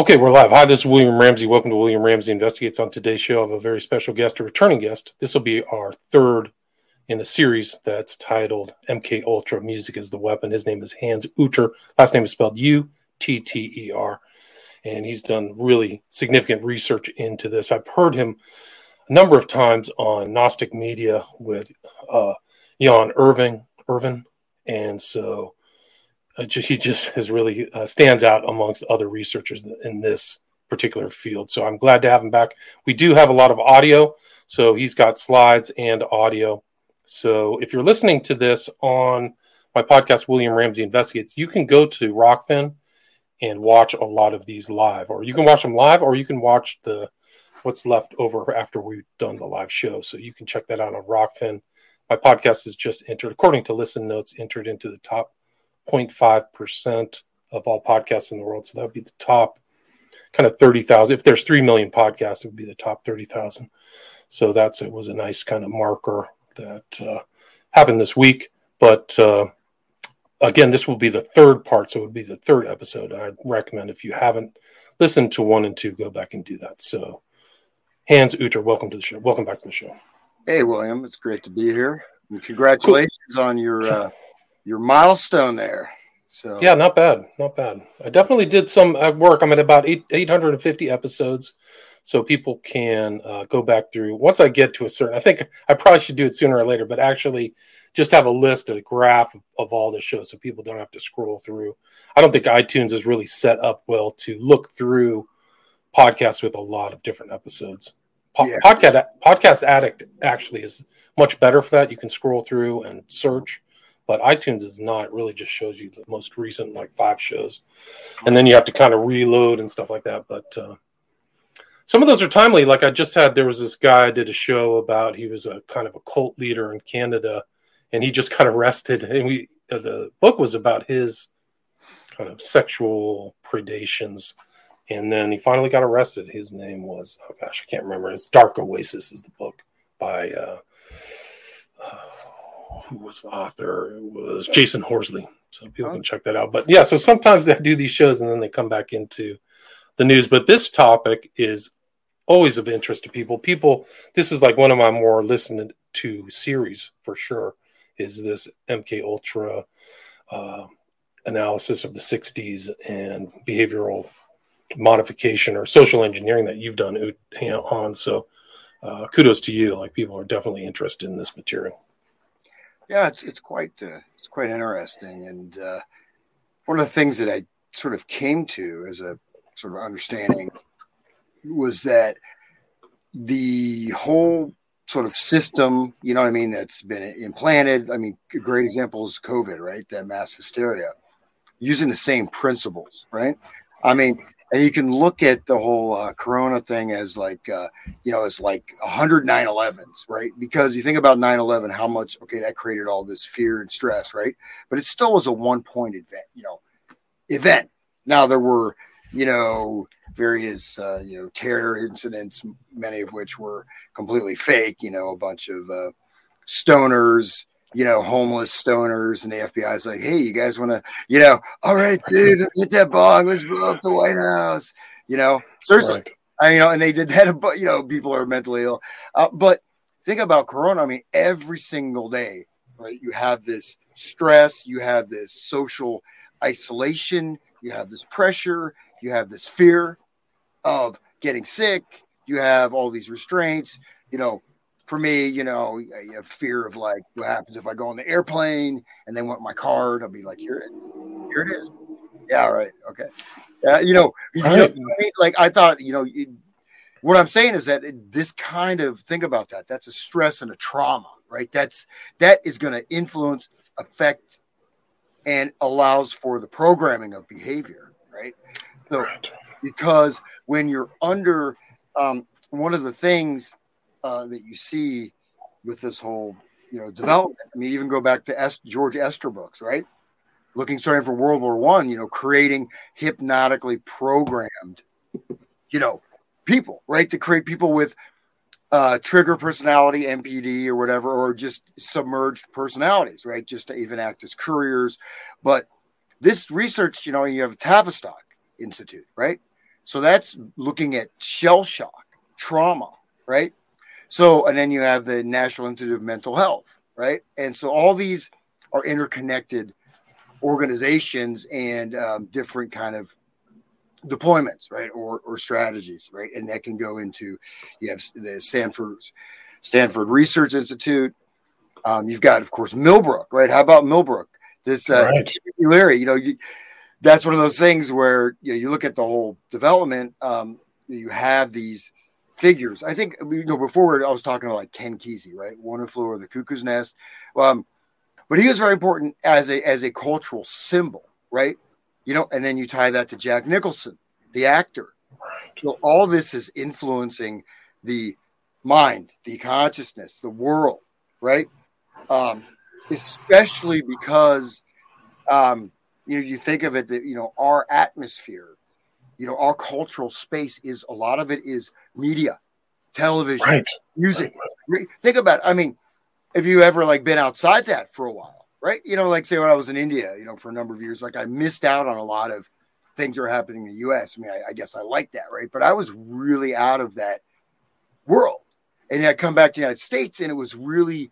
Okay, we're live. Hi, this is William Ramsey. Welcome to William Ramsey Investigates. On today's show, I have a very special guest, a returning guest. This will be our third in a series that's titled MK Ultra Music is the Weapon. His name is Hans Utter. Last name is spelled U T T E R. And he's done really significant research into this. I've heard him a number of times on Gnostic Media with uh, Jan Irving, Irvin. And so uh, he just has really uh, stands out amongst other researchers in this particular field. So I'm glad to have him back. We do have a lot of audio, so he's got slides and audio. So if you're listening to this on my podcast, William Ramsey Investigates, you can go to Rokfin and watch a lot of these live, or you can watch them live, or you can watch the what's left over after we've done the live show. So you can check that out on Rokfin. My podcast is just entered, according to Listen Notes, entered into the top 0.5% of all podcasts in the world. So that would be the top kind of 30,000. If there's 3 million podcasts, it would be the top 30,000. So that's, it was a nice kind of marker that uh, happened this week. But uh, again, this will be the third part. So it would be the third episode. And I'd recommend if you haven't listened to one and two, go back and do that. So Hans Utter, welcome to the show. Welcome back to the show. Hey, William. It's great to be here. And congratulations cool. on your. Uh, your milestone there. So yeah, not bad, not bad. I definitely did some work. I'm at about eight, 850 episodes, so people can uh, go back through. Once I get to a certain, I think I probably should do it sooner or later, but actually just have a list, a graph of, of all the shows, so people don't have to scroll through. I don't think iTunes is really set up well to look through podcasts with a lot of different episodes. Po- yeah. Podcast Podcast Addict actually is much better for that. You can scroll through and search but iTunes is not. It really just shows you the most recent like five shows, and then you have to kind of reload and stuff like that. But uh, some of those are timely. Like I just had, there was this guy I did a show about. He was a kind of a cult leader in Canada, and he just got arrested. And we, uh, the book was about his kind of sexual predations. And then he finally got arrested. His name was, oh gosh, I can't remember. It's Dark Oasis is the book by uh, uh, who was the author? It was Jason Horsley. So people can check that out. But yeah, so sometimes they do these shows and then they come back into the news. But this topic is always of interest to people. People, this is like one of my more listened to series for sure. Is this MK Ultra uh, analysis of the '60s and behavioral modification or social engineering that you've done on? So uh, kudos to you. Like people are definitely interested in this material. Yeah, it's it's quite uh, it's quite interesting, and uh, one of the things that I sort of came to as a sort of understanding was that the whole sort of system, you know what I mean, that's been implanted. I mean, a great example is COVID, right? That mass hysteria, using the same principles, right? I mean, and you can look at the whole uh, corona thing as like uh, you know as like 100 9-11s right? Because you think about 9-11 how much okay that created all this fear and stress right? But it still was a one point event you know event. Now there were you know various uh, you know terror incidents many of which were completely fake you know a bunch of uh, stoners you know, homeless stoners, and the FBI is like, hey, you guys want to, you know, all right, dude, hit that bong, let's blow up the White House, you know, seriously, right. I, you know, and they did that, but you know, people are mentally ill. Uh, but think about Corona. I mean, every single day, right? You have this stress, you have this social isolation, you have this pressure, you have this fear of getting sick, you have all these restraints, you know, for me, you know, you have fear of like what happens if I go on the airplane and they want my card. I'll be like, here, here it is. Yeah, right, okay. Uh, you know, you know like I thought, you know, you, what I'm saying is that this kind of think about that. That's a stress and a trauma, right? That's that is going to influence, affect, and allows for the programming of behavior, right? So, right. because when you're under, um, one of the things uh, that you see with this whole you know development. I mean, even go back to Est- George Estabrooks, right? Looking starting from World War One, you know, creating hypnotically programmed, you know, people, right? To create people with uh, trigger personality, MPD, or whatever, or just submerged personalities, right? Just to even act as couriers. But this research, you know, you have Tavistock Institute, right? So that's looking at shell shock, trauma, right? So, and then you have the National Institute of Mental Health, right? And so all these are interconnected organizations and um, different kind of deployments, right, or or strategies, right, and that can go into you have the Stanford Stanford Research Institute. Um, you've got, of course, Millbrook, right? How about Millbrook? This uh, right. Larry, you know, you, that's one of those things where you, know, you look at the whole development. Um, you have these figures. I think you know before I was talking about like Ken Kesey, right? One flew over the cuckoo's nest. Um, but he was very important as a as a cultural symbol, right? You know, and then you tie that to Jack Nicholson, the actor. So all this is influencing the mind, the consciousness, the world, right? Um, especially because um, you know you think of it that you know our atmosphere, you know our cultural space is a lot of it is media, television, right. music. Right. Think about it. I mean, have you ever like been outside that for a while, right? You know, like say when I was in India, you know, for a number of years, like I missed out on a lot of things that are happening in the U.S. I mean, I, I guess I like that, right? But I was really out of that world, and I come back to the United States, and it was really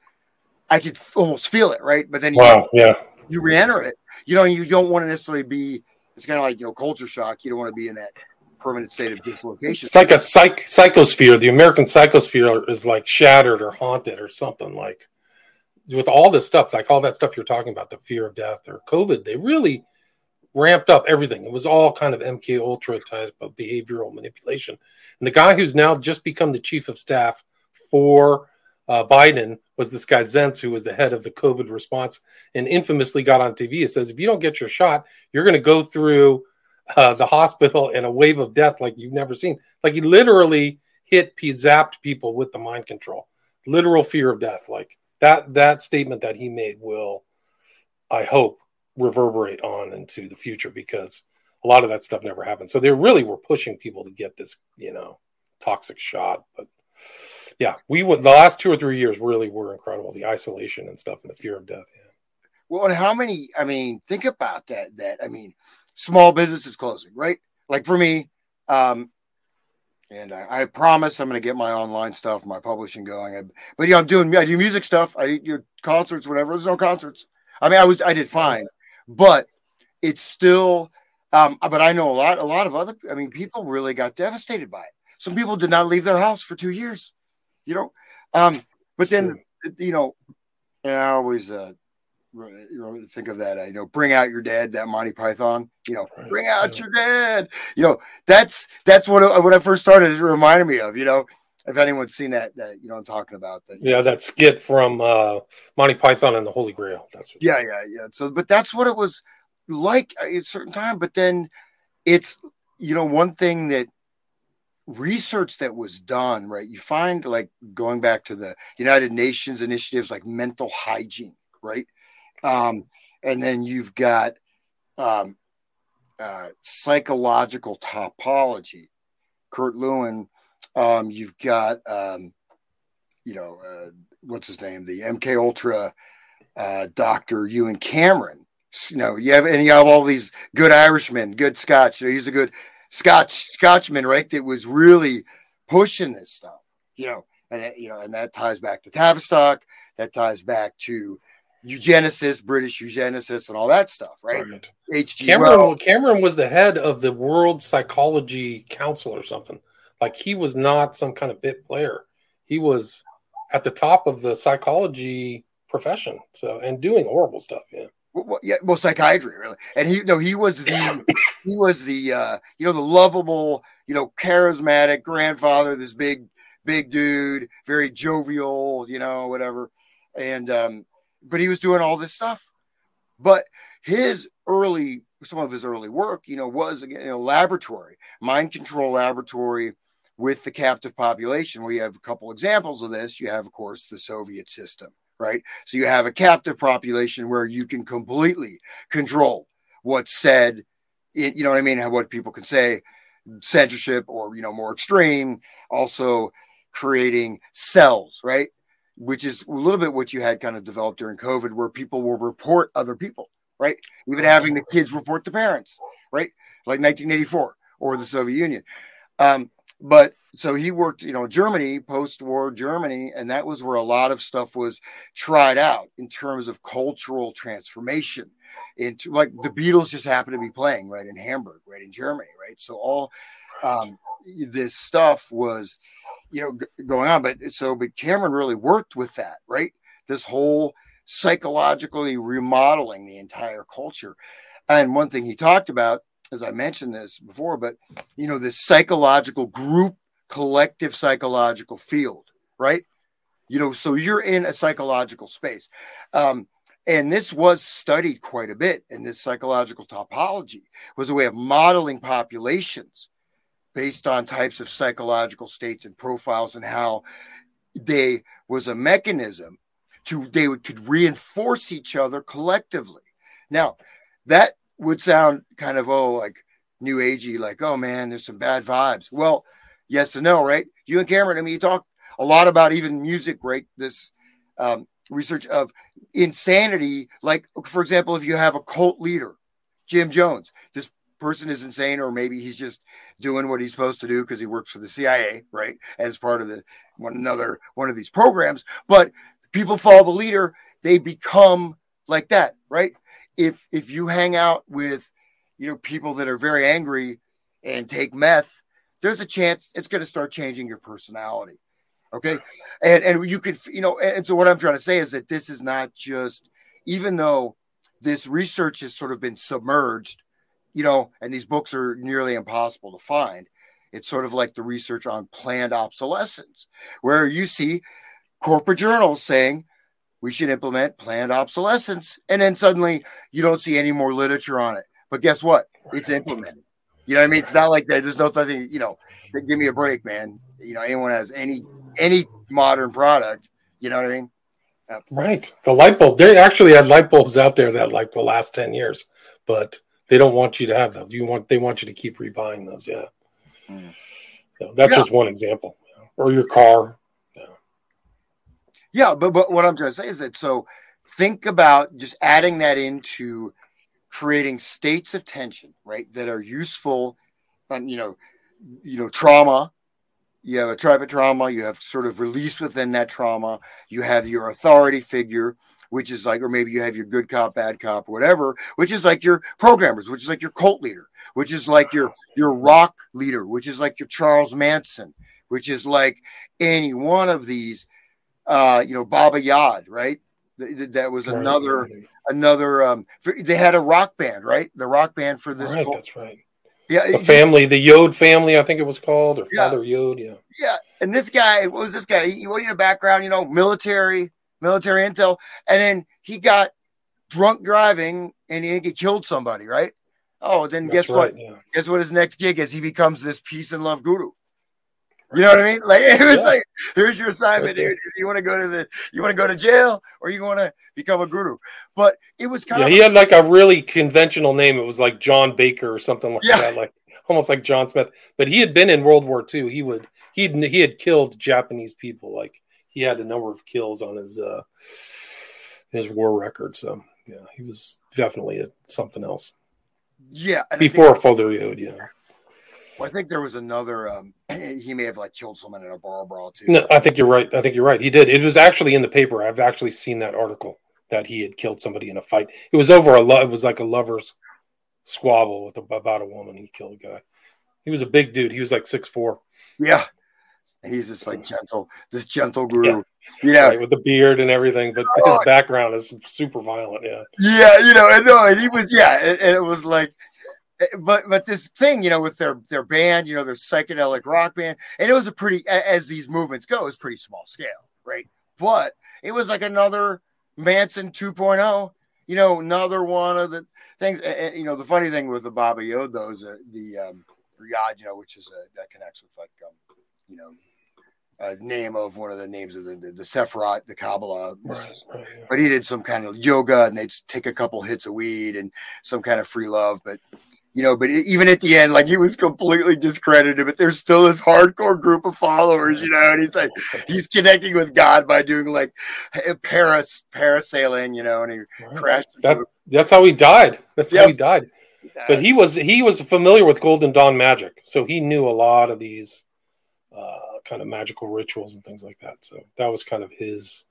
I could almost feel it, right? But then you, wow, yeah, you re-enter it. You know, you don't want to necessarily be. It's kind of like you know culture shock. You don't want to be in that permanent state of dislocation. It's like a psych psychosphere. The American psychosphere is like shattered or haunted or something like. With all this stuff, like all that stuff you're talking about, the fear of death or COVID, they really ramped up everything. It was all kind of MK Ultra type of behavioral manipulation. And the guy who's now just become the chief of staff for uh, Biden was this guy Zients, who was the head of the COVID response, and infamously got on TV. It says, if you don't get your shot, you're going to go through uh, the hospital in a wave of death like you've never seen. Like he literally hit, he zapped people with the mind control, literal fear of death. Like that, that statement that he made will, I hope, reverberate on into the future because a lot of that stuff never happened. So they really were pushing people to get this, you know, toxic shot, but yeah, we would the last two or three years really were incredible. The isolation and stuff and the fear of death. Yeah. Well, and how many? I mean, think about that. That I mean, small businesses closing, right? Like for me, um, and I, I promise I'm going to get my online stuff, my publishing going. I, but yeah, I'm doing I do music stuff. I do concerts, whatever. There's no concerts. I mean, I was I did fine, but it's still. Um, but I know a lot, a lot of other. I mean, people really got devastated by it. Some people did not leave their house for two years you know. Um, but then you know, and I always uh, you know think of that. Uh, you know, bring out your dad. That Monty Python. You know, right. bring out yeah. your dad. You know, that's that's what uh, when I first started. It reminded me of. You know, if anyone's seen that, that you know I'm talking about. That yeah, know. that skit from uh, Monty Python and the Holy Grail. That's what yeah, yeah, yeah. So, but that's what it was like at a certain time. But then it's you know one thing that research that was done, right? You find like going back to the United Nations initiatives like mental hygiene, right? Um, and then you've got um, uh, psychological topology. Kurt Lewin, um, you've got, um, you know, uh, what's his name? The MK Ultra uh, Dr. Ewen Cameron. You know, you have, and you have all these good Irishmen, good Scotch. You know, he's a good Scotch Scotchman, right? That was really pushing this stuff, you know, and you know, and that ties back to Tavistock, that ties back to eugenicists, British eugenicists, and all that stuff, right? right. H.G. Cameron, Cameron was the head of the World Psychology Council or something. Like he was not some kind of bit player. He was at the top of the psychology profession. So and doing horrible stuff. Yeah well, yeah, well, psychiatry really, and he no, he was the he was the uh, you know the lovable, you know, charismatic grandfather, this big big dude, very jovial, you know, whatever, and um, but he was doing all this stuff, but his early some of his early work, you know, was again you know laboratory mind control laboratory with the captive population. We have a couple examples of this. You have, of course, the Soviet system right? So you have a captive population where you can completely control what's said, you know what I mean? What people can say, censorship or, you know, more extreme, also creating cells, right? Which is a little bit what you had kind of developed during COVID, where people will report other people, right? Even having the kids report the parents, right? Like 1984, or the Soviet Union. Um, but so he worked, you know, Germany, post-war Germany, and that was where a lot of stuff was tried out in terms of cultural transformation. Into like the Beatles just happened to be playing right in Hamburg, right in Germany, right. So all um, this stuff was, you know, g- going on. But so, but Cameron really worked with that, right? This whole psychologically remodeling the entire culture. And one thing he talked about, as I mentioned this before, but you know, this psychological group, collective psychological field, right? You know, so you're in a psychological space. Um, and this was studied quite a bit in this psychological topology was a way of modeling populations based on types of psychological states and profiles and how they was a mechanism to they would, could reinforce each other collectively now that would sound kind of oh like new agey like oh man there's some bad vibes well yes and no right? You and cameron i mean you talk a lot about even music right this um, research of insanity. Like for example if you have a cult leader jim jones this person is insane or maybe he's just doing what he's supposed to do because he works for the cia right as part of the one another one of these programs. But people follow the leader they become like that right? If if you hang out with you know people that are very angry and take meth there's a chance it's going to start changing your personality okay? And and you could you know and so what i'm trying to say is that this is not just even though this research has sort of been submerged you know and these books are nearly impossible to find it's sort of like the research on planned obsolescence where you see corporate journals saying we should implement planned obsolescence and then suddenly you don't see any more literature on it. But guess what? It's implemented you know what i mean? It's not like that. There's no nothing you know give me a break man. You know anyone has any any modern product you know what i mean? Uh, right. The light bulb they actually had light bulbs out there that like the last 10 years but they don't want you to have those. You want they want you to keep rebuying those yeah. Mm. so that's yeah. just one example. Or your car. Yeah, but but what I'm trying to say is that so think about just adding that into creating states of tension, right? That are useful, and you know, you know, trauma. You have a type of trauma. You have sort of release within that trauma. You have your authority figure, which is like, or maybe you have your good cop, bad cop, whatever, which is like your programmers, which is like your cult leader, which is like your your rock leader, which is like your Charles Manson, which is like any one of these uh, you know, Baba Yod, right? That was another right. another. Um, they had a rock band, right? The rock band for this. Right, that's right. Yeah, the family, the Yod family, I think it was called, or yeah. Father Yod. Yeah, yeah. And this guy, what was this guy? He, what in the background? You know, military, military intel, and then he got drunk driving and he killed somebody, right? Oh, then That's guess right, what? Yeah. Guess what his next gig is? He becomes this peace and love guru. You know what I mean? Like it was yeah. like, here's your assignment, dude. You want to go to the, you want to go to jail, or you want to become a guru. But it was kind yeah, of. He had like a really conventional name. It was like John Baker or something like yeah. that, like almost like John Smith. But he had been in World War II. He would he he had killed Japanese people. Like he had a number of kills on his uh his war record. So yeah, he was definitely a, something else. Yeah, before Yod, yeah. Well, I think there was another. Um, he may have like killed someone in a bar brawl too. No, I think you're right. I think you're right. He did. It was actually in the paper. I've actually seen that article that he had killed somebody in a fight. It was over a. Lo- it was like a lovers squabble with a, about a woman. He killed a guy. He was a big dude. He was like six four. Yeah, and he's just like gentle, this gentle guru. Yeah, yeah. Right, with the beard and everything, but his oh. background is super violent. Yeah, yeah, you know, and no, and he was, yeah, and, and it was like but but this thing, you know, with their their band, you know, their psychedelic rock band, and it was a pretty as these movements go, it's pretty small scale, right? But it was like another Manson 2.0, you know, another one of the things. And, you know, the funny thing with the Baba Yod, though, is uh, the um, Riyadh, you know, which is a, that connects with like, um, you know, uh, name of one of the names of the the, the Sephirot, the Kabbalah. Right, right, yeah. But he did some kind of yoga, and they'd take a couple hits of weed and some kind of free love. But you know, but even at the end, like he was completely discredited, but there's still this hardcore group of followers, you know, and he's like, he's connecting with God by doing like Paris, parasailing, you know, and he right. crashed. That, that's how he died. That's yep. how he died. but he was he was familiar with Golden Dawn magic, so he knew a lot of these uh, kind of magical rituals and things like that. So that was kind of his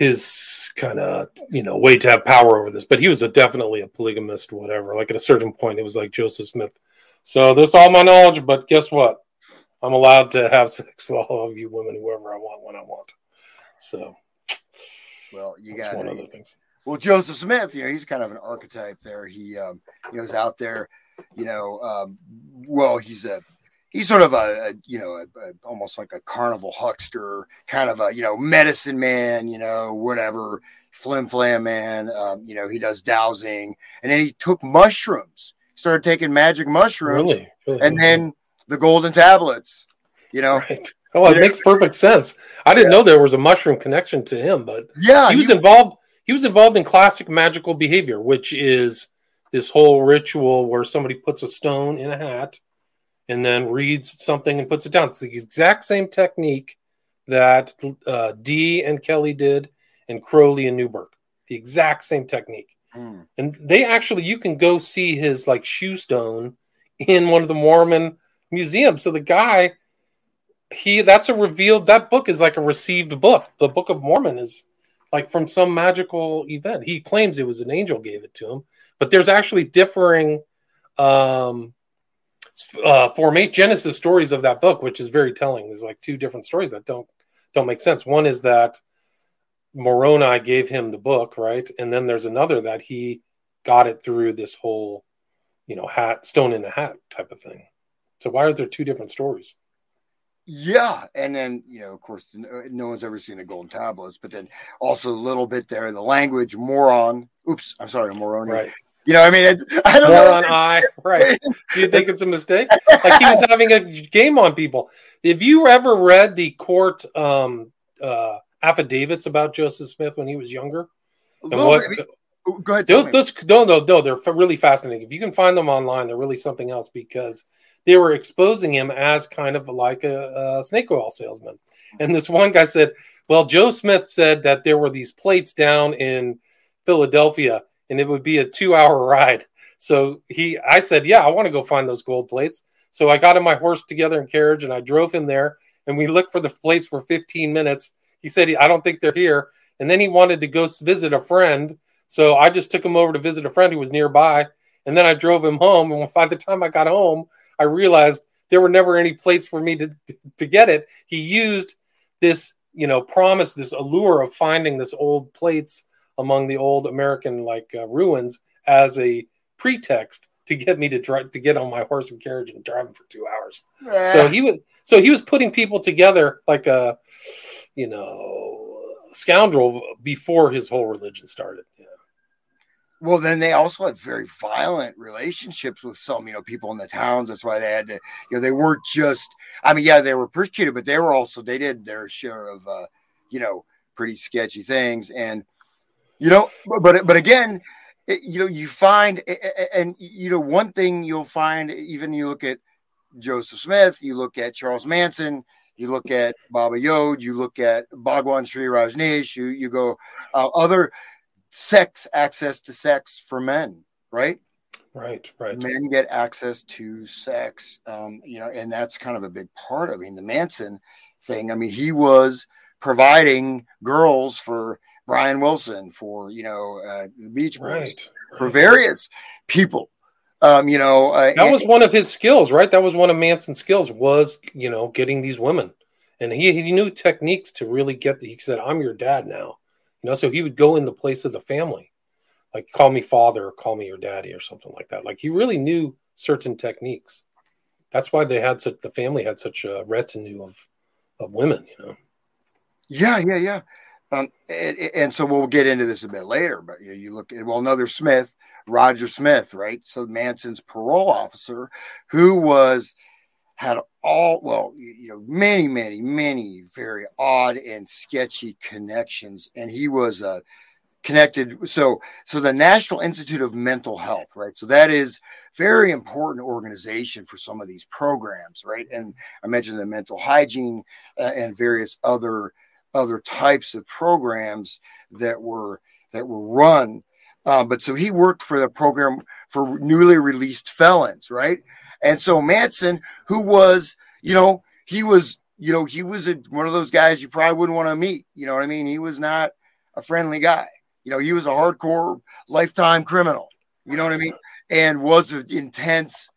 his kind of you know way to have power over this. But he was a, definitely a polygamist, whatever. Like at a certain point, it was like Joseph Smith. So this all my knowledge, but guess what? I'm allowed to have sex with all of you women, whoever I want, when I want. So, well, you got one of the things. Well, Joseph Smith, you know, he's kind of an archetype there. He, um, you know, is out there, you know, um, well, he's a he's sort of a, a you know a, a, almost like a carnival huckster kind of a you know medicine man you know whatever flim flam man um, you know he does dowsing and then he took mushrooms started taking magic mushrooms really? Really? and then the golden tablets you know right. oh it makes perfect sense i didn't yeah. know there was a mushroom connection to him but yeah he was he, involved he was involved in classic magical behavior which is this whole ritual where somebody puts a stone in a hat and then reads something and puts it down. It's the exact same technique that uh, Dee and Kelly did, and Crowley and Neuburg. The exact same technique. Mm. And they actually, you can go see his like shoe stone in one of the Mormon museums. So the guy, he that's a revealed. That book is like a received book. The Book of Mormon is like from some magical event. He claims it was an angel gave it to him, but there's actually differing um uh, formate Genesis stories of that book, which is very telling. There's like two different stories that don't don't make sense. One is that Moroni gave him the book, right? And then there's another that he got it through this whole, you know, hat stone in a hat type of thing. So why are there two different stories? Yeah, and then you know, of course, no one's ever seen the golden tablets, but then also a little bit there, the language moron. Oops, I'm sorry, Moroni. Right. You know, I mean, it's I don't More know. on I, right? Do you think it's a mistake? Like he was having a game on people. Have you ever read the court um, uh, affidavits about Joseph Smith when he was younger? And what? Go ahead. Those, those, no, no, no. They're really fascinating. If you can find them online, they're really something else because they were exposing him as kind of like a, a snake oil salesman. And this one guy said, "Well, Joe Smith said that there were these plates down in Philadelphia." And it would be a two hour ride. So he, I said, yeah, I want to go find those gold plates. So I got in my horse together and carriage and I drove him there and we looked for the plates for 15 minutes. He said, I don't think they're here. And then he wanted to go visit a friend. So I just took him over to visit a friend who was nearby. And then I drove him home. And by the time I got home, I realized there were never any plates for me to, to get it. He used this, you know, promise, this allure of finding this old plates among the old American like uh, ruins as a pretext to get me to drive to get on my horse and carriage and drive for two hours. So he was so he was putting people together like a you know scoundrel before his whole religion started. Yeah. Well, then they also had very violent relationships with some, you know, people in the towns. That's why they had to, you know, they weren't just. I mean, yeah, they were persecuted, but they were also they did their share of, uh, you know, pretty sketchy things. And you know, but but again, it, you know, you find and you know one thing you'll find even you look at Joseph Smith, you look at Charles Manson, you look at Baba Yod, you look at Bhagwan Shree Rajneesh, you you go uh, other sex access to sex for men, right? Right, right. Men get access to sex, um, you know, and that's kind of a big part. Of, I mean, the Manson thing. I mean, he was providing girls for Brian Wilson, for you know uh, the Beach Boys, right, for various people. Um, you know, uh, that was one of his skills, right? That was one of Manson's skills was you know getting these women, and he he knew techniques to really get. The, he said, "I'm your dad now," you know, so he would go in the place of the family, like call me father or call me your daddy or something like that. Like he really knew certain techniques. That's why they had such the family had such a retinue of of women, you know. Yeah, yeah, yeah. Um, and, and, so we'll get into this a bit later, but you, you look at well, another Smith, Roger Smith, right? So Manson's parole officer, who was had all well, you know, many, many, many very odd and sketchy connections, and he was uh, connected. So, so the National Institute of Mental Health, right? So that is very important organization for some of these programs, right? And I mentioned the mental hygiene uh, and various other other types of programs that were that were run Um, but so he worked for the program for newly released felons, right? And so Manson, who was, you know, he was, you know, he was a, one of those guys you probably wouldn't want to meet. You know what I mean? He was not a friendly guy. You know, he was a hardcore lifetime criminal. You know what I mean? And was an intense,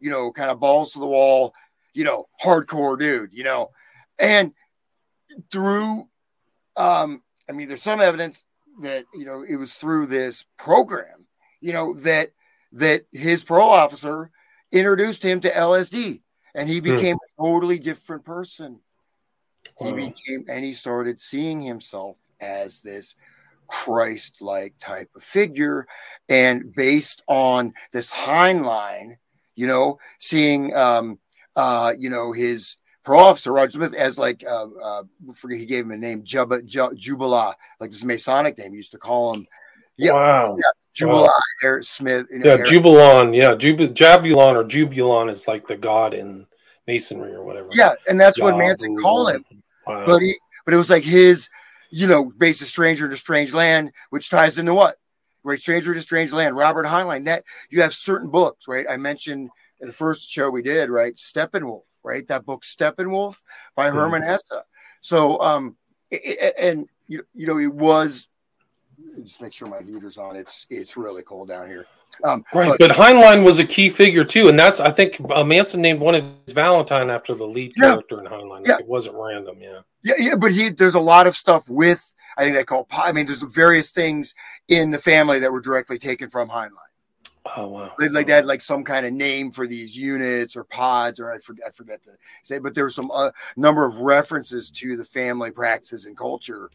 you know, kind of balls to the wall, you know, hardcore dude. You know, and through, um, I mean, there's some evidence that you know it was through this program, you know, that that his parole officer introduced him to LSD, and he hmm. became hmm. a totally different person. He became, and he started seeing himself as this Christ-like type of figure, and based on this Heinlein, you know, seeing, um, uh, you know, his officer Roger Smith as like, uh, uh, forget he gave him a name, Jub- Jubala, like this Masonic name. He used to call him. Yeah, wow. Yeah, Jubilon, wow. Eric Smith. Yeah, Eric. Jubilon. Yeah, Jub- Jabulon or Jubulon is like the god in masonry or whatever. Yeah, and that's what Manson called him. Wow. But he, but it was like his, you know, based a stranger to strange land, which ties into what? Right, stranger to strange land. Robert Heinlein. That you have certain books, right? I mentioned in the first show we did, right? Steppenwolf, right? That book Steppenwolf by mm-hmm. Hermann Hesse. So, um, it, and you, you know, it was just make sure my heater's on. It's it's really cold down here. Um, right, but, but, Heinlein was a key figure too, and that's I think uh, Manson named one of his Valentine after the lead yeah, character in Heinlein. Yeah. it wasn't random. Yeah, yeah, yeah. But he there's a lot of stuff with I think they call I mean there's various things in the family that were directly taken from Heinlein. Oh wow! Like, like they had like some kind of name for these units or pods, or I forget I forget to say, but there was some uh, number of references to the family practices and culture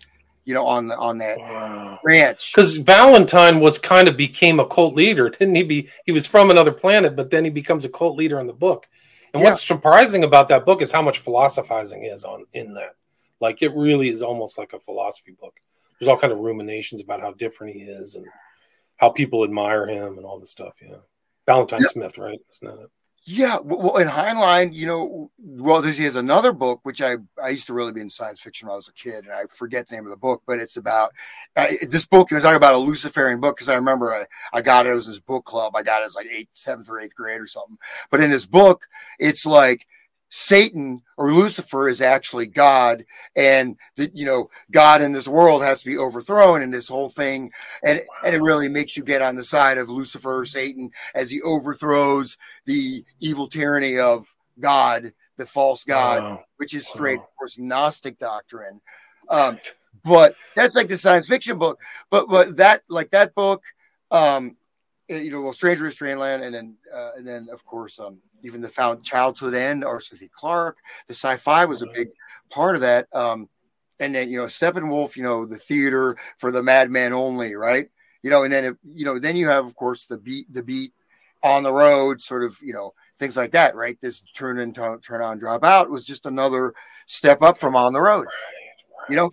you know, on the on that wow. ranch. Because Valentine was kind of became a cult leader, didn't he? Be he was from another planet, but then he becomes a cult leader in the book. And yeah. what's surprising about that book is how much philosophizing is on in that. Like it really is almost like a philosophy book. There's all kind of ruminations about how different he is and how people admire him and all this stuff. Yeah, Valentine yeah. Smith, right? Isn't that it? Yeah, well, in Heinlein, you know, well, he has another book which I I used to really be in science fiction when I was a kid, and I forget the name of the book, but it's about uh, this book. You're talking about a Luciferian book because I remember I, I got it. It was this book club. I got it as like eighth, seventh or eighth grade or something. But in this book, it's like Satan or Lucifer is actually God, and that you know God in this world has to be overthrown, and this whole thing, and and it really makes you get on the side of Lucifer, Satan, as he overthrows the evil tyranny of God, the false God, wow. which is straight, wow. of course, Gnostic doctrine. Um, but that's like the science fiction book. But but that like that book, um, you know, well, Stranger in Strangeland, and then uh, and then of course um, even the found childhood end Arthur C. Clarke. The sci-fi was a big part of that. Um, and then you know Steppenwolf, you know the theater for the madman only, right? You know, and then it, you know then you have of course the beat, the beat on the road, sort of you know things like that, right? This turn and turn on, drop out was just another step up from on the road, you know,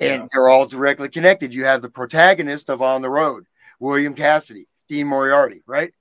and yeah. they're all directly connected. You have the protagonist of On the Road, William Cassidy, Dean Moriarty, right?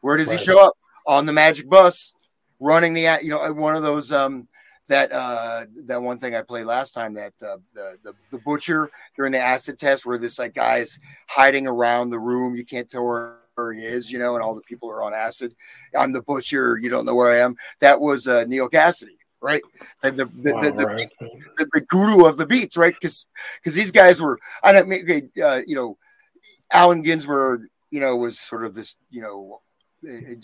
Where does right. he show up? on the magic bus running the you know one of those um that uh that one thing I played last time that uh, the, the the butcher during the acid test where this like guy's hiding around the room you can't tell where, he is you know and all the people are on acid I'm the butcher you don't know where I am that was uh, Neal Cassady right and the the, wow, the, the, right. the, the, guru of the beats right because because these guys were I don't mean uh, you know Allen Ginsberg you know was sort of this you know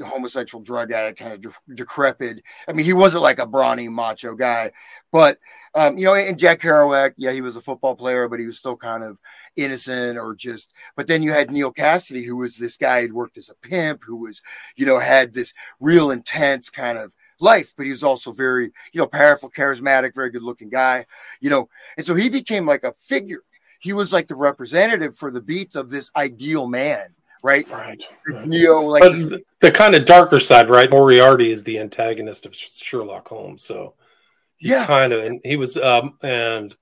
homosexual drug addict, kind of de- decrepit. I mean, he wasn't like a brawny macho guy, but um, you know, and Jack Kerouac, yeah, he was a football player, but he was still kind of innocent or just. But then you had Neal Cassady, who was this guy who worked as a pimp, who was, you know, had this real intense kind of life, but he was also very, you know, powerful, charismatic, very good looking guy, you know, and so he became like a figure. He was like the representative for the beats of this ideal man right? Right. It's Neo, like but the, the kind of darker side, right? Moriarty is the antagonist of Sherlock Holmes, so yeah, kind of, and he was, um, and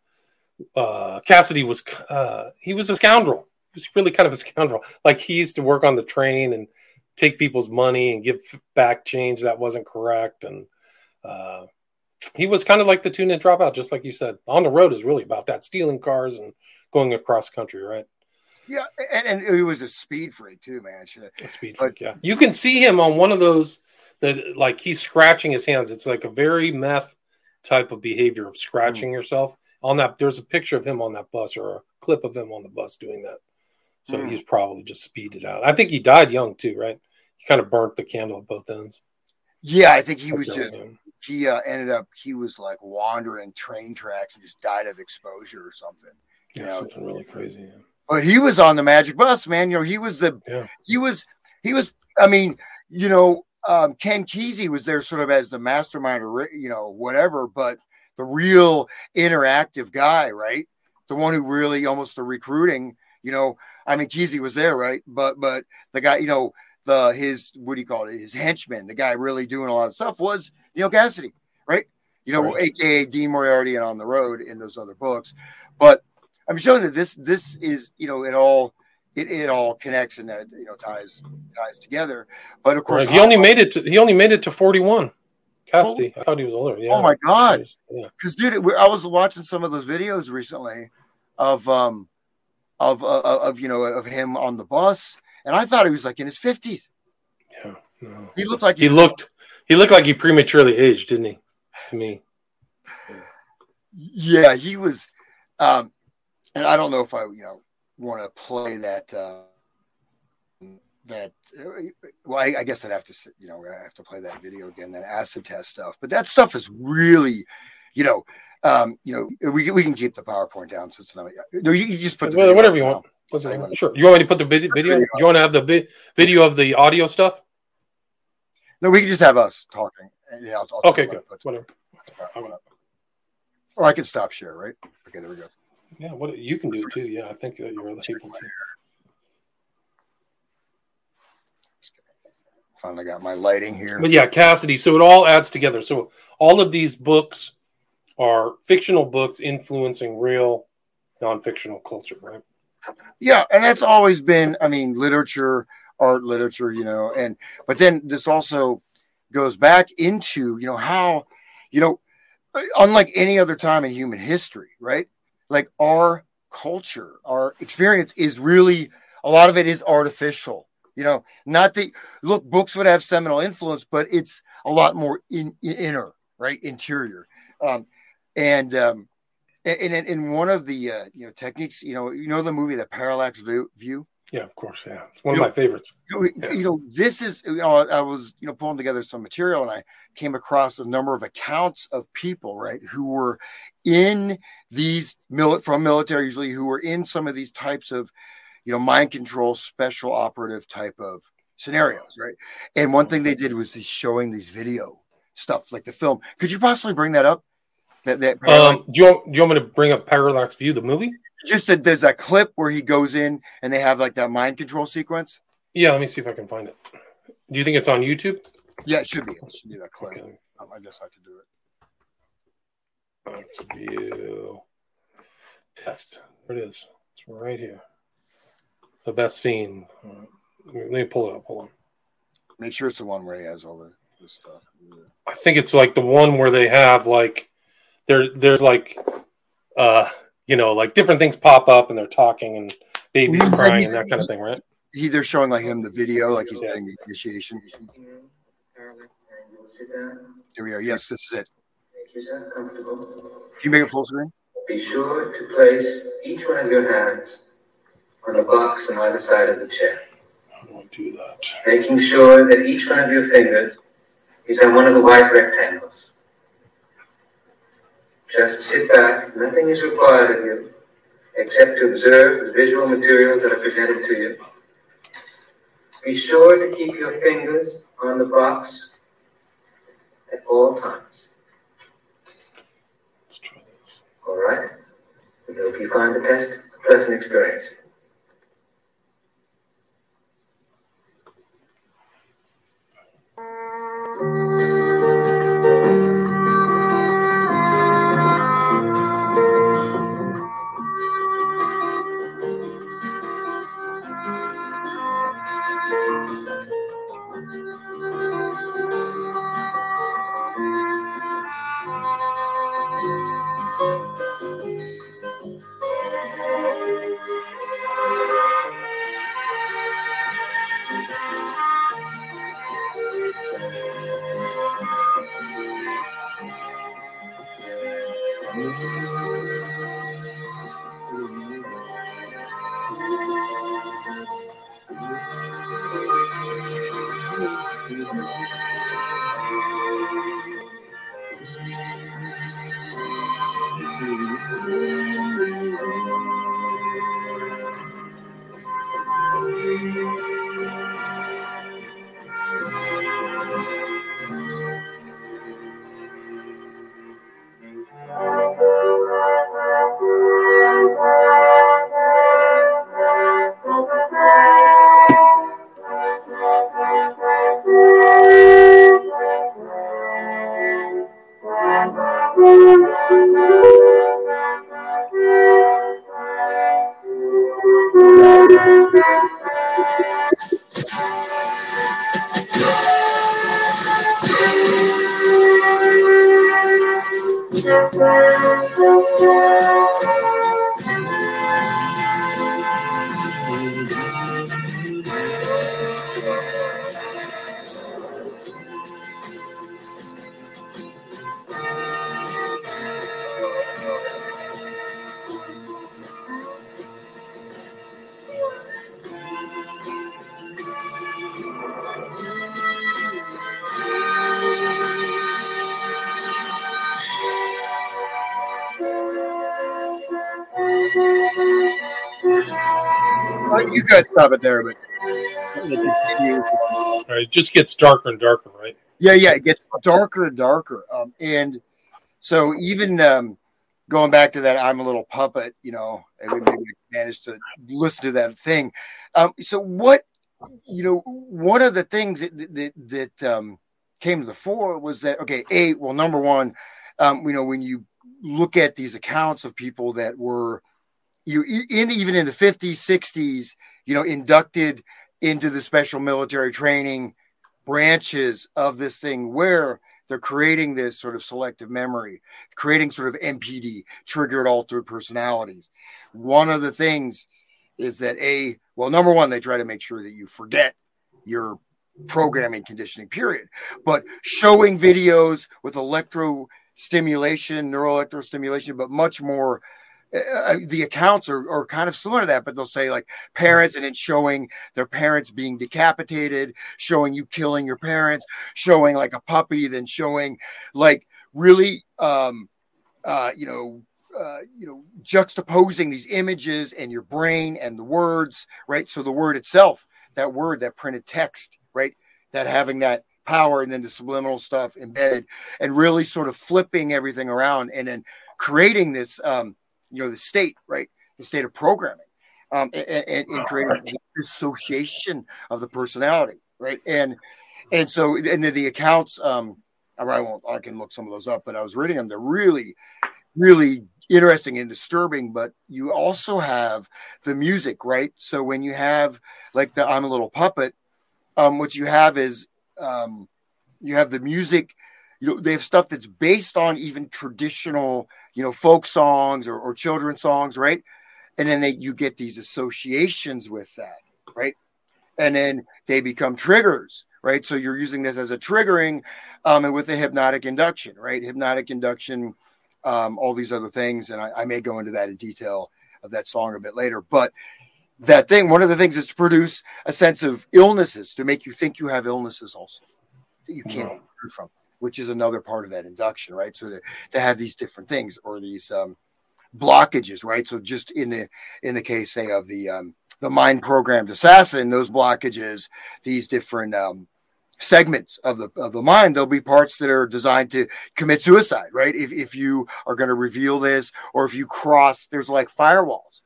uh, Cassady was, uh, he was a scoundrel. He was really kind of a scoundrel. Like he used to work on the train and take people's money and give back change that wasn't correct, and uh, he was kind of like the tune-in dropout, just like you said. On the road is really about that stealing cars and going across country, right? Yeah, and, and he was a speed freak too, man. Shit. A speed freak, yeah. You can see him on one of those that like he's scratching his hands. It's like a very meth type of behavior of scratching mm. yourself. On that, there's a picture of him on that bus or a clip of him on the bus doing that. So mm. he's probably just speeded out. I think he died young too, right? He kind of burnt the candle at both ends. Yeah, I think he was just him. he uh, ended up he was like wandering train tracks and just died of exposure or something. Yeah, know? something really crazy. Yeah. But he was on the magic bus, man. You know, he was the yeah. he was he was. I mean, you know, um, Ken Kesey was there sort of as the mastermind or you know whatever, but the real interactive guy, right? The one who really almost the recruiting. You know, I mean, Kesey was there, right? But but the guy, you know, the his what do you call it? His henchman, the guy really doing a lot of stuff was Neal Cassady, right? You know, right. aka Dean Moriarty and on the road in those other books. But I'm showing that this this is you know it all it, it all connects and that you know ties ties together. But of course, right. he only made it. To, he only made it to 41. Cassady, oh, I thought he was older. Yeah. Oh my god! Because yeah. dude, I was watching some of those videos recently of um of uh, of you know of him on the bus, and I thought he was like in his 50s. Yeah, no. he looked like he, he looked he looked like he prematurely aged, didn't he? To me. Yeah, he was. Um, and I don't know if I, you know, want to play that. Uh, that well, I, I, guess I'd have to, you know, I have to play that video again, that acid test stuff. But that stuff is really, you know, um, you know, we we can keep the PowerPoint down so it's not. No, you, you just put well, whatever you want. Sure. You want me to put the video? video? You want to have the vi- video of the audio stuff? No, we can just have us talking. Yeah, I'll, I'll okay, good. Whatever. Or I can stop share, right? Okay, there we go. Yeah, what you can do too. Yeah, I think you're able to. Finally got my lighting here. But yeah, Cassady. So it all adds together. So all of these books are fictional books influencing real non-fictional culture, right? Yeah, and that's always been. I mean, literature, art, literature. You know, and but then this also goes back into you know how you know unlike any other time in human history, right? Like our culture, our experience is really a lot of it is artificial. You know, not that look, books would have seminal influence, but it's a lot more in, in inner, right, interior. Um, and um, and in one of the uh, you know techniques, you know, you know the movie The Parallax View. Yeah, of course. Yeah, it's one you of know, my favorites. You know, yeah. you know, this is. You know, I was you know pulling together some material, and I came across a number of accounts of people, right, who were in these mil- from military, usually who were in some of these types of, you know, mind control, special operative type of scenarios, right. And one thing they did was they showing these video stuff, like the film. Could you possibly bring that up? That, that um, do you want, do you want me to bring up Parallax View, the movie? just that there's a clip where he goes in and they have like that mind control sequence. Yeah, let me see if I can find it. Do you think it's on YouTube? Yeah, it should be. It should be that clip. Okay. Um, I guess I could do it. Let's view test. There it is. It's right here. The best scene. Uh, let me pull it up. Hold on. Make sure it's the one where he has all the, the stuff. Yeah. I think it's like the one where they have like there. There's like uh you know, like different things pop up and they're talking and babies he's crying like and that kind of thing, right? He, they're showing like him the video, like he's yeah. getting the initiation. Here we are. Yes, this is it. Make yourself comfortable. Can you make it full screen? Be sure to place each one of your hands on a box on either side of the chair. How do I do that? Making sure that each one of your fingers is on one of the white rectangles. Just sit back. Nothing is required of you except to observe the visual materials that are presented to you. Be sure to keep your fingers on the box at all times. Let's try this. All right? We hope you find the test a pleasant experience. Just gets darker and darker, right? yeah, yeah, it gets darker and darker. Um, and so even um, going back to that, I'm a little puppet, you know, and we managed to listen to that thing. Um, so what, you know, one of the things that that, that um, came to the fore was that okay, a well, number one, um, you know, when you look at these accounts of people that were you in even in the 50s 60s you know inducted into the special military training branches of this thing where they're creating this sort of selective memory creating sort of mpd triggered altered personalities. One of the things is that a well number one they try to make sure that you forget your programming conditioning period. But showing videos with electro stimulation neuroelectrostimulation but much more uh, the accounts are, are kind of similar to that, but they'll say like parents and it's showing their parents being decapitated, showing you killing your parents, showing like a puppy, then showing like really, um, uh, you know, uh, you know, juxtaposing these images and your brain and the words, right? So the word itself, that word, that printed text, right? That having that power and then the subliminal stuff embedded and really sort of flipping everything around and then creating this, um, you know the state right? The state of programming um, and, and, and creating association of the personality right? And and so and the, the accounts um I won't I can look some of those up but I was reading them. They're really really interesting and disturbing but you also have the music right? So when you have like the I'm a little puppet um what you have is um you have the music you know they have stuff that's based on even traditional you know folk songs or, or children's songs right? And then they you get these associations with that right? And then they become triggers right? So you're using this as a triggering um, and with the hypnotic induction right? Hypnotic induction um, all these other things and I, I may go into that in detail of that song a bit later but that thing one of the things is to produce a sense of illnesses to make you think you have illnesses also that you can't mm-hmm. from which is another part of that induction, right? So to, to have these different things or these um, blockages, right? So just in the in the case, say, of the um, the mind programmed assassin, those blockages, these different um, segments of the of the mind, there'll be parts that are designed to commit suicide, right? If if you are going to reveal this, or if you cross, there's like firewalls.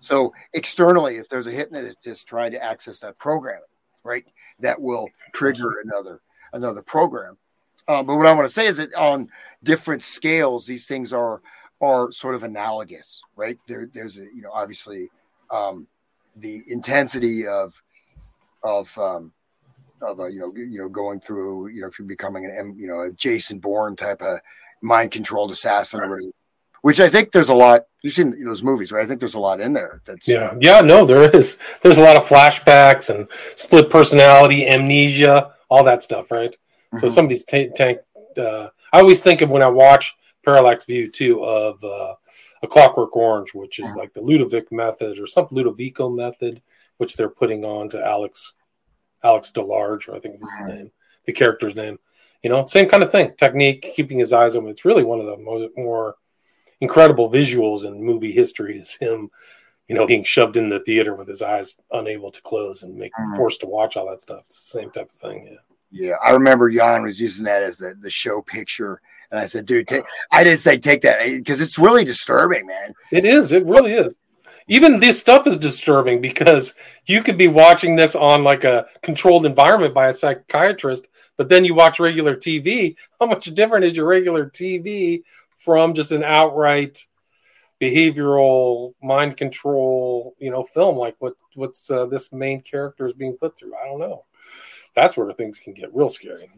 So externally, if there's a hypnotist trying to access that programming, right, that will trigger another another program. Um, but what I want to say is that on different scales, these things are are sort of analogous, right? There, there's a, you know, obviously um, the intensity of of um, of a, you know you know going through you know if you're becoming an you know a Jason Bourne type of mind controlled assassin or whatever. Which I think there's a lot. You've seen those movies, right? I think there's a lot in there. That's yeah, yeah. No, there is. There's a lot of flashbacks and split personality, amnesia, all that stuff, right? So mm-hmm. somebody's tank. Tank. Uh, I always think of when I watch parallax view too of uh, a Clockwork Orange, which is like the Ludovic method or some Ludovico method, which they're putting on to Alex Alex DeLarge, or I think was his name, the character's name. You know, same kind of thing. Technique, keeping his eyes open. It's really one of the more, more incredible visuals in movie history is him, you know, being shoved in the theater with his eyes unable to close and make mm-hmm. forced to watch all that stuff. It's the same type of thing. Yeah. Yeah, I remember Jan was using that as the, the show picture, and I said, "Dude, take, I didn't say take that because it's really disturbing, man." It is. It really is. Even this stuff is disturbing because you could be watching this on like a controlled environment by a psychiatrist, but then you watch regular TV. How much different is your regular TV from just an outright behavioral mind control, you know, film like what what's uh, this main character is being put through? I don't know that's where things can get real scary.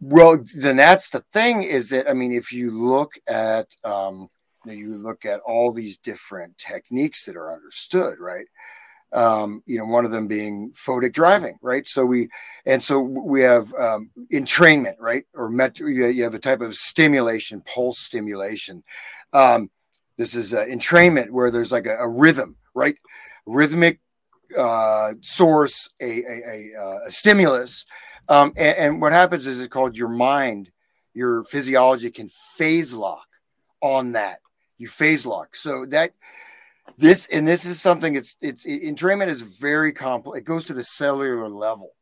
Well, then that's the thing is that I mean, if you look at um, you look at all these different techniques that are understood, right? Um, you know, one of them being photic driving, right? So we and so we have um, entrainment, right? Or met, you have a type of stimulation, pulse stimulation. Um, this is uh, entrainment where there's like a, a rhythm, right? Rhythmic uh, source, a, a, a, uh, a stimulus. Um, and, and, what happens is it's called your mind, your physiology can phase lock on that. You phase lock. So that this and this is something it's it's entrainment is very complex. It goes to the cellular level.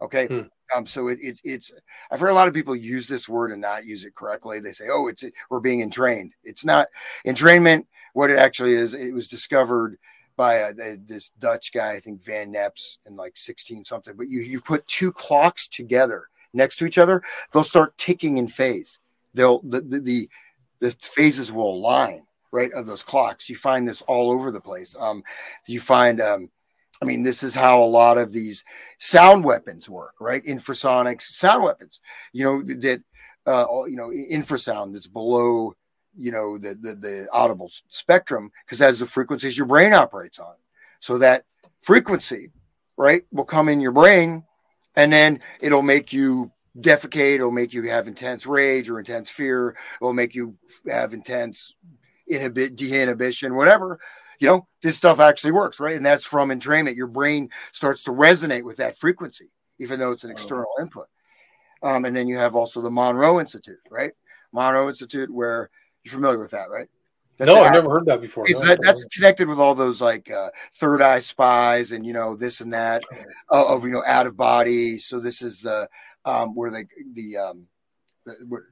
Okay. Hmm. Um, so it, it, it's I've heard a lot of people use this word and not use it correctly. They say, "Oh, it's we're being entrained." It's not entrainment. What it actually is, it was discovered by uh, this Dutch guy, I think Van Neps in like 16 something. But you you put two clocks together next to each other, they'll start ticking in phase. They'll the the the, the phases will align right of those clocks. You find this all over the place. Um, you find um, I mean, this is how a lot of these sound weapons work, right? Infrasonics sound weapons. You know that uh, you know infrasound that's below you know the the, the audible spectrum because that's the frequencies your brain operates on. So that frequency right will come in your brain and then it'll make you defecate it'll make you have intense rage or intense fear it'll make you have intense inhibit deinhibition whatever you know this stuff actually works right? And that's from entrainment. Your brain starts to resonate with that frequency even though it's an external input. Um, and then you have also the monroe institute right? Monroe institute where you're familiar with that, right? That's no, I've never heard that before. No. That, that's connected with all those like uh, third eye spies and you know this and that uh, of you know out of body. So this is the um, where they the um, the, where,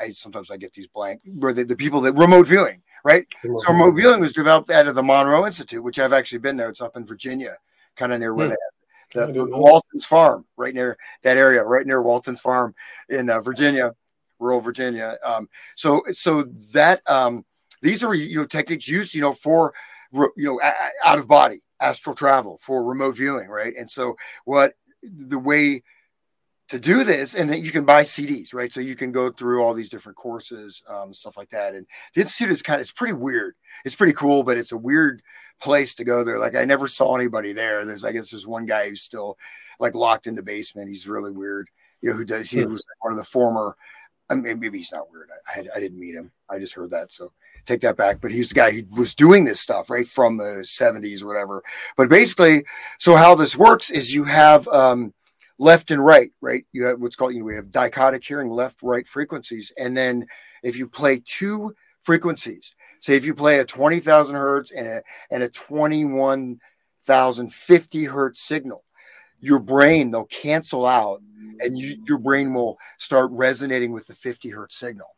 I sometimes I get these blank where the, the people that remote viewing, right? Remote so remote viewing was developed out of the Monroe Institute, which I've actually been there. It's up in Virginia, kind of near where hmm. they have the, the, the, Walton's Farm, right near that area, right near Walton's Farm in uh, Virginia rural Virginia. Um, so so that um, these are you know techniques used you know for you know out of body astral travel for remote viewing, right? And so what the way to do this and then you can buy cds right? So you can go through all these different courses um, stuff like that. And the institute is kind of it's pretty weird. It's pretty cool but it's a weird place to go there. Like i never saw anybody there. There's i guess there's one guy who's still like locked in the basement. He's really weird. You know who does he hmm. was one of the former I mean, maybe he's not weird. I, I, I, didn't meet him. I just heard that. So take that back. But he's the guy who was doing this stuff right from the 70s or whatever. But basically, so how this works is you have um, left and right, right? You have what's called, you know, we have dichotic hearing, left, right frequencies. And then if you play two frequencies, say if you play a 20,000 hertz and a, and a 21,050 hertz signal, your brain, they'll cancel out and you, your brain will start resonating with the 50 hertz signal.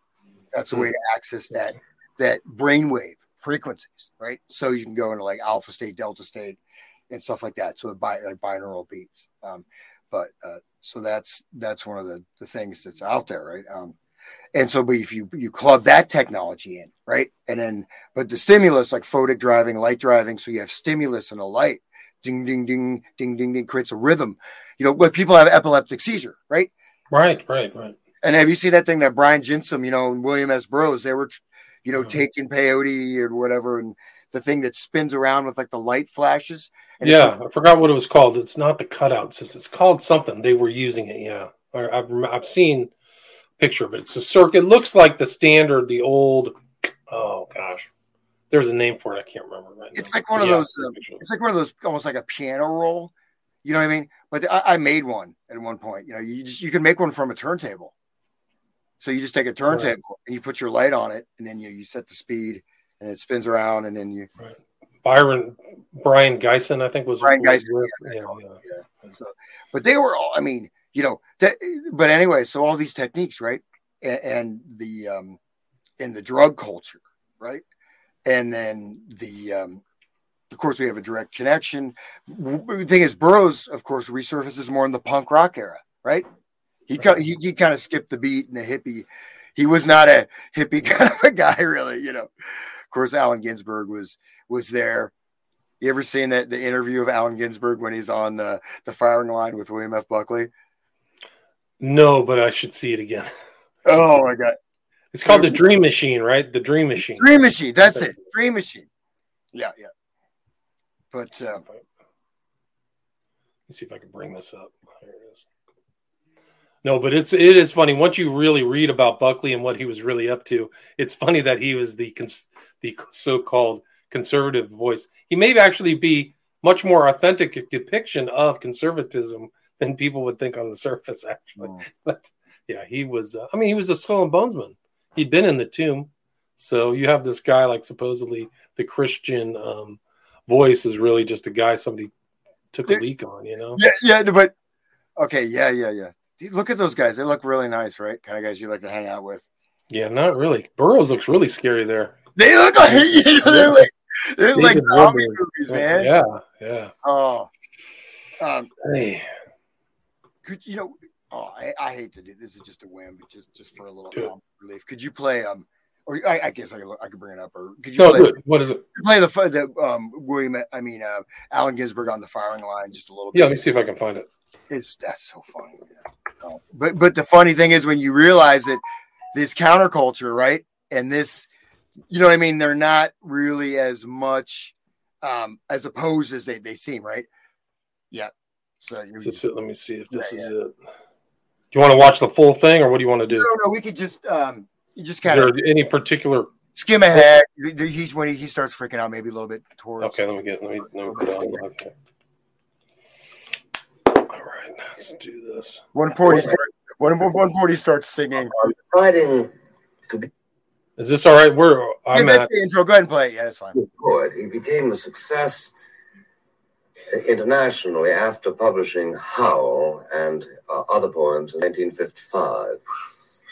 That's a way to access that that brainwave frequencies, right? So you can go into like alpha state, delta state, and stuff like that. So the bi- like binaural beats. Um, but uh, so that's that's one of the, the things that's out there, right? Um, and so, but if you you club that technology in, right, and then but the stimulus like photic driving, light driving, so you have stimulus and a light, ding ding ding ding ding ding creates a rhythm you know, when people have epileptic seizure, right? Right, right, right. And have you seen that thing that Brion Gysin, you know, and William S. Burroughs, they were, you know, mm-hmm. taking peyote or whatever, and the thing that spins around with like the light flashes. yeah, I forgot what it was called. It's not the cutout system. It's called something. They were using it. Yeah, I've I've seen picture of it. It's a circuit. It looks like the standard, the old. Oh gosh, there's a name for it. I can't remember right It's now. like one of Yeah, those. Uh, it's like one of those, almost like a piano roll. You know what I mean? But I, I made one at one point. You know, you just you can make one from a turntable. So you just take a turntable and you put your light on it, and then you you set the speed, and it spins around, and then you. Byron Brion Gysin, I think was Brian was Gysin, with- yeah, yeah, yeah. yeah. So, but they were all. I mean, you know that. But anyway, so all these techniques, right, and, and the um, and the drug culture, right, and then the um, of course we have a direct connection. The thing is, Burroughs, of course, resurfaces more in the punk rock era, right? He co- he, he kind of skipped the beat and the hippie. He was not a hippie kind of a guy, really. You know, of course, Allen Ginsberg was was there. You ever seen that the interview of Allen Ginsberg when he's on the, the firing line with William F. Buckley? No, but I should see it again. Oh my god. It's called the Dream Machine, right? The Dream Machine. Dream Machine. That's it. Dream Machine. Yeah, yeah. But uh, Let's see if I can bring this up. Here it is. No, but it's it is funny once you really read about Buckley and what he was really up to. It's funny that he was the cons- the so-called conservative voice. He may actually be much more authentic depiction of conservatism than people would think on the surface. Actually, Mm. but yeah, he was. Uh, I mean, he was a skull and bonesman. He'd been in the tomb, so you have this guy like supposedly the Christian um, voice is really just a guy somebody took a leak on. You know. yeah, yeah, but okay, yeah, yeah, yeah. Look at those guys. They look really nice, right? Kind of guys you like to hang out with. Yeah, not really. Burroughs looks really scary there. They look like you know, they're like they're like zombie movies, man. Yeah, yeah. Oh. Um, Hey, could you know oh I, I hate to do this is just a whim, but just just for a little um, relief. Could you play um or I, I guess I could, I could bring it up or could you no, play good. What is it? play the the um William I mean uh Allen Ginsberg on the firing line just a little Yeah, bit. let me see if I can find it. It's that's so funny. Yeah. No. But but the funny thing is when you realize that this counterculture, right? And this, you know what I mean? They're not really as much um as opposed as they, they seem, right? Yeah. So this it? Let me see if this Yeah, is it. Do you want to watch the full thing, or what do you want to do? no, no, we could just um you just Is kind there of any particular? skim ahead. He's when he, he starts freaking out maybe a little bit towards Okay, let me get. Let me, let me put it on. Okay. All right, let's do this. one point he starts one, one point he starts singing. Writing Is this all right? Where Yeah, I'm that's at? the intro. Go ahead and play it. Yeah, that's fine. poet, he became a success internationally after publishing Howl and uh, other poems in 1955.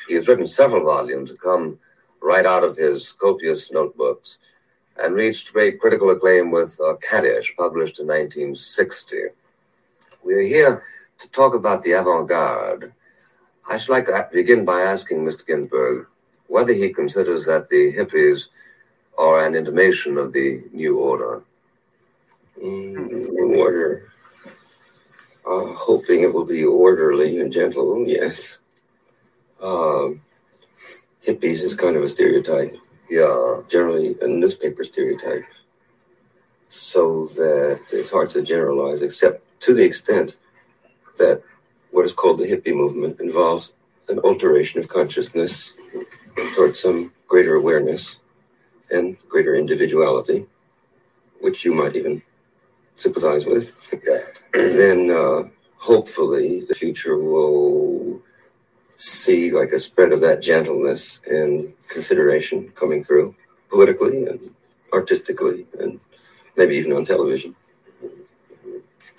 He has written several volumes that come right out of his copious notebooks and reached great critical acclaim with uh, Kaddish, published in 1960. We're here to talk about the avant garde. I should like to begin by asking Mr. Ginsberg whether he considers that the hippies are an intimation of the new order. Mm, order. Uh, hoping it will be orderly and gentle, yes. Um, hippies is kind of a stereotype, Yeah, generally a newspaper stereotype, so that it's hard to generalize, except to the extent that what is called the hippie movement involves an alteration of consciousness towards some greater awareness and greater individuality, which you might even sympathize with. yeah. then uh, hopefully the future will see like a spread of that gentleness and consideration coming through politically and artistically and maybe even on television.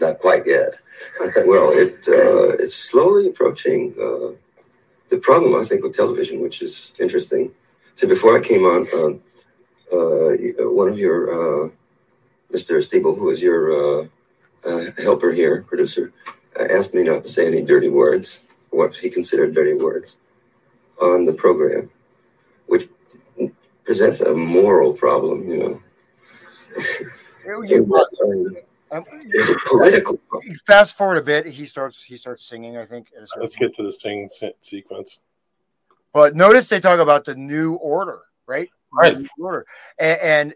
Not quite yet. well, it uh, it's slowly approaching. Uh, the problem, I think, with television, which is interesting. So before I came on, um, uh, one of your, uh, Mr. Steibel, who is your uh, uh, helper here, producer, uh, asked me not to say any dirty words, what he considered dirty words, on the program, which presents a moral problem, you know. You- Um, It's a political problem. fast forward a bit, he starts he starts singing. I think. at a certain Let's get to the thing se- sequence. But notice they talk about the new order, right? Right. New order. And, and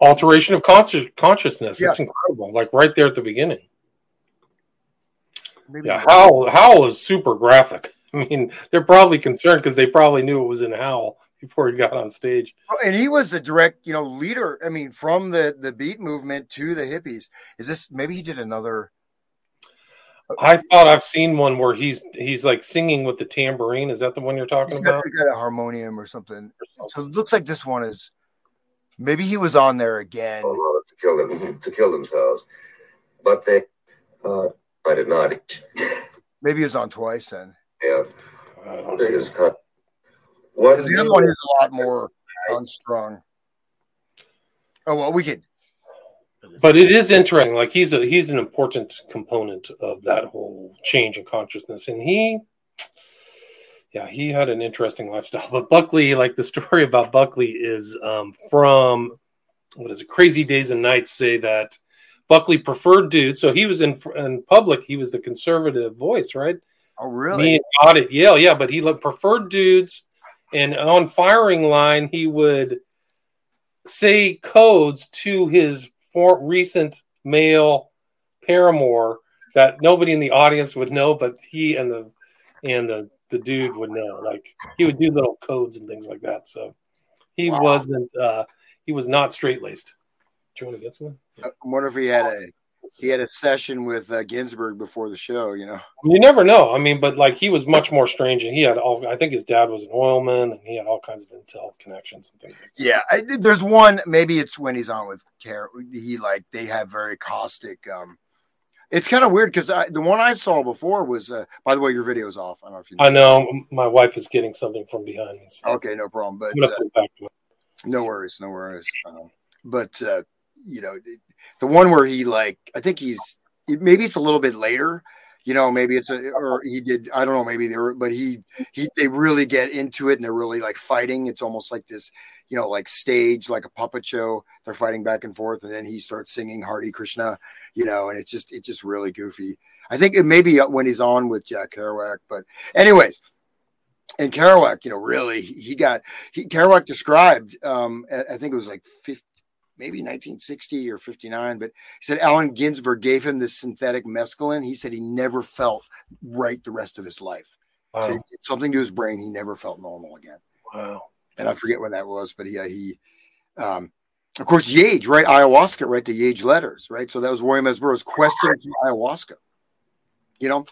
Alteration of consci- consciousness. Yeah. It's incredible. Like right there at the beginning. maybe Yeah, Howl, Howl is super graphic. I mean, they're probably concerned because they probably knew it was in Howl before he got on stage. And he was a direct, you know, leader. I mean, from the the beat movement to the hippies. Is this maybe he did another? Uh, I thought I've seen one where he's he's like singing with the tambourine. Is that the one you're talking He's got, about? he's got a harmonium or something. So it looks like this one is. Maybe he was on there again. to kill them to kill themselves, but they uh, I did not. Maybe he was on twice then. Yeah, I don't this see. is cut. What the other one is a lot more unstrung. Oh well, we could. But it is interesting. Like he's a he's an important component of that whole change in consciousness, and he, yeah, he had an interesting lifestyle. But Buckley, like the story about Buckley, is um, from what is it? Crazy Days and Nights say that Buckley preferred dudes. So he was in in public. He was the conservative voice, right? Oh Me really? and Todd at Yale, yeah, but he looked preferred dudes, and on firing line he would say codes to his for recent male paramour that nobody in the audience would know, but he and the and the the dude would know. Like he would do little codes and things like that. So he Wow. wasn't uh he was not straight laced. Do you want to get some? I wonder if he had a he had a session with uh, Ginsberg before the show. You know. You never know. I mean, but like he was much more strange, and he had all. I think his dad was an oilman, and he had all kinds of intel connections and things. like that. Yeah, I, there's one. Maybe it's when he's on with Care. He like they have very caustic. um It's kind of weird because the one I saw before was. uh By the way, your video's off. I don't know if you. I know my wife is getting something from behind me. So Okay, no problem. But uh, no worries, no worries. Um, but uh, you know, the one where he like, I think he's maybe it's a little bit later. You know, maybe it's a or he did. I don't know. Maybe they were, but he he they really get into it and they're really like fighting. It's almost like this, you know, like stage, like a puppet show. They're fighting back and forth, and then he starts singing Hare Krishna. You know, and it's just it's just really goofy. I think it may be when he's on with Jack Kerouac, but anyways. And Kerouac, you know, really, he got he Kerouac described. Um, I think it was like 50, maybe 1960 or 59, but he said Allen Ginsberg gave him this synthetic mescaline. He said he never felt right the rest of his life. He said something to his brain. He never felt normal again. wow. And I forget when that was, but he, uh, he, um, of course, Yage, right? Ayahuasca, right? The Yage letters, right? So that was William S. Burroughs' question from ayahuasca. You know,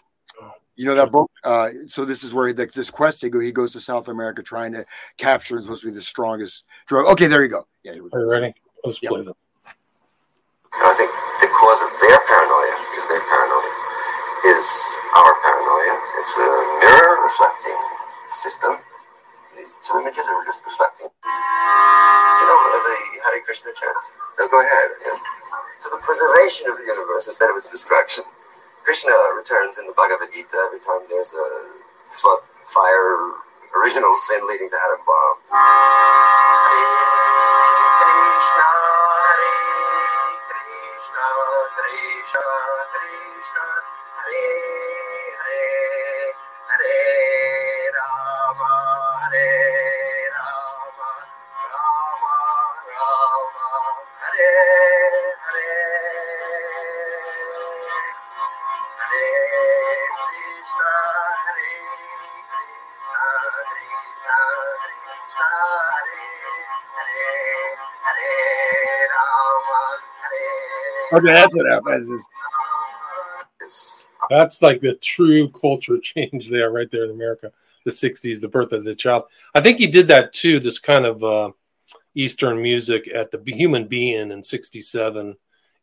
you know that book. Uh, so this is where he, like, this quest he go. He goes to South America trying to capture supposed to be the strongest drug. Okay, there you go. Yeah, here we Are you ready? Let's Yep. play them. And I think the cause of their paranoia, because they're paranoid, is our paranoia. It's a mirror reflecting system. Two images are just reflecting. You know the Hare Krishna chant? No, go ahead. Yes. To the preservation of the universe instead of its destruction. Krishna returns in the Bhagavad Gita every time there's a flood, fire, original sin leading to atom bombs. Hare Krishna, Hare Krishna, Krishna, Krishna, Hare Hare, Hare Rama, Hare Okay, that's enough. That's That's like the true culture change there, right there in America. The '60s, the birth of the child. I think he did that too. This kind of uh, Eastern music at the Human Be-In in '67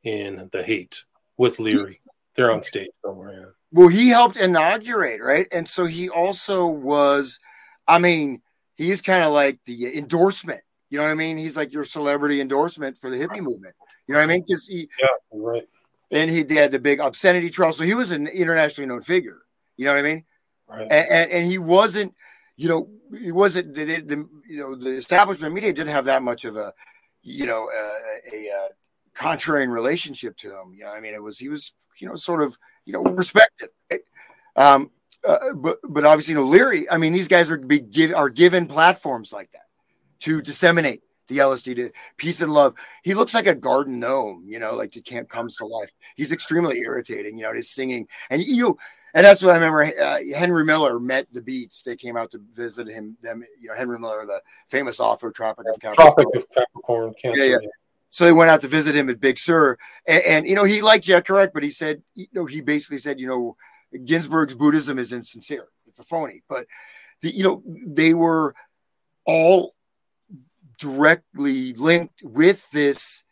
in The Haight with Leary. They're on stage somewhere. well, he helped inaugurate, right? And so he also was, I mean, he's kind of like the endorsement. You know what I mean? He's like your celebrity endorsement for the hippie movement. You know what I mean? Because he Yeah, right. and he had the big obscenity trial, so he was an internationally known figure. You know what I mean? Right. and, and, and he wasn't, you know, he wasn't the, the you know the establishment media didn't have that much of a, you know, a, a, a contrarian relationship to him. You know, I mean, it was he was you know sort of you know respected. right? Um, uh, but but obviously, you know, Leary. I mean, these guys are be give, are given platforms like that to disseminate the LSD to peace and love. He looks like a garden gnome, you know, like the camp comes to life. He's extremely irritating, you know, his singing and you and that's what I remember. Uh, Henry Miller met the Beats. They came out to visit him. Them, you know, Henry Miller, the famous author, Tropic of Capricorn. Tropic of Capricorn. Cancer, yeah, yeah. So they went out to visit him at Big Sur, and, and you know he liked Jack Kerouac, but he said, you know, he basically said, you know, Ginsberg's Buddhism is insincere. It's a phony. But the, you know, they were all directly linked with this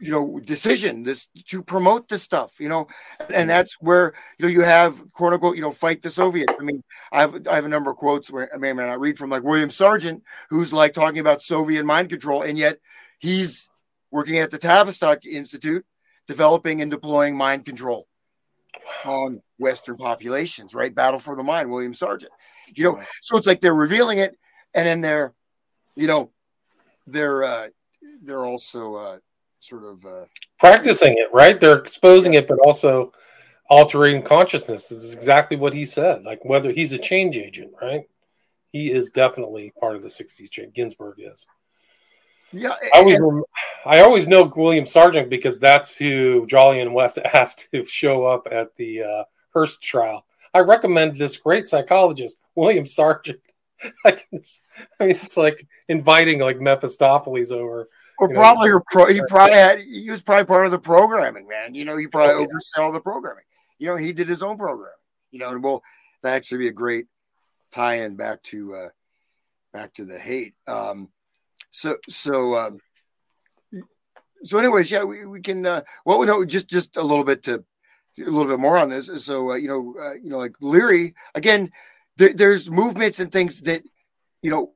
you know decision this to promote this stuff you know? And that's where you know you have quote unquote you know fight the soviet i mean i have i have a number of quotes where i may or may not read from like william sargant who's like talking about soviet mind control and yet he's working at the tavistock institute developing and deploying mind control on western populations right? Battle for the mind william sargant you know? So it's like they're revealing it and then they're you know they're uh they're also uh sort of uh, practicing it, right? They're exposing it, but also altering consciousness. This is exactly what he said. Like whether he's a change agent, right? He is definitely part of the '60s change. Ginsberg is. Yeah, I always, rem- I always know William Sargant because that's who Jolyon West asked to show up at the uh, Hearst trial. I recommend this great psychologist, William Sargant. I, I mean, it's like inviting like Mephistopheles over or probably know, pro, he probably had he was probably part of the programming, man. You know, he probably oh, yeah. oversaw the programming. You know, he did his own programming. You know, and well, that actually be a great tie-in back to uh back to the Haight. Um so so um so anyways, yeah, we, we can uh well we know just just a little bit to a little bit more on this. So uh, you know, uh, you know, like Leary again, th- there's movements and things that you know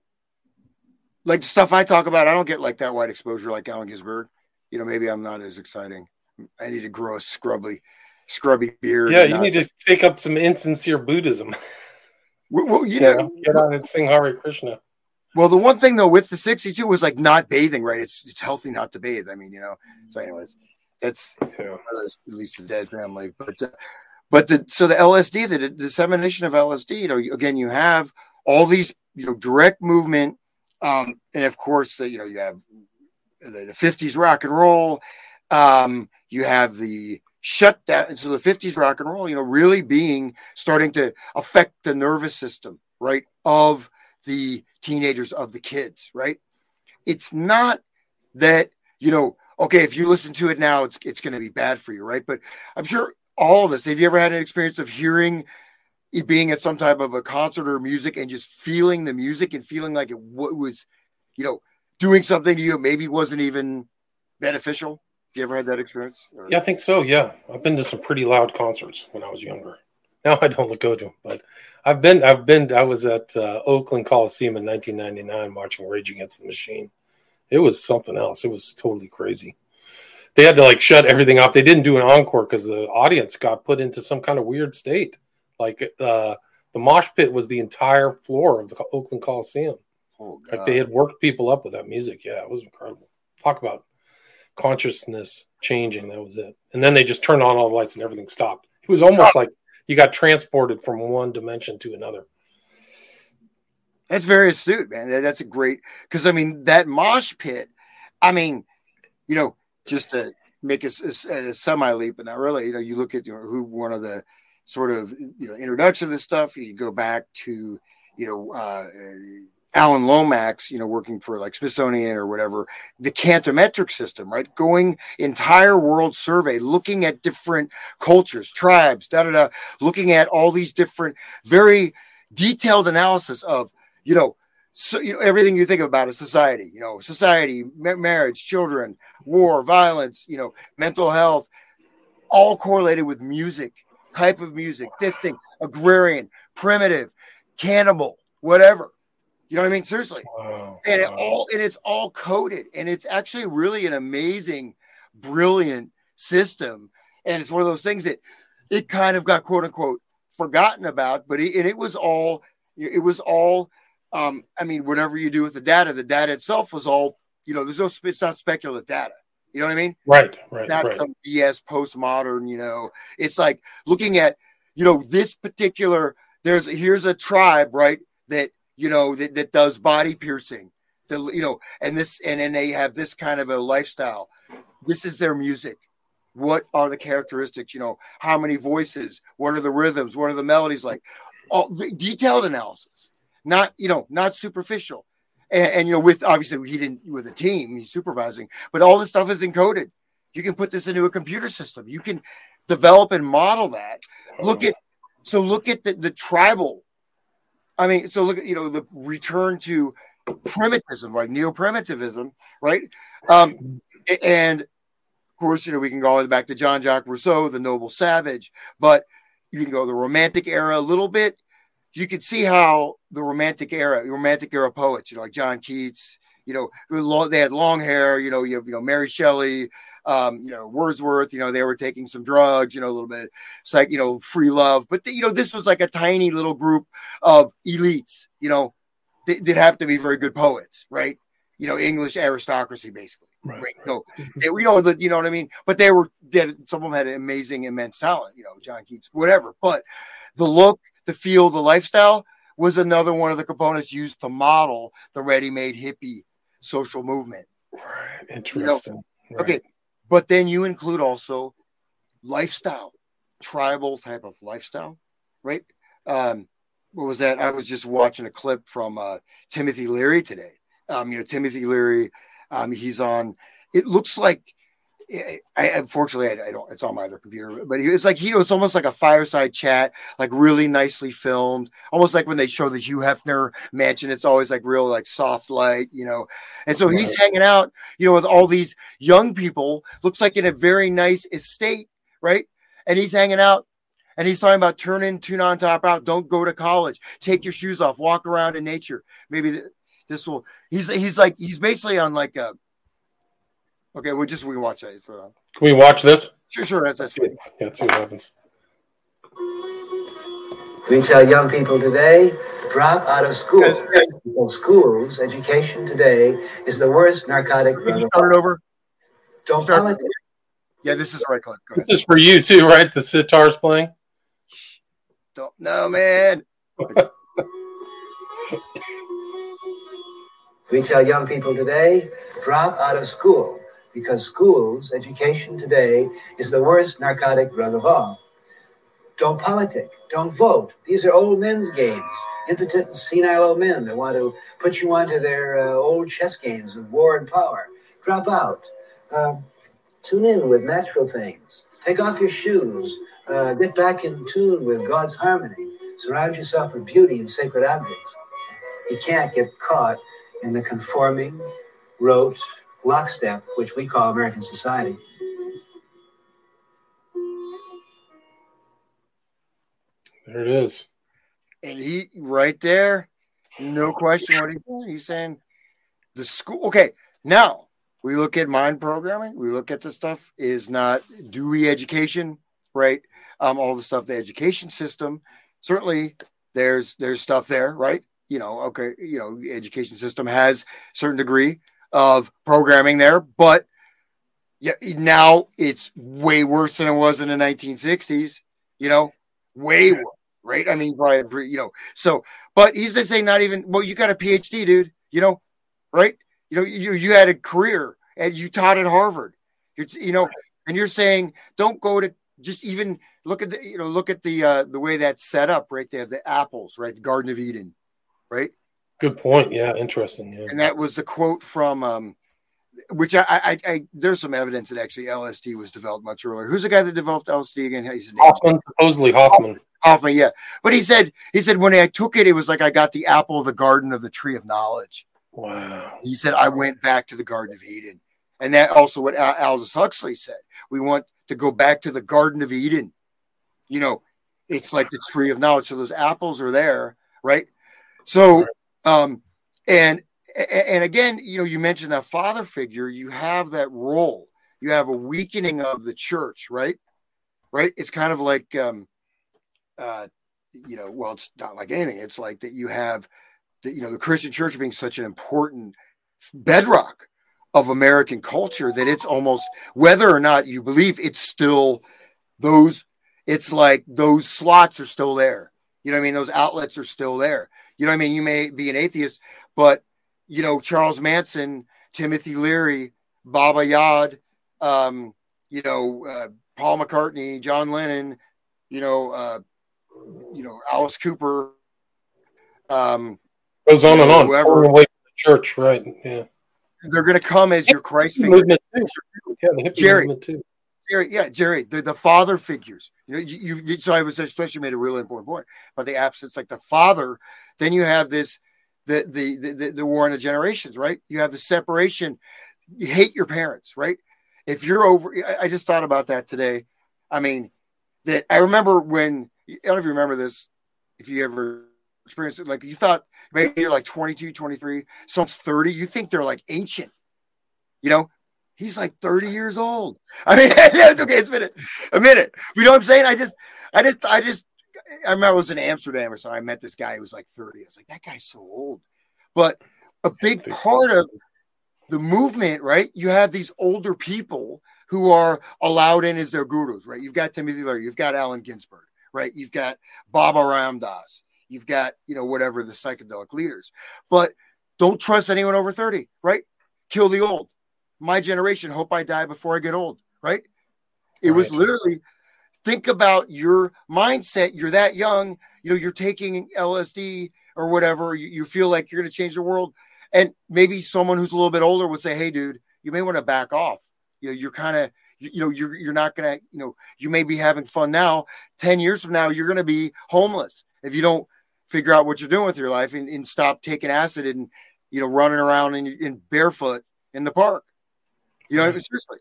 like the stuff I talk about, I don't get like that wide exposure like Allen Ginsberg. You know, maybe I'm not as exciting. I need to grow a scrubby, scrubby beard. Yeah, you not... need to take up some insincere Buddhism. Well, you know, get on and sing Hare Krishna. Well, the one thing though with the 62 was like not bathing, right? It's it's healthy not to bathe. I mean, you know. So, anyways, that's yeah. at least the dead family. But uh, but the so the LSD, the, the dissemination of LSD, you know, again, you have all these you know direct movement um, and of course, the, you know, you have the, the 50s rock and roll. Um, you have the shutdown. And so the 50s rock and roll, you know, really being starting to affect the nervous system, right, of the teenagers, of the kids, right? It's not that, you know, okay, if you listen to it now, it's it's going to be bad for you, right? But I'm sure all of us, have you ever had an experience of hearing being at some type of a concert or music and just feeling the music and feeling like it w- was, you know, doing something to you maybe wasn't even beneficial. You ever had that experience? Or? Yeah, I think so. Yeah, I've been to some pretty loud concerts when I was younger. Now I don't go to them, but I've been. I've been. I was at uh, Oakland Coliseum in 1999 watching Rage Against the Machine. It was something else. It was totally crazy. They had to like shut everything off. They didn't do an encore because the audience got put into some kind of weird state like uh, the mosh pit was the entire floor of the Oakland Coliseum. Oh, like they had worked people up with that music. Yeah, it was incredible. Talk about consciousness changing. That was it. And then they just turned on all the lights and everything stopped. It was almost like you got transported from one dimension to another. That's very astute, man. That's a great because I mean that mosh pit. I mean, you know, just to make a, a, a semi leap, but not really. You know, you look at you know, who one of the sort of you know introduction to this stuff. You go back to you know uh, Alan Lomax, you know, working for like Smithsonian or whatever, the Cantometric system, right? Going entire world survey, looking at different cultures, tribes, da da da, looking at all these different, very detailed analysis of, you know, so you know everything you think about a society, you know, society, ma- marriage, children, war, violence, you know, mental health, all correlated with music type of music, this thing, agrarian, primitive, cannibal, whatever. You know what I mean? Seriously. Wow. And it all and it's all coded. And it's actually really an amazing, brilliant system. And it's one of those things that it kind of got quote unquote forgotten about, but it, and it was all it was all um, I mean, whatever you do with the data, the data itself was all, you know, there's no it's not speculative data. You know what I mean? Right, right. Not right. some BS postmodern, you know. It's like looking at, you know, this particular there's here's a tribe, right, that you know that, that does body piercing. The you know, and this and then they have this kind of a lifestyle. This is their music. what are the characteristics? You know, how many voices? What are the rhythms? What are the melodies like? All detailed analysis, not you know, not superficial. And, and, you know, with obviously he didn't with a team, he's supervising, but all this stuff is encoded. You can put this into a computer system. You can develop and model that. Look at so look at the, the tribal. I mean, so look at you know the return to primitivism, like neo-primitivism, right? Um, and of course, you know, we can go all the way back to Jean Jacques Rousseau, the noble savage, but you can go the romantic era a little bit. You can see how the romantic era, romantic era poets, you know, like John Keats, you know, they had long hair, you know, you have, you know, Mary Shelley, um, you know, Wordsworth, you know, they were taking some drugs, you know, a little bit. It's like, you know, free love. But, the, you know, this was like a tiny little group of elites, you know, they did have to be very good poets, right? You know, English aristocracy, basically. Right. right. No, they, you know, the, you know what I mean? But they were, dead. some of them had amazing, immense talent, you know, John Keats, whatever. But the look, the feel, the lifestyle was another one of the components used to model the ready made hippie social movement. Right. Interesting. You know? right. Okay. But then you include also lifestyle, tribal type of lifestyle, right? Um, what was that? I was just watching a clip from uh, Timothy Leary today. Um, you know, Timothy Leary um, he's on. It looks like. I, unfortunately I, I, don't. It's on my other computer, but it's like he was almost like a fireside chat, like really nicely filmed, almost like when they show the Hugh Hefner mansion. It's always like real, like soft light, you know. And so he's hanging out, you know, with all these young people. Looks like in a very nice estate, right? And he's hanging out, and he's talking about turn in, tune on, top out. Don't go to college. Take your shoes off. Walk around in nature. Maybe this will. He's he's like he's basically on like a. Okay, we just we watch that. So. Uh, can we watch this? Sure, sure. That's, that's good. Yeah, let's see what happens. We tell young people today, drop out of school. Yes, yes. Schools, education today is the worst narcotic. Can you start it over? Don't start. Yeah, this is right clip. This is for you too, right? The sitar's playing. Don't know, man. We tell young people today, drop out of school because schools, education today, is the worst narcotic drug of all. Don't politic. Don't vote. These are old men's games. Impotent and senile old men that want to put you onto their uh, old chess games of war and power. Drop out. Uh, tune in with natural things. Take off your shoes. Uh, get back in tune with God's harmony. Surround yourself with beauty and sacred objects. You can't get caught in the conforming, rote lockstep, which we call American society. There it is. And he right there, no question what he's saying. He's saying the school. Okay, now we look at mind programming. We look at the stuff is not do we education, right? Um, all the stuff the education system. Certainly, there's there's stuff there, right? you know, okay, you know, education system has certain degree of programming there, but yeah, now it's way worse than it was in the 1960s. You know, way worse, right? I mean, probably, you know, so, but he's just saying not even. Well, you got a PhD, dude. You know, right? You know, you you had a career and you taught at Harvard. You're, you know, and you're saying don't go to just even look at the you know look at the uh the way that's set up right they have the apples right the garden of eden right? Good point. Yeah, interesting. Yeah. And that was the quote from um, which I, I, I, there's some evidence that actually LSD was developed much earlier. Who's the guy that developed LSD again? He's Hofmann, supposedly Hofmann. Hofmann, yeah. But he said he said when I took it, it was like I got the apple of the garden of the tree of knowledge. Wow. He said I went back to the Garden of Eden, and that also what Aldous Huxley said. We want to go back to the Garden of Eden. You know, it's like the tree of knowledge. So those apples are there, right? So, um, and and again, you know, you mentioned that father figure. You have that role. You have a weakening of the church, right? Right. It's kind of like, um, uh, you know, well, it's not like anything. It's like that you have, the, you know, the Christian church being such an important bedrock of American culture that it's almost whether or not you believe it's still those. It's like those slots are still there. You know I mean? Those outlets are still there. You know what I mean? You may be an atheist, but you know, Charles Manson, Timothy Leary, Baba Yod, um, you know, uh, Paul McCartney, John Lennon, you know, uh, you know, Alice Cooper. Um, Goes on you and know, on. whoever- Away from the church, right? Yeah. they're going to come as your Christ figure. Movement too. Yeah, the hippie Jerry. movement too. Jerry, yeah, Jerry, the, the father figures. You you, you so I was especially made a really important point about the absence, like the father. Then you have this, the the the, the, the war in the generations, right? You have the separation. You hate your parents, right? If you're over, I, I just thought about that today. I mean, that I remember when I don't know if you remember this, if you ever experienced it, like you thought maybe you're like 22, 23, someone's 30, you think they're like ancient, you know, He's like 30 years old. I mean, yeah, it's okay. It's been a, a minute. You know what I'm saying? I just, I just, I just, I remember I was in Amsterdam or something. I met this guy who was like 30. I was like, that guy's so old. But a big part of the movement, right? You have these older people who are allowed in as their gurus, right? You've got Timothy Leary, you've got Allen Ginsberg, right? You've got Baba Ram Dass, you've got, you know, whatever the psychedelic leaders. But don't trust anyone over 30, right? Kill the old my generation hope I die before I get old, right? It was literally think about your mindset. You're that young, you know, you're taking LSD or whatever, you, you feel like you're going to change the world. And maybe someone who's a little bit older would say, Hey, dude, you may want to back off. You know, you're kind of, you, you know, you're, you're not going to, you know, you may be having fun now. 10 years from now, you're going to be homeless if you don't figure out what you're doing with your life and, and stop taking acid and, you know, running around in, in barefoot in the park. You know, seriously.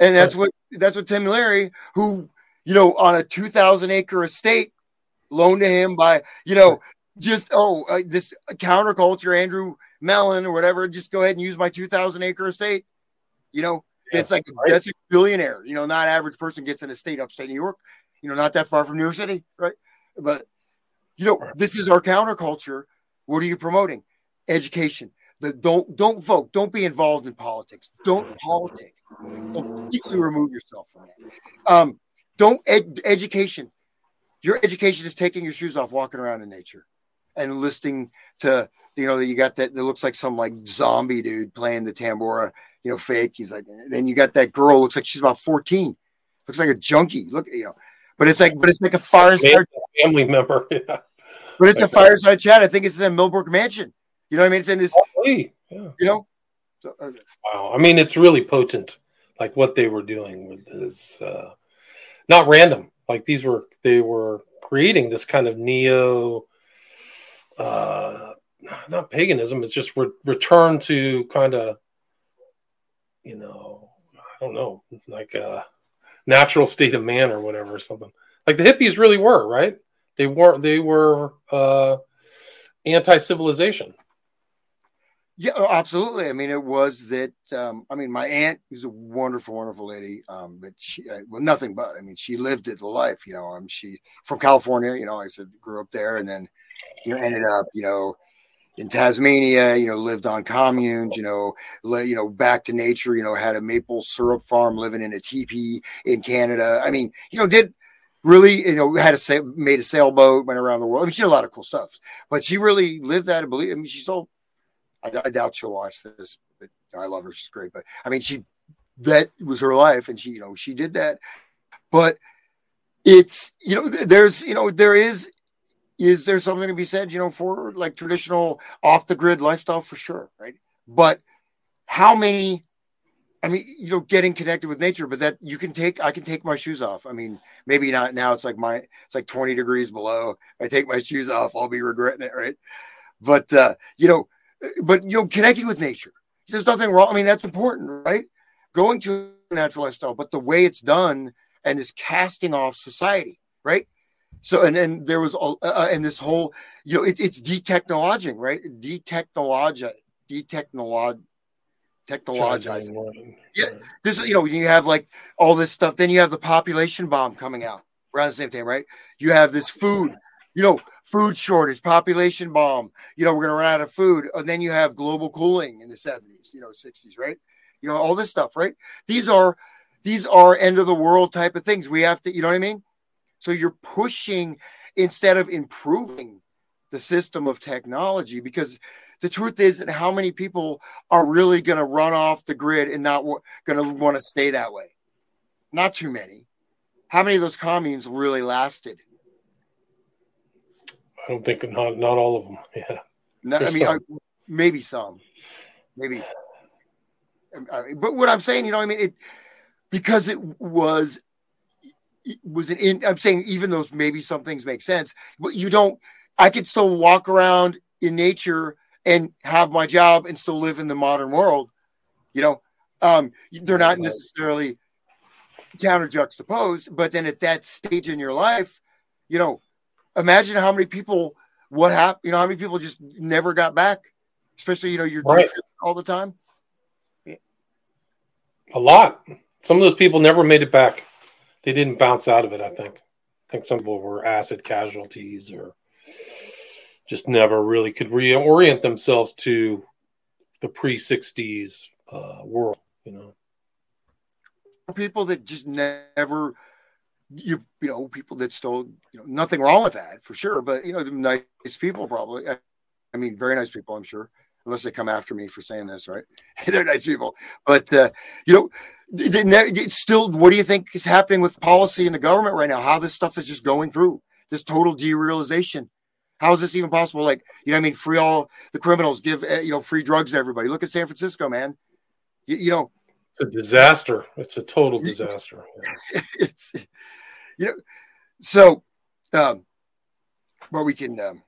And that's what that's what Tim Leary, who, you know, on a two thousand acre estate loaned to him by, you know, just oh uh, this counterculture, Andrew Mellon or whatever, just go ahead and use my two thousand acre estate. You know, Yeah, it's like right. that's a billionaire. You know, not average person gets an estate upstate New York. You know, not that far from New York City, right? But you know, this is our counterculture. What are you promoting? Education. The, don't don't vote. Don't be involved in politics. Don't politic. Completely remove yourself from it. Um, don't ed- education. Your education is taking your shoes off, walking around in nature, and listening to you know that you got that that looks like some like zombie dude playing the tambora, you know, fake. He's like, then you got that girl looks like she's about fourteen, looks like a junkie. Look, you know, but it's like, but it's like a fireside Family member. Yeah. but it's a that. fireside chat. I think it's in the Millbrook Mansion. You know what I mean? It's in this, Golly, yeah. you know. So, uh, Wow. I mean, it's really potent, like what they were doing with this. Uh, not random. Like these were, they were creating this kind of neo, uh, not paganism. It's just re- return to kind of, you know, I don't know, like a natural state of man or whatever, or something. Like the hippies really were, right? They were, they were uh, anti-civilization. Yeah, oh, absolutely. I mean, it was that. Um, I mean, my aunt was a wonderful, wonderful lady. Um, but she, uh, well, nothing but. I mean, she lived it the life. You know, um, she from California. You know, I said grew up there, and then you know ended up, you know, in Tasmania. You know, lived on communes. You know, le- you know, back to nature. You know, had a maple syrup farm, living in a teepee in Canada. I mean, you know, did really, you know, had a sa- made a sailboat, went around the world. I mean, she did a lot of cool stuff, but she really lived that and believe. I mean, she's so. I, I doubt she'll watch this, but I love her. She's great. But I mean, she that was her life, and she, you know, she did that. But it's you know, there's you know, there is is there something to be said, you know, for like traditional off the grid lifestyle for sure, right? But how many? I mean, you know, getting connected with nature, but that you can take, I can take my shoes off. I mean, maybe not now. It's like my, it's like 20 degrees below. I take my shoes off, I'll be regretting it, right? But, uh, you know, but, you know, connecting with nature, there's nothing wrong. I mean, that's important, right? Going to a natural lifestyle, but the way it's done and is casting off society, right? So, and then there was, all- uh, and this whole, you know, it, it's detechnologing, right? Detechnologia, detechnolog, technologizing Yeah. this you know you have like all this stuff then you have the population bomb coming out around the same time right you have this food you know food shortage population bomb. You know we're going to run out of food. And then you have global cooling in the 70s you know 60s right? You know all this stuff right? These are these are end of the world type of things. We have to you know what i mean? So you're pushing instead of improving the system of technology because the truth is that how many people are really going to run off the grid and not w- going to want to stay that way? Not too many. How many of those communes really lasted? I don't think not not all of them. Yeah. No, I mean, I, maybe some, maybe. I- But what I'm saying, you know, I mean, it because it was it was an in. I'm saying even those maybe some things make sense, but you don't. I could still walk around in nature and have my job and still live in the modern world. You know, um, they're not necessarily counter juxtaposed, but then at that stage in your life, you know, imagine how many people what happened. You know, how many people just never got back, especially you know you're Right. all the time. A lot. Some of those people never made it back. They didn't bounce out of it, I think. I think some people were acid casualties or just never really could reorient themselves to the pre 60s uh, world, you know. people that just never you you know people that stole you know nothing wrong with that for sure but you know the nice people probably I, mean very nice people i'm sure unless they come after me for saying this right? They're nice people but uh you know they- they ne- it's still what do you think is happening with policy in the government right now? How this stuff is just going through this total derealization. How is this even possible? Like you know i mean? Free all the criminals give uh, you know free drugs to everybody. Look at san francisco man. You, you know. It's a disaster. It's a total disaster. It's you know so um well we can um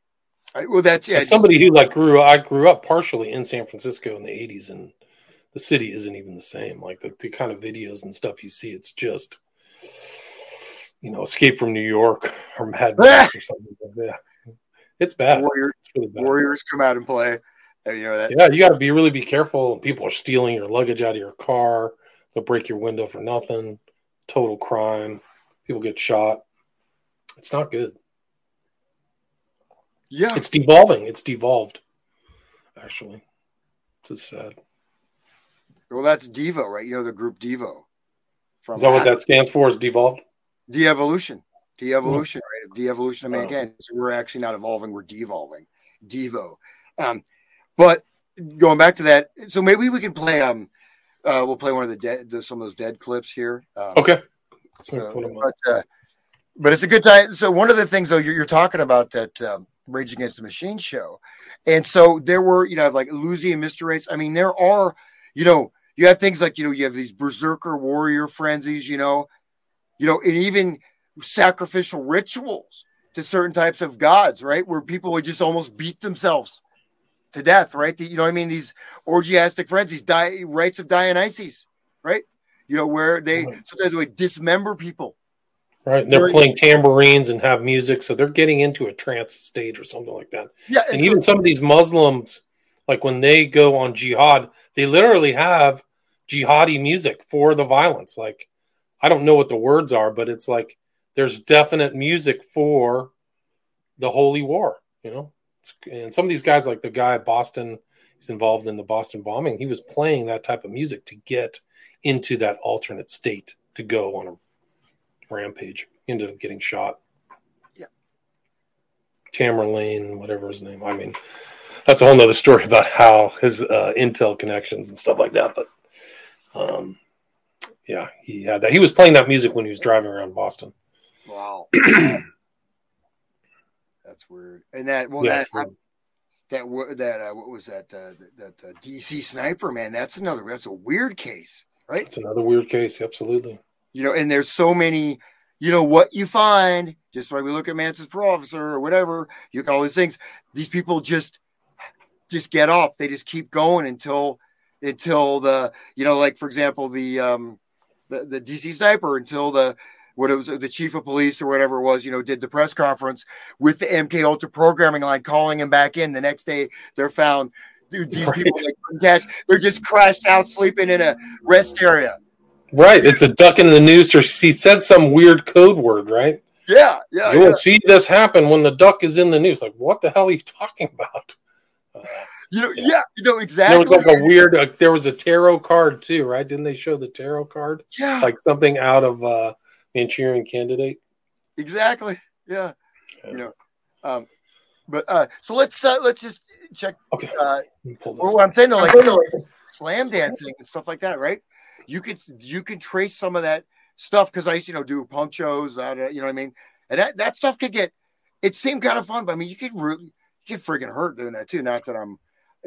I, well that's yeah somebody who like grew I grew up partially in San Francisco in the 80s and the city isn't even the same. Like the, the kind of videos and stuff you see, it's just you know, escape from New York or Mad Max or something. Yeah. It's bad. warrior, It's really bad. warriors come out and play and, you know that Yeah, you got to be really be careful. People are stealing your luggage out of your car. They'll break your window for nothing. Total crime. People get shot. It's not good. yeah It's devolving. It's devolved. Actually, it's just sad. well that's devo right you know the group devo from Is that what that stands for? Is devolved? de-evolution de-evolution right de-evolution i mean Oh. again so we're actually not evolving we're devolving devo um but going back to that so maybe we can play um uh we'll play one of the dead the, some of those dead clips here um, Okay. So, Put 'em up. but uh, but it's a good time. So one of the things though you're, you're talking about that um, Rage Against the Machine show, and so there were you know like Eleusinian mystery rites. I mean there are you know you have things like you know you have these berserker warrior frenzies. You know, you know, and even sacrificial rituals to certain types of gods, right? Where people would just almost beat themselves to death, right? The- you know, I mean these orgiastic frenzies, di- rites of Dionysus, right? You know, where they sometimes they dismember people. Right. They're Very- playing tambourines and have music, so they're getting into a trance state or something like that. Yeah, And even some of these Muslims, like when they go on jihad, they literally have jihadi music for the violence. Like, I don't know what the words are, but it's like there's definite music for the holy war, you know? And some of these guys, like the guy at Boston, he's involved in the Boston bombing, he was playing that type of music to get into that alternate state to go on a rampage. He ended up getting shot. Yeah. Tamerlan, whatever his name. I mean, that's a whole nother story about how his uh, intel connections and stuff like that. But um, yeah, he had that. He was playing that music when he was driving around Boston. Wow. That's weird. And that well Yeah, that that that uh, what was that uh, that uh, DC sniper man? That's another that's a weird case, right? it's another weird case. Absolutely. You know, and there's so many. You know what you find, just like we look at Manson's pro officer or whatever. You got all these things. These people just just get off. They just keep going until until the you know, like for example, the um the, the DC sniper until the what it was the chief of police or whatever it was, you know, did the press conference with the MK Ultra programming line, calling him back in. The next day, they're found. Dude, these Right. people couldn't catch. They're just crashed out, sleeping in a rest area. Right. It's a duck in the noose, or she said some weird code word, right? Yeah, yeah, you yeah. will see this happen when the duck is in the news. Like, what the hell are you talking about? Uh, You know, Yeah. yeah, you know exactly. there was like a weird. Uh, there was a tarot card too, right? Didn't they show the tarot card? yeah, Like something out of uh, Manchurian Candidate. exactly. Yeah, Yeah. you know. Um, but uh, so let's uh, let's just check. Okay. Uh, Let me pull this or what I'm saying, though, like slam dancing and stuff like that, right? You could you can trace some of that stuff because I used to, you know, do punk shows, that uh, you know what I mean? And that, that stuff could get it seemed kind of fun, but I mean you could really you get freaking hurt doing that too. Not that I'm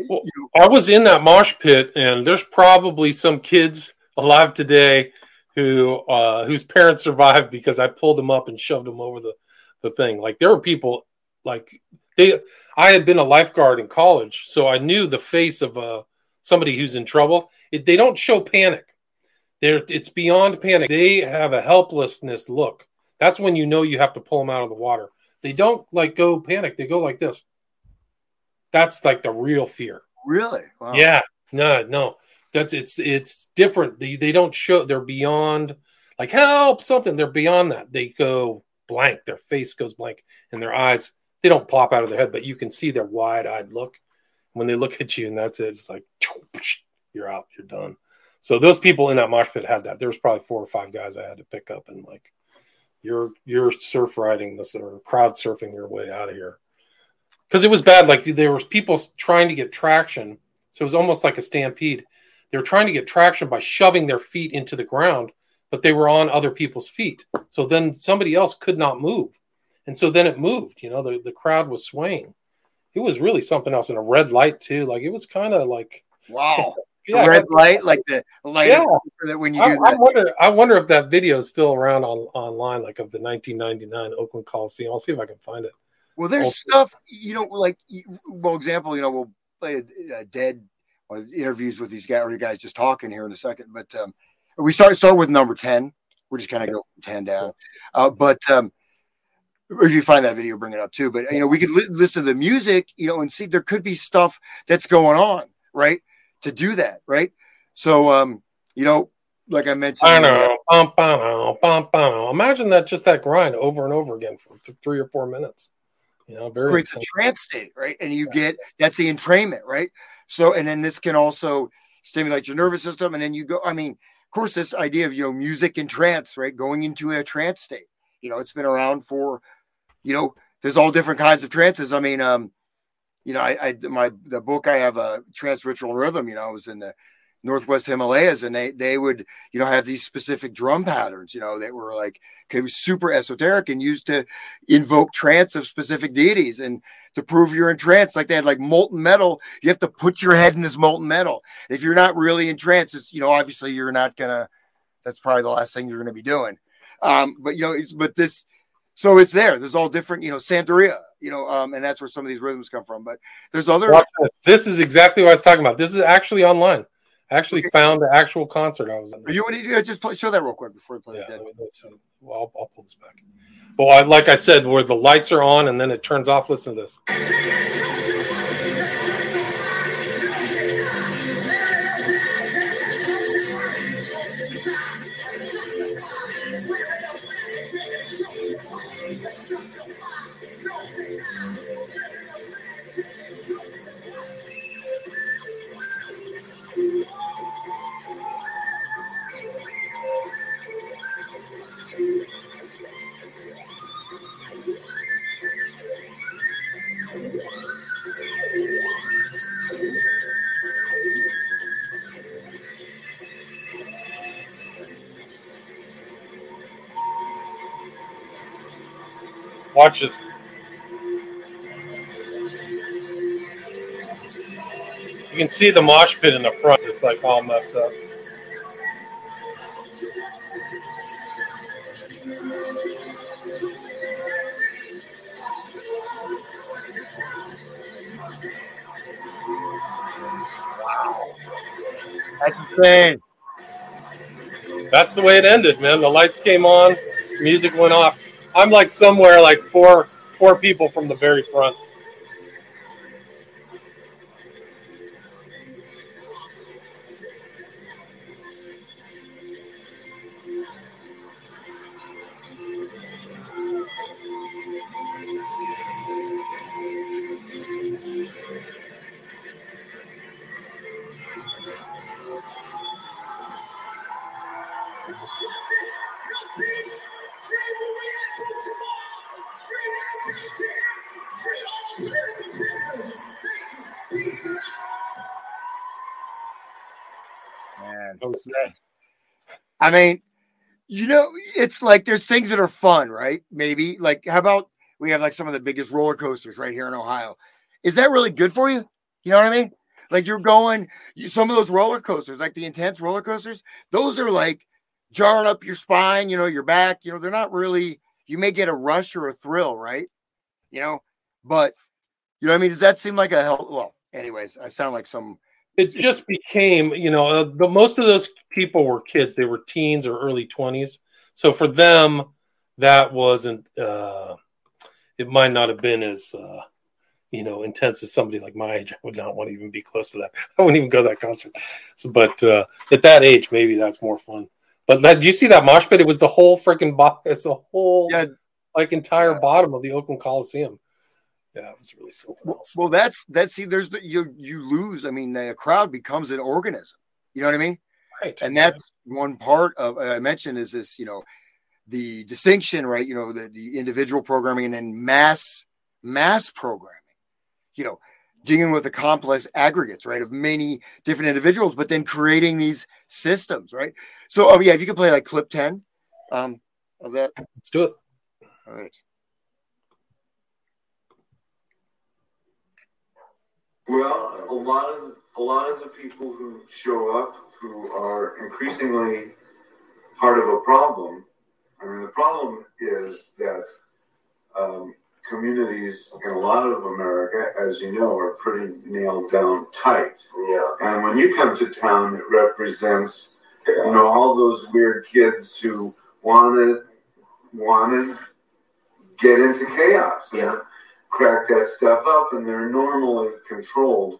well, you, I was in that mosh pit and there's probably some kids alive today who uh whose parents survived because I pulled them up and shoved them over the the thing. Like there were people like they I had been a lifeguard in college, so I knew the face of uh somebody who's in trouble. It, they don't show panic. They're, it's beyond panic. They have a helplessness look. That's when you know you have to pull them out of the water. They don't like go panic. They go like this. That's like the real fear. Really? Wow. Yeah. No, no. That's it's it's different. They they don't show they're beyond like help something. They're beyond that. They go blank. Their face goes blank and their eyes they don't pop out of their head, but you can see their wide-eyed look when they look at you, and that's it. It's like you're out, you're done. So those people in that mosh pit had that. There was probably four or five guys I had to pick up and like, you're you're surf riding this or crowd surfing your way out of here because it was bad. Like there was people trying to get traction, so it was almost like a stampede. They were trying to get traction by shoving their feet into the ground, but they were on other people's feet. So then somebody else could not move, and so then it moved. You know, the the crowd was swaying it was really something else in a red light too. Like it was kind of like wow. Yeah, red light, like the light yeah. that when you I, I, wonder, I wonder if that video is still around on online, like of the 1999 Oakland Coliseum. I'll see if I can find it. Well, there's also. stuff, you know, like, well, example, you know, we'll play a, a dead or interviews with these guys or you guys just talking here in a second. But um, we start start with number 10. We're just kind of go from 10 down. Uh, but um, if you find that video, bring it up too. But you know, we could li- listen to the music, you know, and see there could be stuff that's going on, right? To do that, right? So, um, you know, like I mentioned, I know, bum, bum, bum, bum. imagine that just that grind over and over again for three or four minutes. You know, very creates a trance state, right? And you get that's the entrainment, right? So, and then this can also stimulate your nervous system, and then you go. I mean, of course, this idea of you know music and trance, right? Going into a trance state. You know, it's been around for you know, there's all different kinds of trances. I mean, um, you know, I, I my the book I have a trance ritual rhythm. You know, I was in the Northwest Himalayas, and they they would you know have these specific drum patterns. You know, that were like super esoteric and used to invoke trance of specific deities and to prove you're in trance. Like they had like molten metal. You have to put your head in this molten metal. If you're not really in trance, it's you know obviously you're not gonna. That's probably the last thing you're gonna be doing. Um, but you know, but this so it's there. There's all different, you know, Santeria, you know, um, and that's where some of these rhythms come from. But there's other. This. this. is exactly what I was talking about. This is actually online. I actually okay. found the actual concert I was in. Are you want to just play, show that real quick before we play yeah, Well, I'll, I'll, pull this back. Well, I, like I said, where the lights are on and then it turns off. Listen to this. Watch it. You can see the mosh pit in the front. It's like all messed up. That's insane. That's the way it ended, man. The lights came on, music went off. I'm like somewhere like four four people from the very front. Mean, You know, it's like there's things that are fun, right? Maybe like how about we have like some of the biggest roller coasters right here in Ohio. Is that really good for you? You know what I mean? Like you're going some of those roller coasters, like the intense roller coasters, those are like jarring up your spine, you know, your back, you know, they're not really you may get a rush or a thrill, right? You know, but you know what I mean? Does that seem like a help? Well, anyways, I sound like some it just became you know uh, the, most of those people were kids. They were teens or early 20s so for them that wasn't uh it might not have been as uh you know intense as somebody like my age. I would not want to even be close to that. I wouldn't even go to that concert. So but uh at that age maybe that's more fun. But that, do you see that mosh pit? It was the whole freaking bo- it's the whole yeah. like entire yeah. bottom of the oakland coliseum yeah, it was really something else. Well, that's that's see, there's the, you you lose. I mean, the crowd becomes an organism. You know what I mean? Right. And that's one part of I mentioned is this. You know, the distinction, right? You know, the, the individual programming and then mass mass programming. You know, dealing with the complex aggregates, right, of many different individuals, but then creating these systems, right? So, oh yeah, if you could play like clip ten um, of that, let's do it. All right. Well, a lot of a lot of the people who show up who are increasingly part of a problem. I mean, the problem is that um, communities in a lot of America, as you know, are pretty nailed down tight. Yeah. And when you come to town, it represents you know all those weird kids who want to want to get into chaos. Yeah crack that stuff up and they're normally controlled.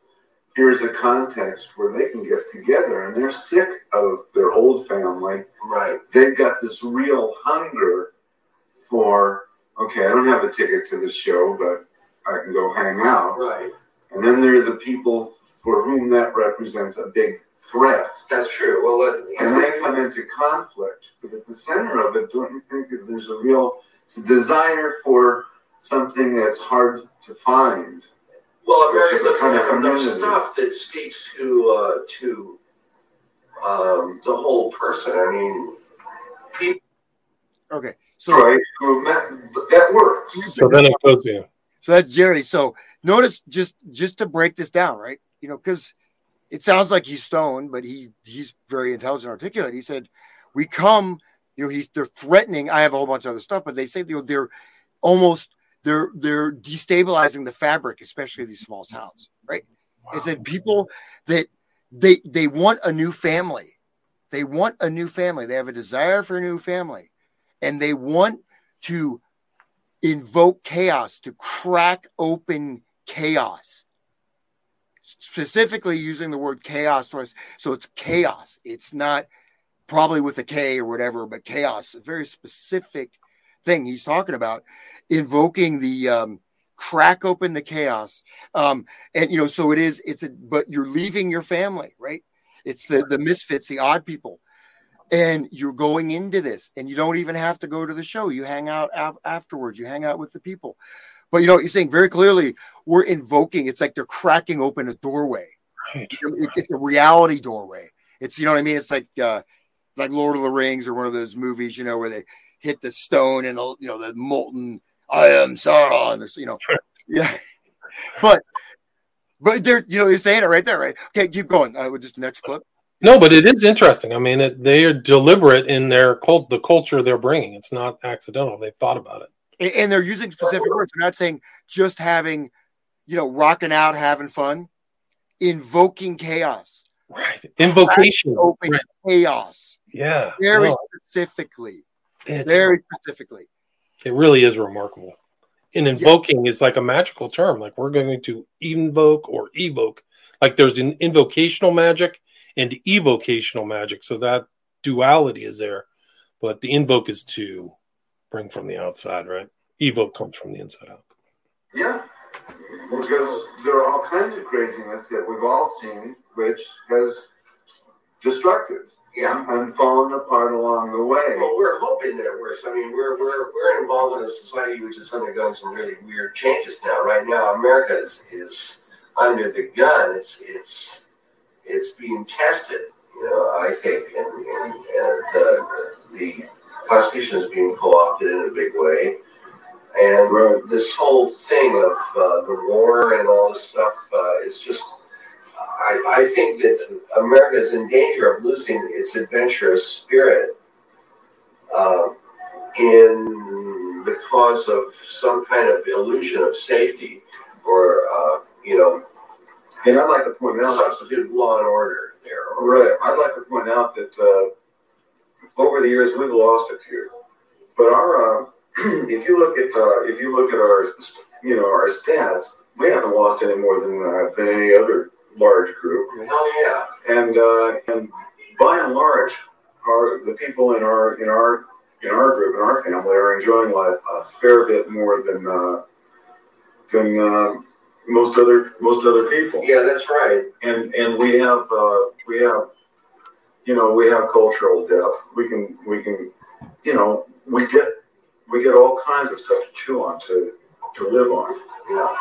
Here's a context where they can get together and they're sick of their old family. Right. They've got this real hunger for, okay, I don't have a ticket to the show, but I can go hang out. Right. And then there are the people for whom that represents a big threat. That's true. Well, and they come into conflict. But at the center of it, don't you think that there's a real desire for something that's hard to find. Well, America doesn't have enough stuff that speaks to uh, to um, the whole person. I mean, people. Okay, so right, that, that works. So then it goes yeah. So that's Jerry. So notice just just to break this down, right? You know, because it sounds like he's stoned, but he he's very intelligent, articulate. He said, "We come." You know, he's they're threatening. I have a whole bunch of other stuff, but they say you know, they're almost they're they're destabilizing the fabric, especially these small towns, right? Wow. It's that people that they they want a new family. They want a new family. They have a desire for a new family. And they want to invoke chaos, to crack open chaos. Specifically using the word chaos twice. So it's chaos. It's not probably with a K or whatever, but chaos, a very specific thing he's talking about invoking the um, crack open the chaos. Um, and you know, so it is. It's a but you're leaving your family, right? It's the the misfits, the odd people, and you're going into this, and you don't even have to go to the show. You hang out afterwards. You hang out with the people. But you know, you're saying very clearly, we're invoking. It's like they're cracking open a doorway. Right. It's a reality doorway. It's you know what I mean. It's like uh, like Lord of the Rings or one of those movies, you know, where they hit the stone and the, you know the molten I am Sauron. You know, yeah. But but they're you know they're saying it right there, right? Okay, keep going. Uh, would just the next clip. No, but it is interesting. I mean, it, they are deliberate in their cult, the culture they're bringing. It's not accidental. They've thought about it, and, and they're using specific words. They're not saying just having, you know, rocking out, having fun, invoking chaos. Right. Invocation. Open right. chaos. Yeah. Very well, specifically. Very specifically. It really is remarkable. And invoking yeah. is like a magical term. Like we're going to invoke or evoke. Like there's an invocational magic and evocational magic. So that duality is there. But the invoke is to bring from the outside, right? Evoke comes from the inside out. Yeah. Because there are all kinds of craziness that we've all seen, which has destructive yeah. and falling apart along the way. Well, we're hoping that it works. I mean, we're, we're, we're involved in a society which is undergoing some really weird changes now. Right now, America is, is under the gun. It's it's it's being tested. You know, I think, and, and, and uh, the Constitution is being co-opted in a big way. And this whole thing of uh, the war and all this stuff uh, is just, I, I think that America is in danger of losing its adventurous spirit uh, in the cause of some kind of illusion of safety or, uh, you know, And I'd like to point out, substitute law and order there. or right, I'd like to point out that uh, over the years we've lost a few, but our uh, if you look at uh, if you look at our you know our stats, we haven't lost any more than uh, than any other large group, Oh, yeah. and uh, and by and large, our the people in our in our in our group in our family are enjoying life a fair bit more than uh, than uh, most other most other people Yeah, that's right. and and we have uh, we have you know we have cultural depth. We can we can you know we get we get all kinds of stuff to chew on to to live on. Yeah.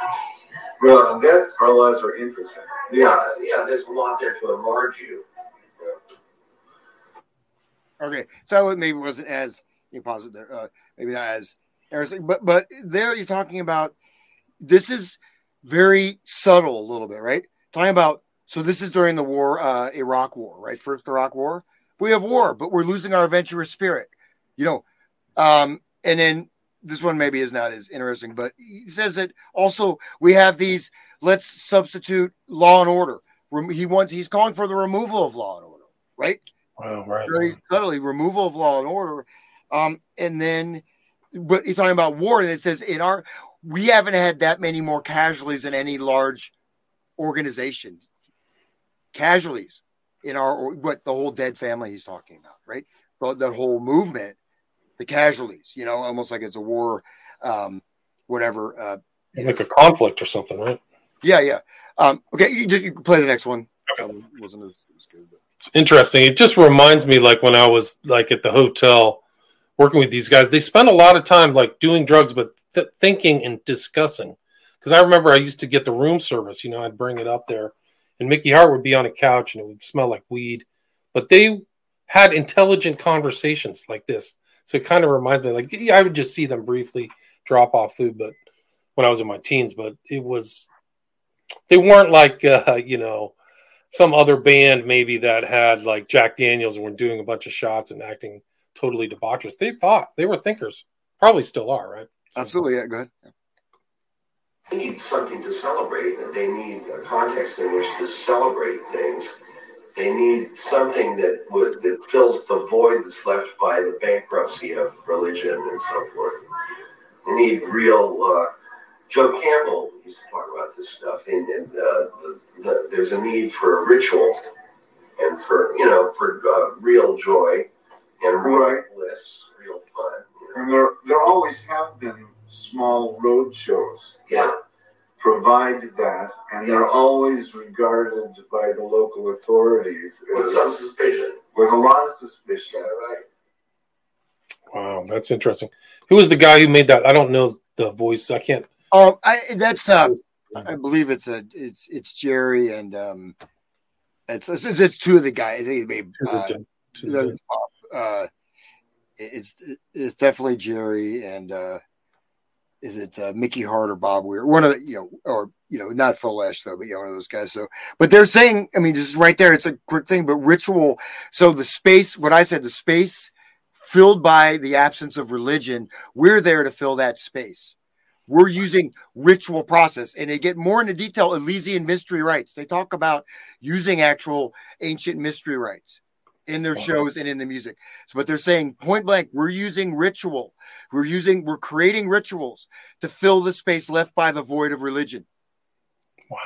Well, that's our lives are interesting. Yeah, yeah, there's a lot there to enlarge you. Okay, so it maybe wasn't as you there, uh, maybe not as interesting, but but there you're talking about this is very subtle a little bit, right? Talking about so this is during the war, uh, Iraq War, right? First Iraq War, we have war, but we're losing our adventurous spirit, you know. Um, and then this one maybe is not as interesting, but he says that also we have these. Let's substitute law and order. He wants he's calling for the removal of law and order, right? Wow, right. very subtly removal of law and order. Um, and then, but he's talking about war, and it says in our we haven't had that many more casualties in any large organization. Casualties in our what the whole dead family he's talking about, right? But that whole movement, the casualties, you know, almost like it's a war, um, whatever. Uh, Like a conflict or something, right? Yeah, yeah. Um, okay, you just you can play the next one. Um, wasn't as, as good, but. It's interesting. It just reminds me like when I was like at the hotel working with these guys, they spend a lot of time like doing drugs, but th- thinking and discussing. Because I remember I used to get the room service, you know, I'd bring it up there, and Mickey Hart would be on a couch and it would smell like weed, but they had intelligent conversations like this. So it kind of reminds me, like I would just see them briefly drop off food, but when I was in my teens, but it was they weren't like uh, you know some other band maybe that had like Jack Daniels and were doing a bunch of shots and acting totally debaucherous. They thought they were thinkers, probably still are, right? So- Absolutely, yeah. Go ahead. They need something to celebrate, and they need a context in which to celebrate things. They need something that would that fills the void that's left by the bankruptcy of religion and so forth. They need real. Uh, Joe Campbell used to talk about this stuff, and, and uh, the, the, there's a need for a ritual and for you know for uh, real joy and real Right. bliss, real fun. You know? And there there always have been small road shows Yeah. provide that, and they're always regarded by the local authorities With some suspicion. with a lot of suspicion. Right. Wow, that's interesting. Who was the guy who made that? I don't know the voice. I can't. Um, I that's uh, I believe it's a it's it's Jerry and um, it's it's, it's two of the guys. I think it may uh, the- uh, it's it's definitely Jerry and uh, is it uh, Mickey Hart or Bob Weir? One of the you know or you know not Phil Lesh though, but yeah, one of those guys. So, but they're saying, I mean, just right there, it's a quick thing, but ritual. So the space, what I said, the space filled by the absence of religion, we're there to fill that space. We're using ritual process, and they get more into detail. Elysian mystery rites. They talk about using actual ancient mystery rites in their shows and in the music. So, but they're saying point blank, we're using ritual. We're using, we're creating rituals to fill the space left by the void of religion.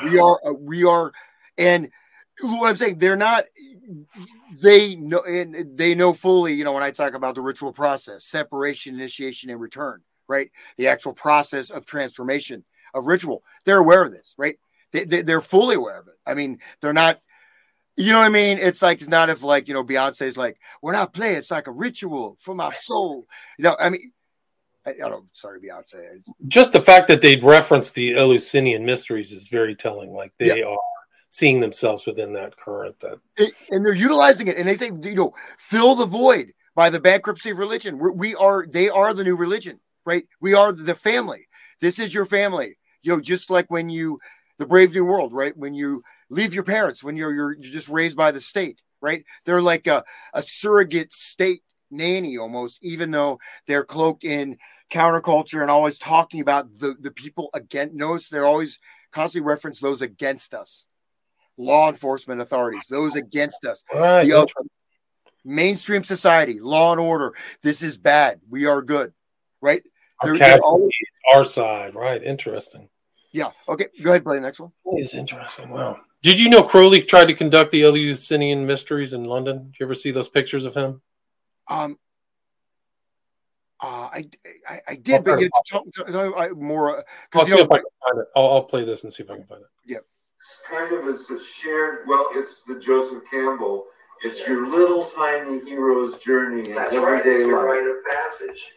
We are, uh, we are, and what I'm saying, they're not. They know, and they know fully. You know, when I talk about the ritual process, separation, initiation, and return, right? The actual process of transformation of ritual. They're aware of this, right? They, they, they're fully aware of it. I mean, they're not. You know what I mean? It's like it's not if like you know Beyonce's like we're not playing. It's like a ritual for my soul. You know, I mean, I, I don't. Sorry, Beyonce. Just the fact that they reference the Eleusinian mysteries is very telling. Like they are seeing themselves within that current that It- and they're utilizing it, and they say, you know, fill the void by the bankruptcy of religion. We're, we are, they are the new religion, right? We are the family. This is your family. You know, just like when you, the Brave New World, right? When you leave your parents, when you're you're, you're just raised by the state, right? They're like a, a surrogate state nanny almost, even though they're cloaked in counterculture and always talking about the the people against. Notice they're always constantly reference those against us, law enforcement authorities, those against us right the mainstream society, law and order. This is bad. We are good, right? Our, They're- they're always- our side right interesting yeah. Okay, go ahead. Play the next one. It's interesting wow did you know crowley tried to conduct the eleusinian mysteries in london did you ever see those pictures of him Um, uh, I, I I did, but you talk, talk- I, more I'll because see you if know I can find it. I'll, I'll play this and see if I can find it. Yeah. It's kind of it's a shared. Well, it's the Joseph Campbell. It's your little tiny hero's journey in That's right. everyday It's your life. rite of passage.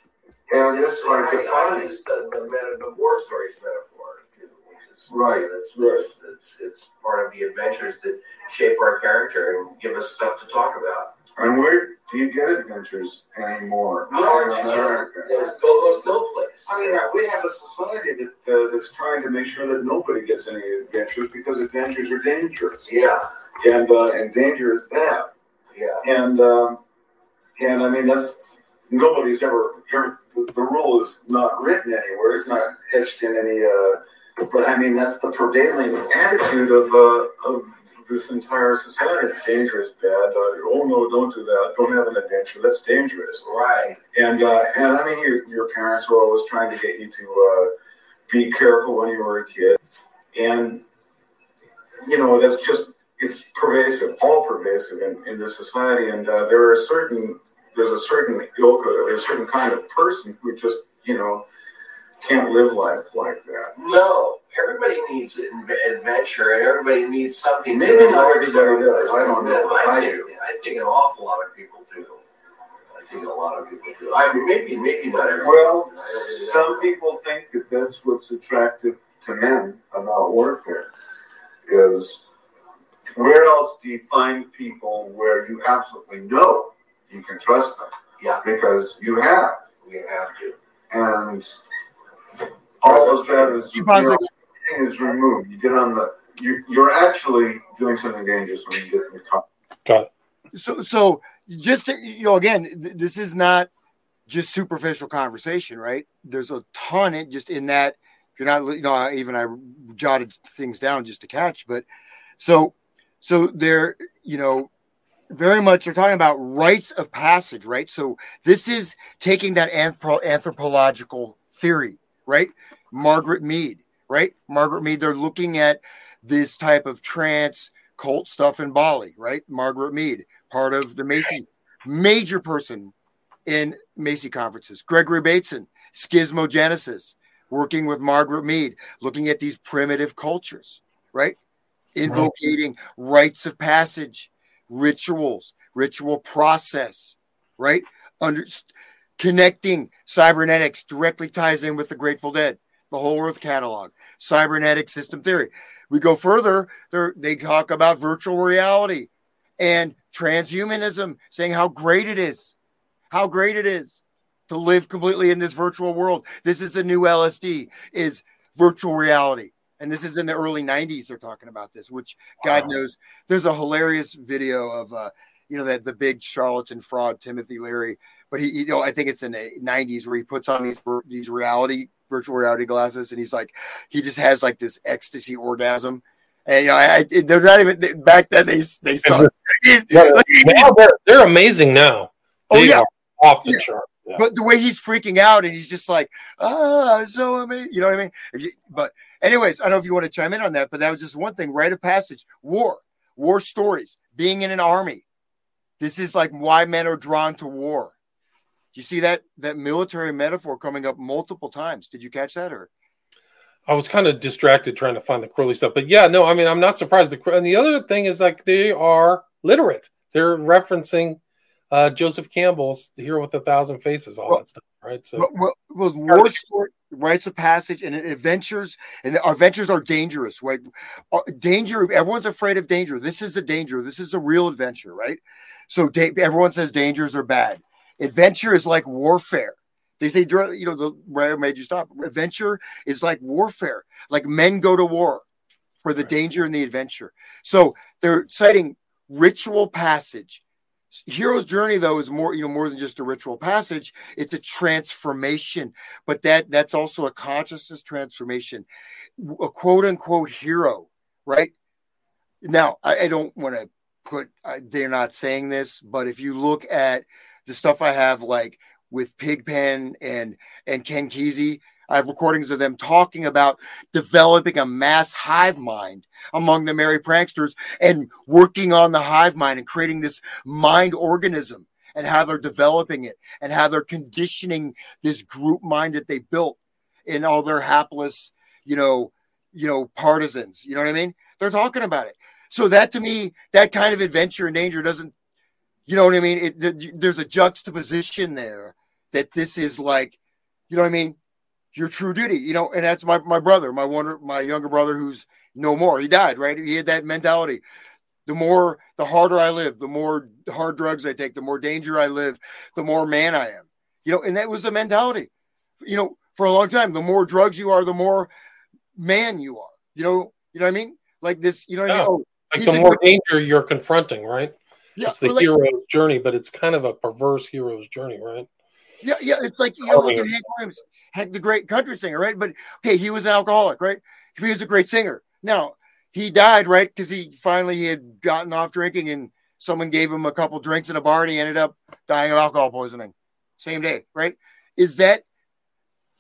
And It's it's like like a I funny. the, the, meta, the war stories metaphor, too, which is Right, It's, right. it's, it's it's part of the adventures that shape our character and give us stuff to talk about. And where do you get adventures anymore? Oh, in. America? There's almost no place. I mean, we have a society that uh, that's trying to make sure that nobody gets any adventures because adventures are dangerous, Yeah, and uh, and danger is bad. yeah. And um, and I mean that's nobody's ever, ever the, rule is not written anywhere. It's not etched in any. Uh, but I mean that's the prevailing attitude of uh, of this entire society. Danger is bad. Uh, oh no, don't do that. Don't have an adventure. That's dangerous. Right. And uh, and I mean your your parents were always trying to get you to uh, be careful when you were a kid. And you know that's just it's pervasive, all pervasive in, in this society. And uh, there are certain there's a certain ilk, of- there's a certain kind of person who just you know can't live life like that. No, everybody needs adventure, and everybody needs something. Maybe not everybody does. I don't know. I I think, I think an awful lot of people do. I think a lot of people do. I mean, maybe maybe not everybody. Well, I know. some people think that that's what's attractive to men about warfare is where else do you find people where you absolutely know you can trust them. Yeah, because you have. We have to. and all of that is You you know, is removed. You get on the you, you're actually doing something dangerous when you get in the car. Got it. so so just to, you know again th- this is not just superficial conversation right? There's a ton in just in that you're not you know I- even i jotted things down just to catch but so so they're you know very much they're talking about rites of passage right? So this is taking that anthro- anthropological theory right? Margaret mead right? Margaret mead they're looking at this type of trance cult stuff in bali right? Margaret mead part of the Macy, major person in Macy conferences. Gregory Bateson, schismogenesis, working with Margaret Mead, looking at these primitive cultures, right? Invocating rites of passage, rituals, ritual process, right? Under connecting cybernetics directly ties in with the Grateful Dead, the whole Earth catalog, cybernetic system theory. We go further, they're- talk about virtual reality and transhumanism, saying how great it is, how great it is to live completely in this virtual world. This is the new LSD, is virtual reality. And this is in the early 90s, they're talking about this, which God knows. There's a hilarious video of, uh, you know, that the big charlatan fraud, Timothy Leary. But he, you know, I think it's in the 90s where he puts on these these reality, virtual reality glasses, and he's like, he just has like this ecstasy orgasm. And you know, I, I they're not even back then. They they saw. Yeah, they're, they're amazing now. Oh, They yeah. off the Yeah. chart. Yeah. But the way he's freaking out and he's just like, ah, so amazing. You know what I mean? You, but, anyways, I don't know if you want to chime in on that, but that was just one thing. Rite of passage, war, war stories, being in an army. This is like why men are drawn to war. Do you see that that military metaphor coming up multiple times? Did you catch that or? I was kind of distracted trying to find the Crowley stuff, but yeah, no, I mean, I'm not surprised. The and the other thing is like they are literate. They're referencing uh, Joseph Campbell's "The Hero with a Thousand Faces," all Well- that stuff, right? So Well, well, war story. rites of passage and adventures and our adventures are dangerous right? Uh, danger everyone's afraid of danger. This is a danger. This is a real adventure right? So da- everyone says dangers are bad. Adventure is like warfare. They say you know the where made you stop. Adventure is like warfare. Like men go to war for the danger and the adventure. So they're citing ritual passage hero's journey though is more you know more than just a ritual passage. It's a transformation but that that's also a consciousness transformation. A quote unquote hero right? Now i, I don't want to put they're not saying this but if you look at the stuff i have like with pigpen and and ken kesey i have recordings of them talking about developing a mass hive mind among the merry pranksters and working on the hive mind and creating this mind organism and how they're developing it and how they're conditioning this group mind that they built in all their hapless, you know, you know, partisans. You know what I mean? They're talking about it. So that to me, that kind of adventure and danger doesn't, you know what I mean? It, there's a juxtaposition there that this is like, you know what I mean? Your true duty, you know, and that's my my brother, my one, my younger brother, who's no more. He died, right? He had that mentality. The more, the harder I live, the more hard drugs I take, the more danger I live, the more man I am. You know, and that was the mentality. You know, for a long time, the more drugs you are, the more man you are. You know, you know what I mean? Like this, you know what I mean? Oh, Like the more danger you're confronting, right? yeah, it's the like- hero's journey, but it's kind of a perverse hero's journey, right? Yeah, yeah, it's like you know, look Earlier. at Hank Williams, Hank, the great country singer, right? But okay, he was an alcoholic, right? He was a great singer. Now he died, right? Because he finally he had gotten off drinking, and someone gave him a couple drinks in a bar, and he ended up dying of alcohol poisoning, same day, right? Is that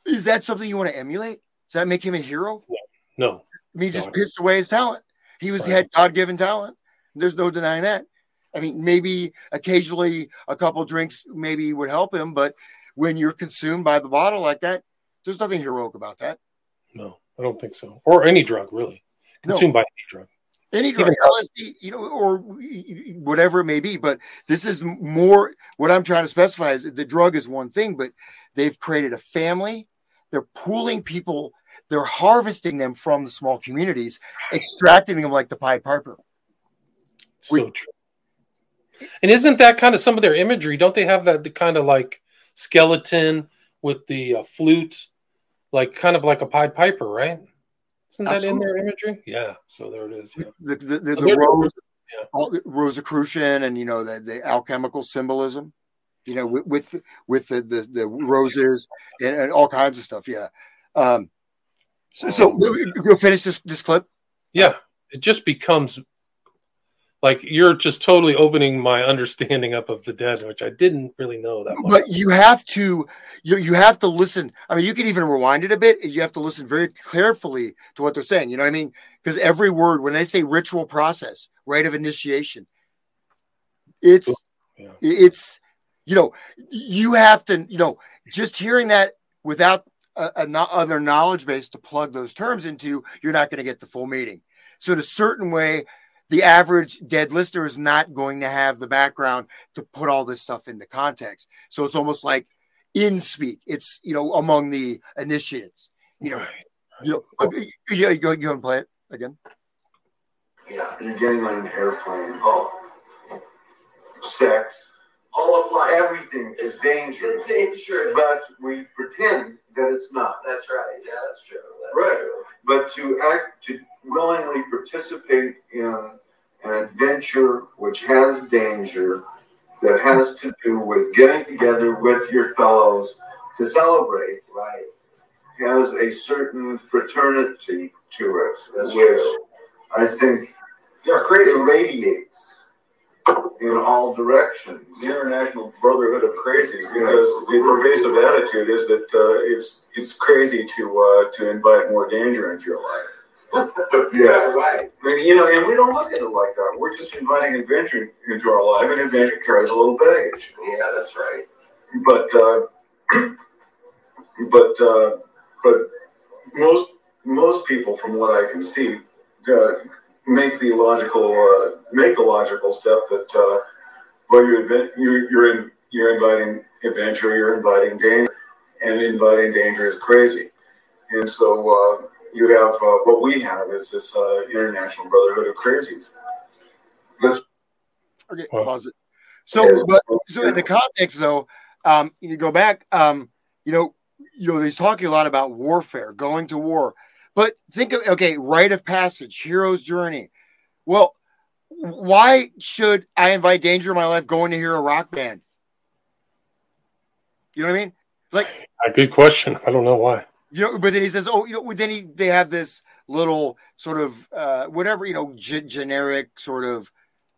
is that something you want to emulate? Does that make him a hero? No. I mean, he just No. pissed away his talent. He was Right. had God given talent. There's no denying that. I mean, maybe occasionally a couple drinks maybe would help him, but when you're consumed by the bottle like that, there's nothing heroic about that. No, I don't think so. Or any drug, really. No. Consumed by any drug. Any drug, LSD, you know, or whatever it may be. But this is more what I'm trying to specify is the drug is one thing, but they've created a family. They're pooling people. They're harvesting them from the small communities, extracting them like the Pied Piper. So true. And isn't that kind of some of their imagery? Don't they have that kind of like skeleton with the uh, flute, like kind of like a Pied Piper, right? Isn't that in their imagery? Yeah. So there it is. Yeah. the the, the, Oh, the rose, yeah. all the Rosicrucian, and you know the, the alchemical symbolism, you know, with with, with the, the the roses and, and all kinds of stuff. Yeah. Um, so, so you'll finish this this clip. Yeah. It just becomes like you're just totally opening my understanding up of the dead, which I didn't really know that much. But you have to you you have to listen. I mean, you can even rewind it a bit. And you have to listen very carefully to what they're saying. You know what I mean? Because every word, when they say ritual process, rite of initiation, it's Yeah. it's you know you have to you know just hearing that without a, a no- other knowledge base to plug those terms into, you're not going to get the full meaning. So in a certain way, the average dead listener is not going to have the background to put all this stuff into context. So it's almost like in speak. It's you know among the initiates. You know, Right. you know. okay, Yeah, you go. You go and play it again. Yeah, you're getting on an airplane. Oh, Sex, all of life. everything is danger, It's dangerous. but we pretend that it's not. That's right. Yeah, that's true. That's Right. true. But to act, to willingly participate in an adventure which has danger, that has to do with getting together with your fellows to celebrate, Right. has a certain fraternity to it, That's which true. I think Yeah, crazy. radiates in all directions. The International Brotherhood of Crazies, because the pervasive attitude is that uh, it's it's crazy to uh, to invite more danger into your life. Yes. Right. I mean, you know, and we don't look at it like that. We're just inviting adventure into our life, and adventure carries a little baggage. Yeah, that's right. But uh, but uh, but most most people, from what I can see, uh, make the logical uh, make the logical step that uh, well, you're advent- you're you're, in, you're inviting adventure, you're inviting danger, and inviting danger is crazy. And so uh, you have uh, what we have is this uh, International Brotherhood of Crazies. Let's Okay, Wow. pause it. So, but so in the context though, um, you go back, um, you know, you know, he's talking a lot about warfare, going to war. But think of okay, rite of passage, hero's journey. Well, why should I invite danger in my life going to hear a rock band? You know what I mean? Like A good question. I don't know why. You know, but then he says, "Oh, you know." Then he they have this little sort of uh, whatever you know, g- generic sort of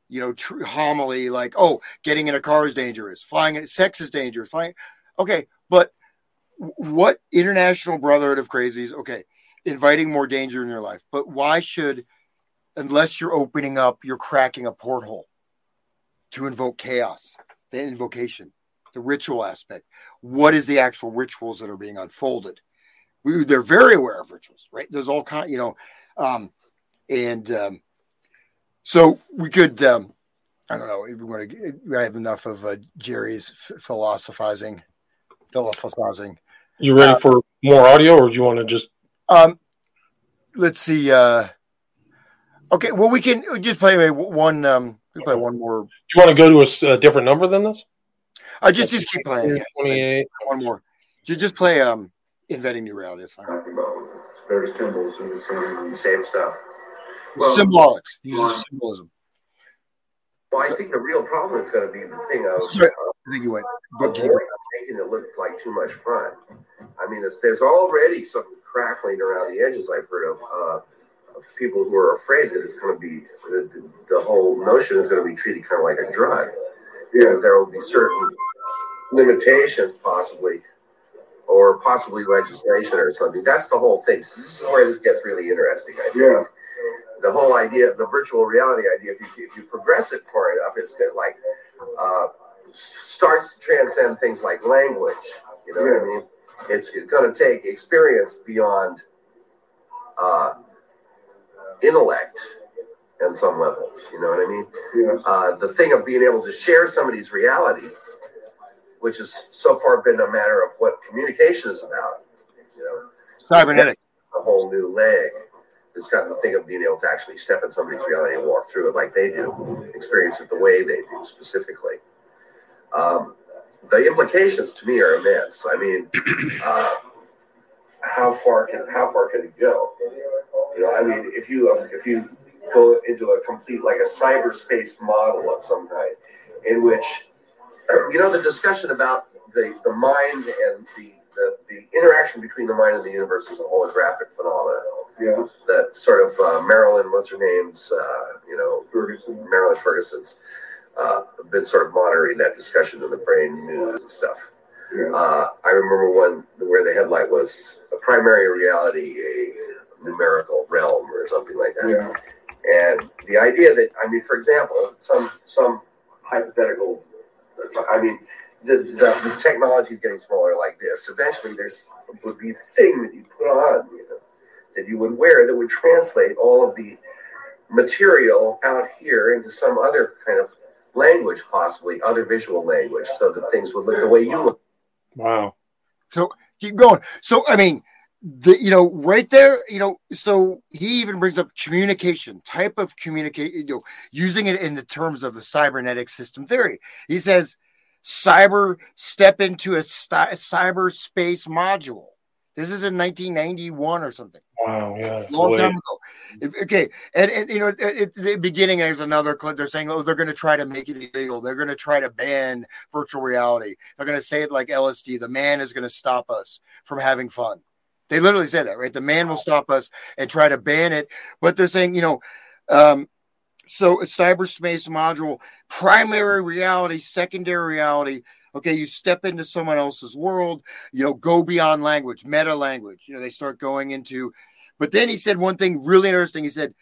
you know tr- homily, like, "Oh, getting in a car is dangerous. Flying in sex is dangerous. Flying." Okay, but what international brotherhood of crazies? Okay, inviting more danger in your life, but why should, unless you're opening up, you're cracking a porthole to invoke chaos, the invocation, the ritual aspect. What is the actual rituals that are being unfolded? We, they're very aware of rituals, right? There's all kind, you know, um, and um, so we could, um, I don't know, if we want to, I have enough of uh, Jerry's philosophizing, philosophizing. You ready Uh, for more audio, or do you want to just? Um, let's see. Uh, okay, well, we can just play one. Um, we play one more. Do you want to go to a different number than this? I just just keep playing. Twenty-eight. One more. Ju- Just play. Um, inventing new reality. That's fine. talking about very symbols and the same, same stuff. Well, Symbolics. Uses symbolism. well, I think the real problem is going to be the thing of Sorry, I think you went. But avoiding making it look like too much fun. I mean, it's, there's already some crackling around the edges. I've heard of, uh, of people who are afraid that it's going to be the, the whole notion is going to be treated kind of like a drug. Yeah, there will be certain limitations, possibly, or possibly legislation or something. That's the whole thing. So this is where this gets really interesting. I think yeah. the whole idea, the virtual reality idea, if you if you progress it far enough, it's good, like uh, starts to transcend things like language. You know what I mean? It's, going to take experience beyond uh, intellect in some levels. You know what I mean? Yeah. Uh, the thing of being able to share somebody's reality, which has so far been a matter of what communication is about. You know, Cybernetics. a whole new leg. It's got the thing of being able to actually step in somebody's reality and walk through it like they do, experience it the way they do specifically. Um, the implications to me are immense. I mean, uh, how far can how far can it go? You know, I mean, if you um, if you go into a complete like a cyberspace model of some kind, in which you know the discussion about the the mind and the the, the interaction between the mind and the universe is a holographic phenomenon Yeah. that sort of uh, Marilyn, what's her name's, uh, you know, Ferguson. Marilyn Ferguson's uh, been sort of monitoring that discussion in the brain news and stuff. Yeah. Uh, I remember one where the headline was a primary reality, a numerical realm, or something like that. Yeah. And the idea that, I mean, for example, some some hypothetical, I mean, the, the, the technology is getting smaller like this. Eventually, there's would be a thing that you put on, you know, that you would wear that would translate all of the material out here into some other kind of language, possibly other visual language, so that things would look the way you look. Wow. So keep going. So I mean, the you know right there, you know. So he even brings up communication, type of communicate, you know, using it in the terms of the cybernetic system theory. He says, cyber step into a sti- cyberspace module. This is in 1991 or something Wow. Yeah. long Way- time ago. If, okay, and, and you know, at, at the beginning, there's another clip. They're saying, "Oh, they're going to try to make it illegal. They're going to try to ban virtual reality. They're going to say it like LSD. The man is going to stop us from having fun." They literally say that, right? The man will stop us and try to ban it. But they're saying, you know, um, so a cyberspace module, primary reality, secondary reality. Okay, you step into someone else's world. You know, go beyond language, meta language. You know, they start going into but then he said one thing really interesting. He said,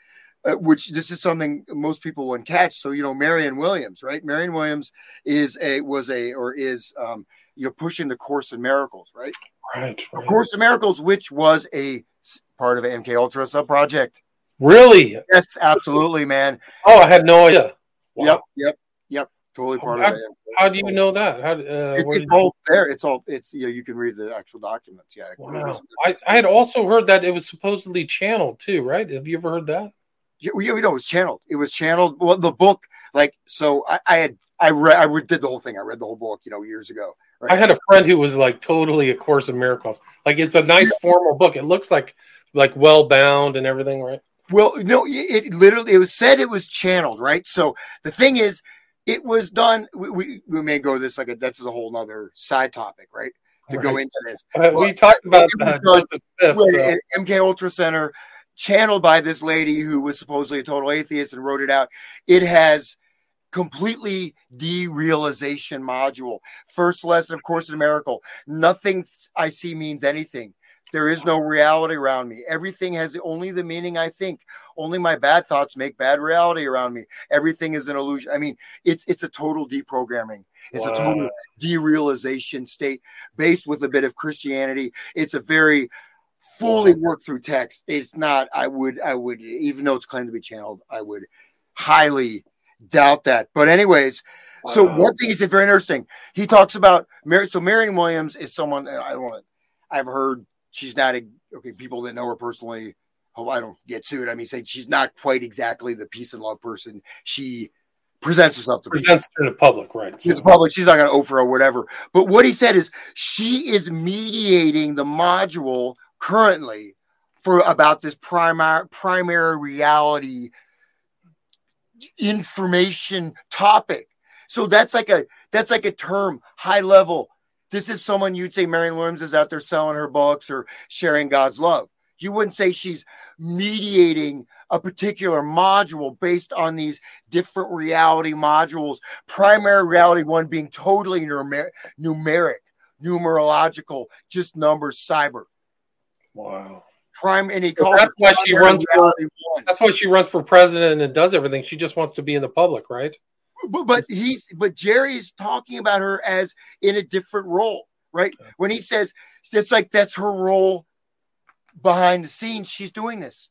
uh, which this is something most people wouldn't catch. So you know, Marion Williams, right? Marion Williams is a was a or is um, you know pushing the Course in Miracles, right? Right. right. Course in Miracles, which was a part of MK Ultra sub project. Really? Yes, absolutely, man. Oh, I had no idea. Wow. Yep, yep, yep. Totally part how, of it. How do you know that? How, uh, It's, it's all there. It's all. It's you know you can read the actual documents. Yeah. Wow. I, I had also heard that it was supposedly channeled too, right? Have you ever heard that? Yeah, we, we know it was channeled. It was channeled. Well, the book, like, so I, I had, I read, I did the whole thing. I read the whole book, you know, years ago. Right? I had a friend who was like totally a Course in Miracles. Like it's a nice formal book. It looks like like well bound and everything, right? Well, no, it, it literally, it was said it was channeled, right? So the thing is, it was done. We, we, we may go this like a, that's a whole other side topic, right? To go into this. Uh, we talked about uh, done with so- MK Ultra Center, channeled by this lady who was supposedly a total atheist and wrote it out. It has completely derealization module. First lesson, of course, in a miracle. Nothing I see means anything. There is no reality around me. Everything has only the meaning I think. Only my bad thoughts make bad reality around me. Everything is an illusion. I mean, it's it's a total deprogramming. It's a total Wow. derealization state based with a bit of Christianity. It's a very fully worked through text. It's not, I would, I would, even though it's claimed to be channeled, I would highly doubt that. But, anyways, so one thing he said very interesting. He talks about Mary. So, Marion Williams is someone I don't want, I've heard she's not a, okay, people that know her personally. Hope I don't get sued. I mean, say she's not quite exactly the peace and love person she presents herself to presents to the public, right? to the public. She's not going to offer or whatever. But what he said is she is mediating the module currently for about this primary primary reality information topic. So that's like a that's like a term, high level. This is someone you'd say Marion Williams is out there selling her books or sharing God's love. You wouldn't say she's mediating a particular module based on these different reality modules. Primary reality one being totally numer- numeric, numerological, just numbers, cyber. Wow. Prime, and he calls that's why she runs for that's why she runs for president and does everything. She just wants to be in the public, right? but, but he's but Jerry's talking about her as in a different role, right? When he says it's like that's her role behind the scenes, she's doing this.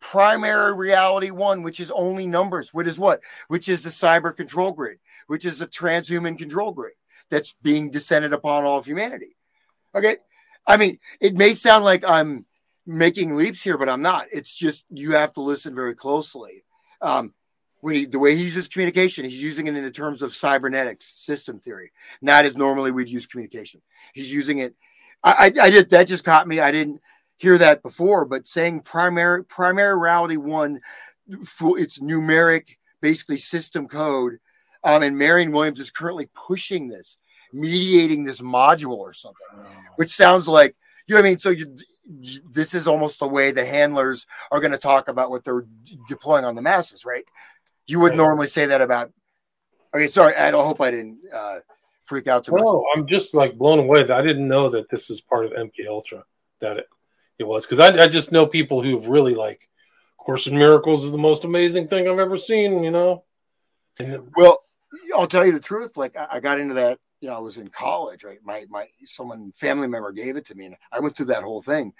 Primary reality one, which is only numbers, which is what? Which is the cyber control grid, which is a transhuman control grid that's being descended upon all of humanity. Okay. I mean, it may sound like I'm making leaps here, but I'm not. It's just you have to listen very closely. Um, he, the way he uses communication, he's using it in the terms of cybernetics system theory, not as normally we'd use communication. He's using it. I, I, I just that just caught me. I didn't hear that before, but saying primary primary reality one, fu- it's numeric, basically system code. Um, and Marion Williams is currently pushing this, mediating this module or something, which sounds like you know what I mean. So you- this is almost the way the handlers are going to talk about what they're deploying on the masses, right? You would Right. normally say that about. Okay, sorry. I hope I didn't uh, freak out too much. No, I'm just like blown away. that I didn't know that this is part of MK Ultra. That it, it was because I, I just know people who've really like Course in Miracles is the most amazing thing I've ever seen. You know, and Well, I'll tell you the truth. Like I, I got into that. You know, I was in college, right? My my someone family member gave it to me, and I went through that whole thing.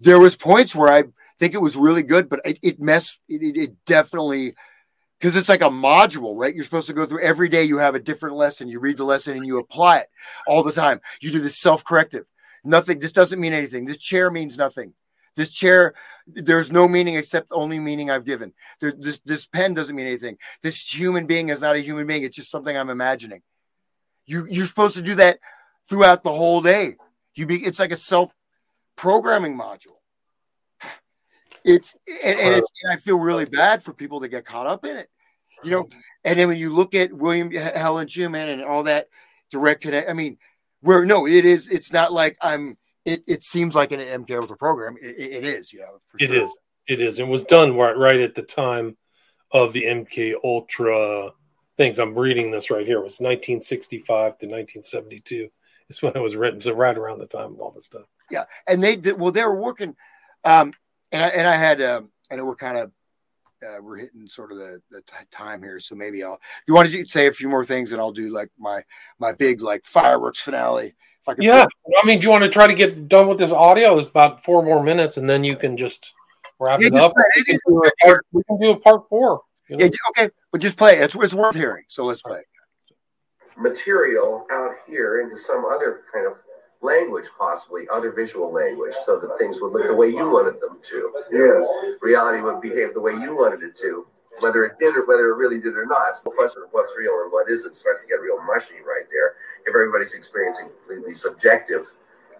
There was points where I think it was really good, but it, it mess it, it, it definitely because it's like a module, right? You're supposed to go through every day. You have a different lesson. You read the lesson and you apply it all the time. You do this self corrective. Nothing. This doesn't mean anything. This chair means nothing. This chair, there's no meaning except only meaning I've given. There, this this pen doesn't mean anything. This human being is not a human being. It's just something I'm imagining. You you're supposed to do that throughout the whole day. You be it's like a self programming module. It's and, and it's and I feel really bad for people that get caught up in it. You know, and then when you look at William Helen Schucman and all that direct connect, I mean, where no, it is. It's not like I'm. It, it seems like an MK Ultra program. It, it- is, you know. for It sure. is. It is. It was done right, right at the time of the MK Ultra things. I'm reading this right here. It was 1965 to 1972 is when it was written. So right around the time of all this stuff. Yeah, and they did well. They were working, um, and I, and I had, um, I know we're kind of uh, we're hitting sort of the, the t- time here, so maybe I'll. You want to say a few more things, and I'll do like my my big like fireworks finale. If I can, Yeah. I mean, do you want to try to get done with this audio? It's about four more minutes, and then you can just wrap Yeah, it up. it. We can, a play it. part, we can do a part four. You know? Yeah, okay, but just play. It's, it's worth hearing. So let's play. material out here into some other kind of language, possibly other visual language, so that things would look the way you wanted them to. Yeah. Reality would behave the way you wanted it to. Whether it did or whether it really did or not, it's the question of what's real and what isn't starts to get real mushy right there. If everybody's experiencing completely subjective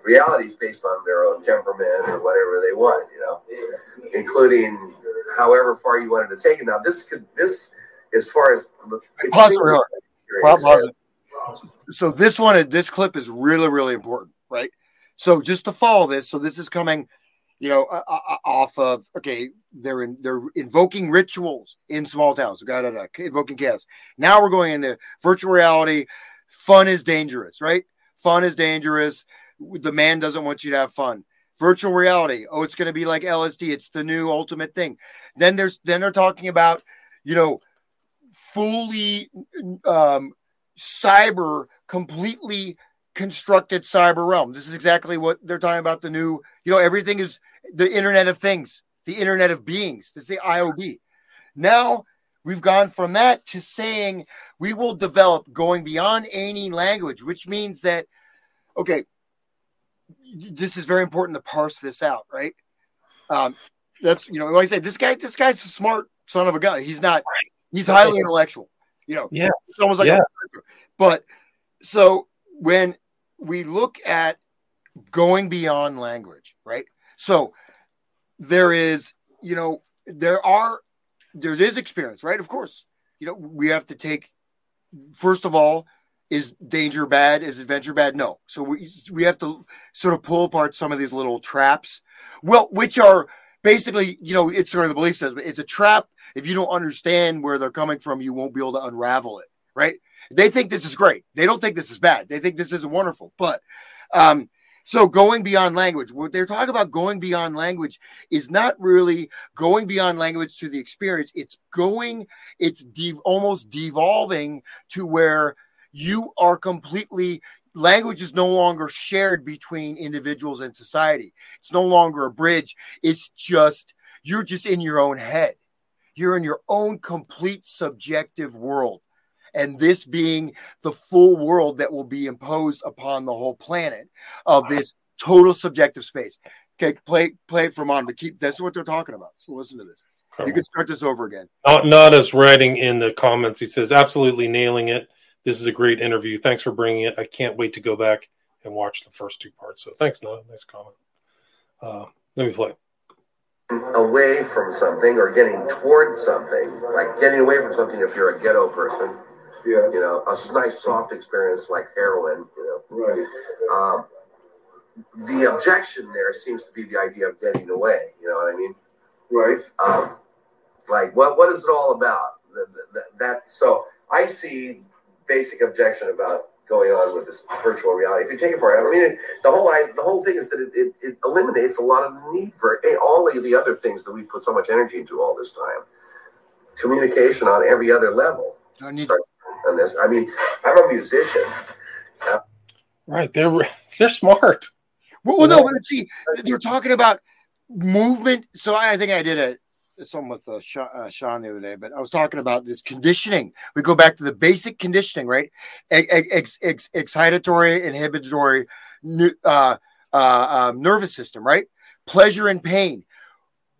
realities based on their own temperament or whatever they want, you know, including however far you wanted to take it. Now, this could this as far as Pause for real. Pause, pause it. So this one, this clip is really, really important, right? So just to follow this, so this is coming, you know, uh, uh, off of okay, they're in, they're invoking rituals in small towns, da, da, da, invoking chaos. Now we're going into virtual reality. Fun is dangerous, right? Fun is dangerous. The man doesn't want you to have fun. Virtual reality. Oh, it's going to be like LSD. It's the new ultimate thing. Then there's then they're talking about, you know, fully um, cyber, completely constructed cyber realm. This is exactly what they're talking about. The new, you know, everything is the Internet of Things, the Internet of Beings. This is the IOB. Now we've gone from that to saying we will develop going beyond any language, which means that, okay, this is very important to parse this out, right? Um, that's you know, like I said, this guy, this guy's a smart son of a gun. He's not, he's highly intellectual. You know, Yeah. almost like Yeah. a, but so when we look at going beyond language, right? So there is, you know, there are there is experience, right? Of course. You know, we have to take first of all, is danger bad? Is adventure bad? No. So we we have to sort of pull apart some of these little traps. Well, which are basically, you know, it's sort of the belief says it's a trap. If you don't understand where they're coming from, you won't be able to unravel it, right? They think this is great. They don't think this is bad. They think this is wonderful. But um, so going beyond language, what they're talking about going beyond language is not really going beyond language to the experience. It's going, it's de- almost devolving to where you are completely language is no longer shared between individuals and society. It's no longer a bridge. It's just you're just in your own head. You're in your own complete subjective world. And this being the full world that will be imposed upon the whole planet of this total subjective space. Okay, play play it from on to keep that's what they're talking about. So listen to this. You can start this over again. Not, not as writing in the comments. He says, absolutely nailing it. This is a great interview. Thanks for bringing it. I can't wait to go back and watch the first two parts. So thanks, Noah. Nice comment. Uh, let me play. away from something or getting towards something, like getting away from something if you're a ghetto person, Yeah. you know, a nice soft experience like heroin, you know. Right. Um, the objection there seems to be the idea of getting away, you know what I mean? Right. Um, like, what what is it all about? That, that, that so I see basic objection about going on with this virtual reality. If you take it for, I mean, it, the whole I, the whole thing is that it, it, it eliminates a lot of the need for eh, all of the other things that we put so much energy into all this time. Communication on every other level. I need On this, I mean, I'm a musician. Right. They're they're smart. Well, well, no, but see, they're talking about movement. So I, I think I did a something with uh, Sean, uh, Sean the other day, but I was talking about this conditioning. We go back to the basic conditioning, right? Ex, ex, ex, excitatory, inhibitory, uh, uh, um, nervous system, right? Pleasure and pain,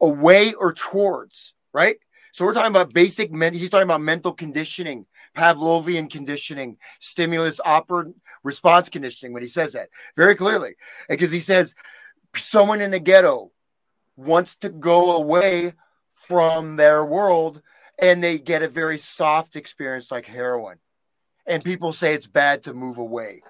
away or towards, right? So we're talking about basic. Men- he's talking about mental conditioning, Pavlovian conditioning, stimulus operant response conditioning. When he says that very clearly, because he says someone in the ghetto wants to go away from their world and they get a very soft experience like heroin. And people say it's bad to move away.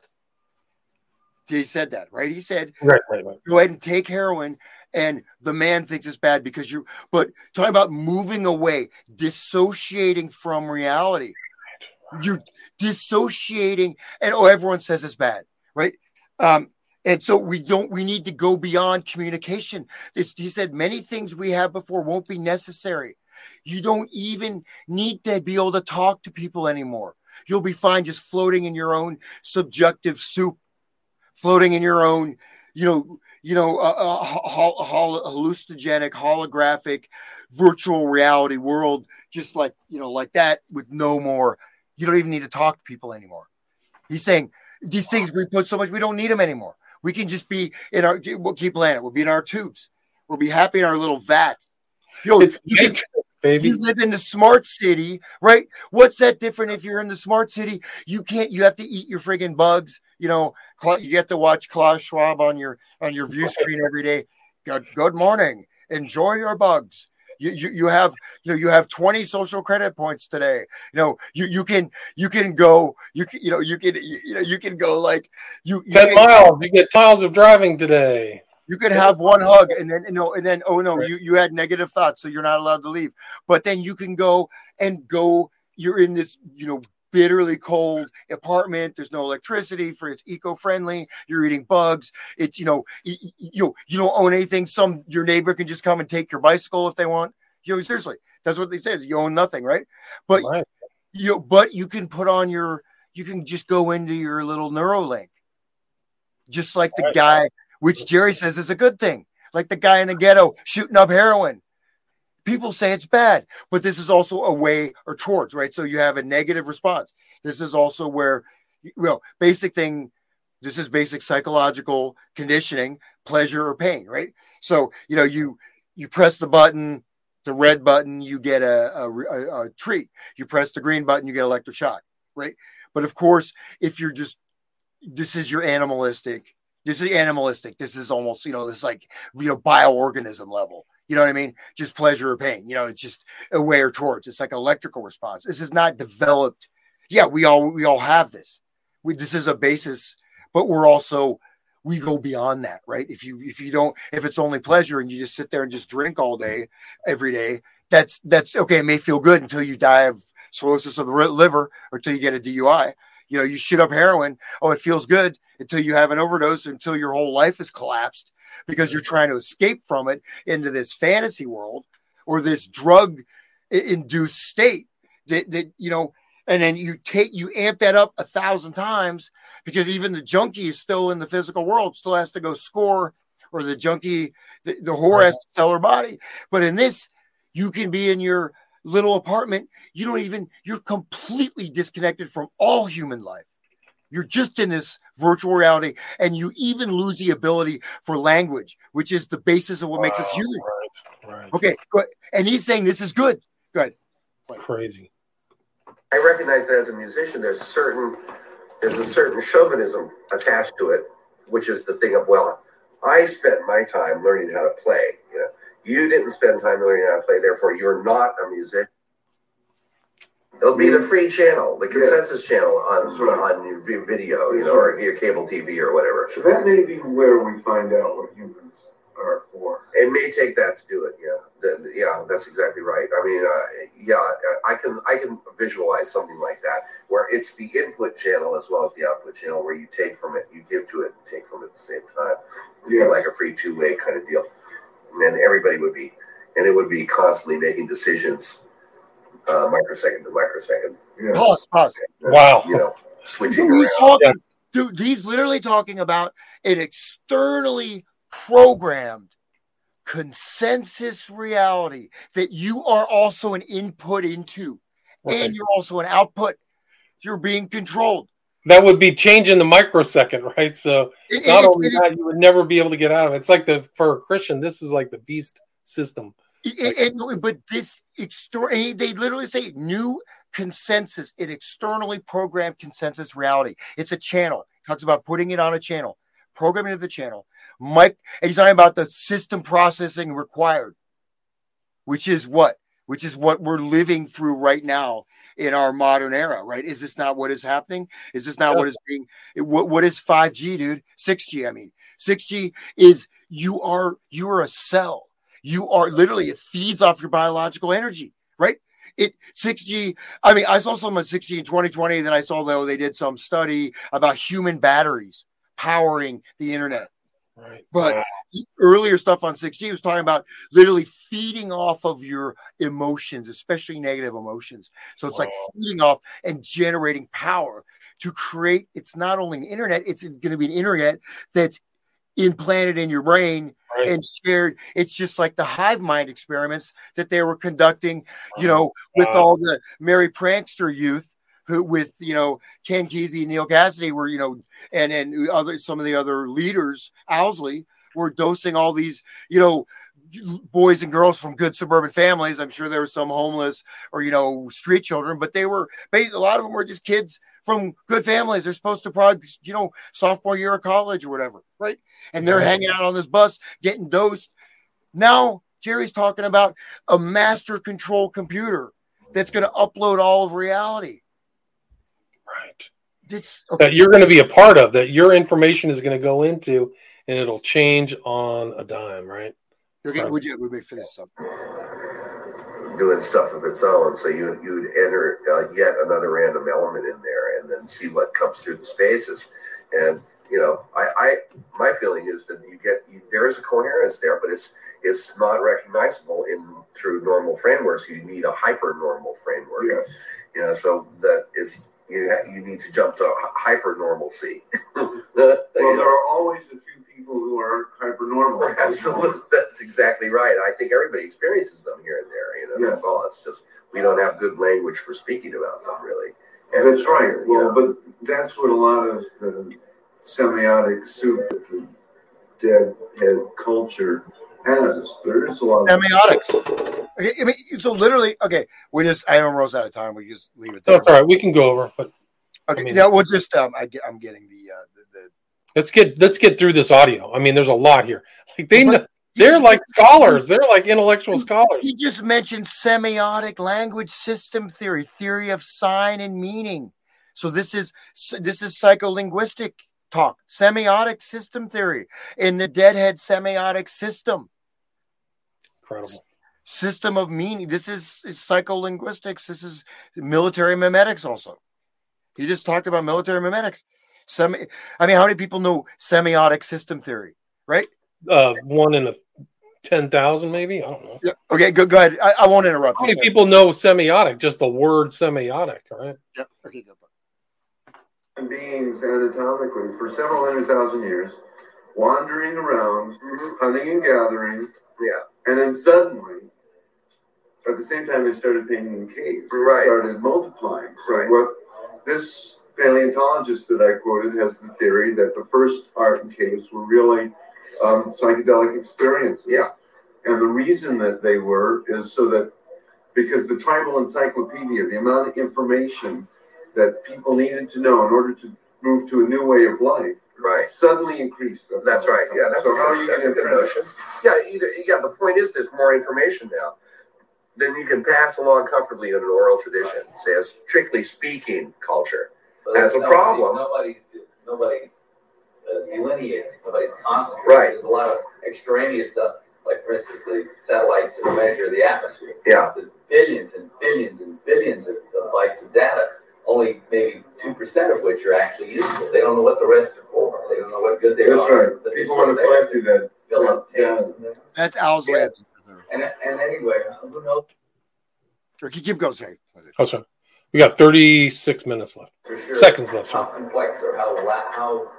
He said that, right? He said, Right, right, right. go ahead and take heroin. And the man thinks it's bad because you, but talking about moving away, dissociating from reality. You're dissociating, and oh, everyone says it's bad, right? Um, and so we don't, we need to go beyond communication. This, he said many things we have before won't be necessary. You don't even need to be able to talk to people anymore. You'll be fine just floating in your own subjective soup, floating in your own, you know, you know, uh, uh, hol- hol- hallucinogenic, holographic, virtual reality world, just like you know, like that, with no more. You don't even need to talk to people anymore. He's saying these things we put so much we don't need them anymore. We can just be in our we'll keep planet. We'll be in our tubes. We'll be happy in our little vats. Yo, It's you, can- baby. you live in the smart city, right? What's that different if you're in the smart city? You can't. You have to eat your friggin' bugs. You know, you get to watch Klaus Schwab on your on your view screen every day. Good, good morning. Enjoy your bugs. You, you, you have you know you have 20 social credit points today you know you you can you can go you can you know you can you, you know you can go like you, you Ten can- miles. You get miles of driving today. you could have one hug and then you know and then oh no Right. you you had negative thoughts so you're not allowed to leave but then you can go and go you're in this you know bitterly cold apartment. There's no electricity for it's eco-friendly. You're eating bugs. It's you know you, you you don't own anything. Some your neighbor can just come and take your bicycle if they want. You know seriously that's what they say is you own nothing right? But Right. you but you can put on your you can just go into your little neuralink. Just like the Right. guy which jerry says is a good thing. Like the guy in the ghetto shooting up heroin people say it's bad but this is also a way or towards right? So you have a negative response. This is also where well basic thing this is basic psychological conditioning pleasure or pain right? So you know you you press the button the red button you get a, a, a, a treat. You press the green button you get electric shock right? But of course if you're just this is your animalistic this is animalistic. This is almost you know this like you know bioorganism level you know what i mean? Just pleasure or pain you know it's just a way or towards. It's like an electrical response. This is not developed. Yeah we all we all have this. We, this is a basis but we're also we go beyond that right? If you if you don't if it's only pleasure and you just sit there and just drink all day every day that's that's okay it may feel good until you die of cirrhosis of the liver or until you get a dui you know you shoot up heroin oh it feels good until you have an overdose until your whole life is collapsed because you're trying to escape from it into this fantasy world or this drug induced state that, that you know and then you take you amp that up a thousand times because even the junkie is still in the physical world still has to go score or the junkie the, the whore has to sell her body. But in this you can be in your little apartment. You don't even you're completely disconnected from all human life. You're just in this virtual reality and you even lose the ability for language which is the basis of what makes us human Right. Right. okay good and he's saying this is good good Crazy. I recognize that as a musician, there's certain there's a certain chauvinism attached to it, which is the thing of well, I spent my time learning how to play. You know, you didn't spend time learning how to play, therefore you're not a musician. It'll be the free channel, the consensus channel on That's right. on your video, you know, or your cable TV or whatever. So that may be where we find out what humans are for. It may take that to do it. Yeah, The- yeah, that's exactly right. I mean, uh, yeah, I can I can visualize something like that where it's the input channel as well as the output channel where you take from it, you give to it, and take from it at the same time. Yeah. like a free two way kind of deal, and everybody would be, and it would be constantly making decisions, uh, microsecond to microsecond. Yeah. pause pause uh, Wow. You know, switching Dude, he's around. talking, dude, he's literally talking about an externally programmed consensus reality that you are also an input into, Right. and you're also an output. You're being controlled. That would be changing the microsecond, right? So It- not it- only it- that, you would never be able to get out of it. It's like the for a Christian, this is like the beast system. It- it- it- but this external, they literally say new consensus, an externally programmed consensus reality. It's a channel. talks about putting it on a channel, programming of the channel. Mike, and he's talking about the system processing required, which is what? Which is what we're living through right now in our modern era, right? Is this not what is happening? Is this not what is being? What, what is 5G, dude? 6G, I mean, 6G is you are you are a cell. You are literally it feeds off your biological energy, right? It 6G. I mean, I saw some of 6G in 2020. Then I saw though they did some study about human batteries powering the internet. Right. But the earlier stuff on 6G was talking about literally feeding off of your emotions, especially negative emotions. So it's like feeding off and generating power to create. It's not only an internet, it's going to be an internet that's implanted in your brain Right. and shared. It's just like the hive mind experiments that they were conducting, you know, with all the Merry Prankster youth who with you know Ken Kesey, Neal Cassady were you know, and and other some of the other leaders, Owsley were dosing all these you know boys and girls from good suburban families. I'm sure there were some homeless or you know street children, but they were a lot of them were just kids from good families. They're supposed to probably you know sophomore year of college or whatever, right? And they're hanging out on this bus getting dosed. Now Jerry's talking about a master control computer that's going to upload all of reality. Right. It's okay. That you're going to be a part of, that your information is going to go into, and it'll change on a dime, right? Okay, would you would we finish something? Doing stuff of its own, so you you'd enter uh, yet another random element in there, and then see what comes through the spaces. And you know, I, I my feeling is that you get you, there is a coherence there, but it's it's not recognizable in through normal frameworks. You need a hyper normal framework. Yes. You know, so that is you you need to jump to hyper normalcy. well, there are always a few people who are hyper normal. Absolutely, that's exactly right. I think everybody experiences them here and there. You know, Yeah. that's all. It's just we don't have good language for speaking about them, really. And That's right. you Well, know, but that's what a lot of the semiotic soup that the deadhead culture has. There is a lot of semiotics. Okay, I mean, so literally, okay, we just I almost out of time. We just leave it there. That's all right. We can go over, but Okay, I mean- now we'll just um, I get, I'm getting the uh, the, the let's get let's get through this audio. I mean, there's a lot here. Like they know, they're like scholars. They're like intellectual scholars. He just mentioned semiotic language system theory, theory of sign and meaning. So this is this is psycholinguistic talk, semiotic system theory in the deadhead semiotic system, Incredible. System of meaning. This is, is psycholinguistics. This is military memetics also. He just talked about military memetics. Semi, I mean, how many people know semiotic system theory? Right? Uh, one in a ten thousand, maybe. I don't know. Yeah. Okay. Go, go ahead. I, I won't interrupt. How you. many people know semiotic? Just the word semiotic, right? Yeah. Okay. Go. human beings anatomically for several hundred thousand years, wandering around, hunting and gathering, yeah, and then suddenly, at the same time, they started painting in caves. Right. started multiplying. So Right. what this paleontologist that I quoted has the theory that the first art in caves were really um, psychedelic experiences. Yeah. And the reason that they were is so that because the tribal encyclopedia, the amount of information that people needed to know in order to move to a new way of life, right. suddenly increased. That's right. Yeah, that's, so a, good, that's a good notion. Yeah, either, yeah. The point is, there's more information now. Then you can pass along comfortably in an oral tradition, say a strictly speaking culture. Has a Nobody- problem. Nobody's nobody's uh, delineating. Nobody's concentrating. Right. There's a lot of extraneous stuff, like for instance, the satellites that measure the atmosphere. Yeah. There's billions and billions and billions of, of bytes of data. Only maybe two percent of which are actually useful. They don't know what the rest are for. They don't know what good they That's are. right. But People want to there. collect you that. Fill up Yeah. That's Owsley. Yeah. And and anyway, who knows? Okay, keep going. Sorry. Oh, sorry. We got 36 minutes left. for sure Seconds left, How sorry. complex or how la- how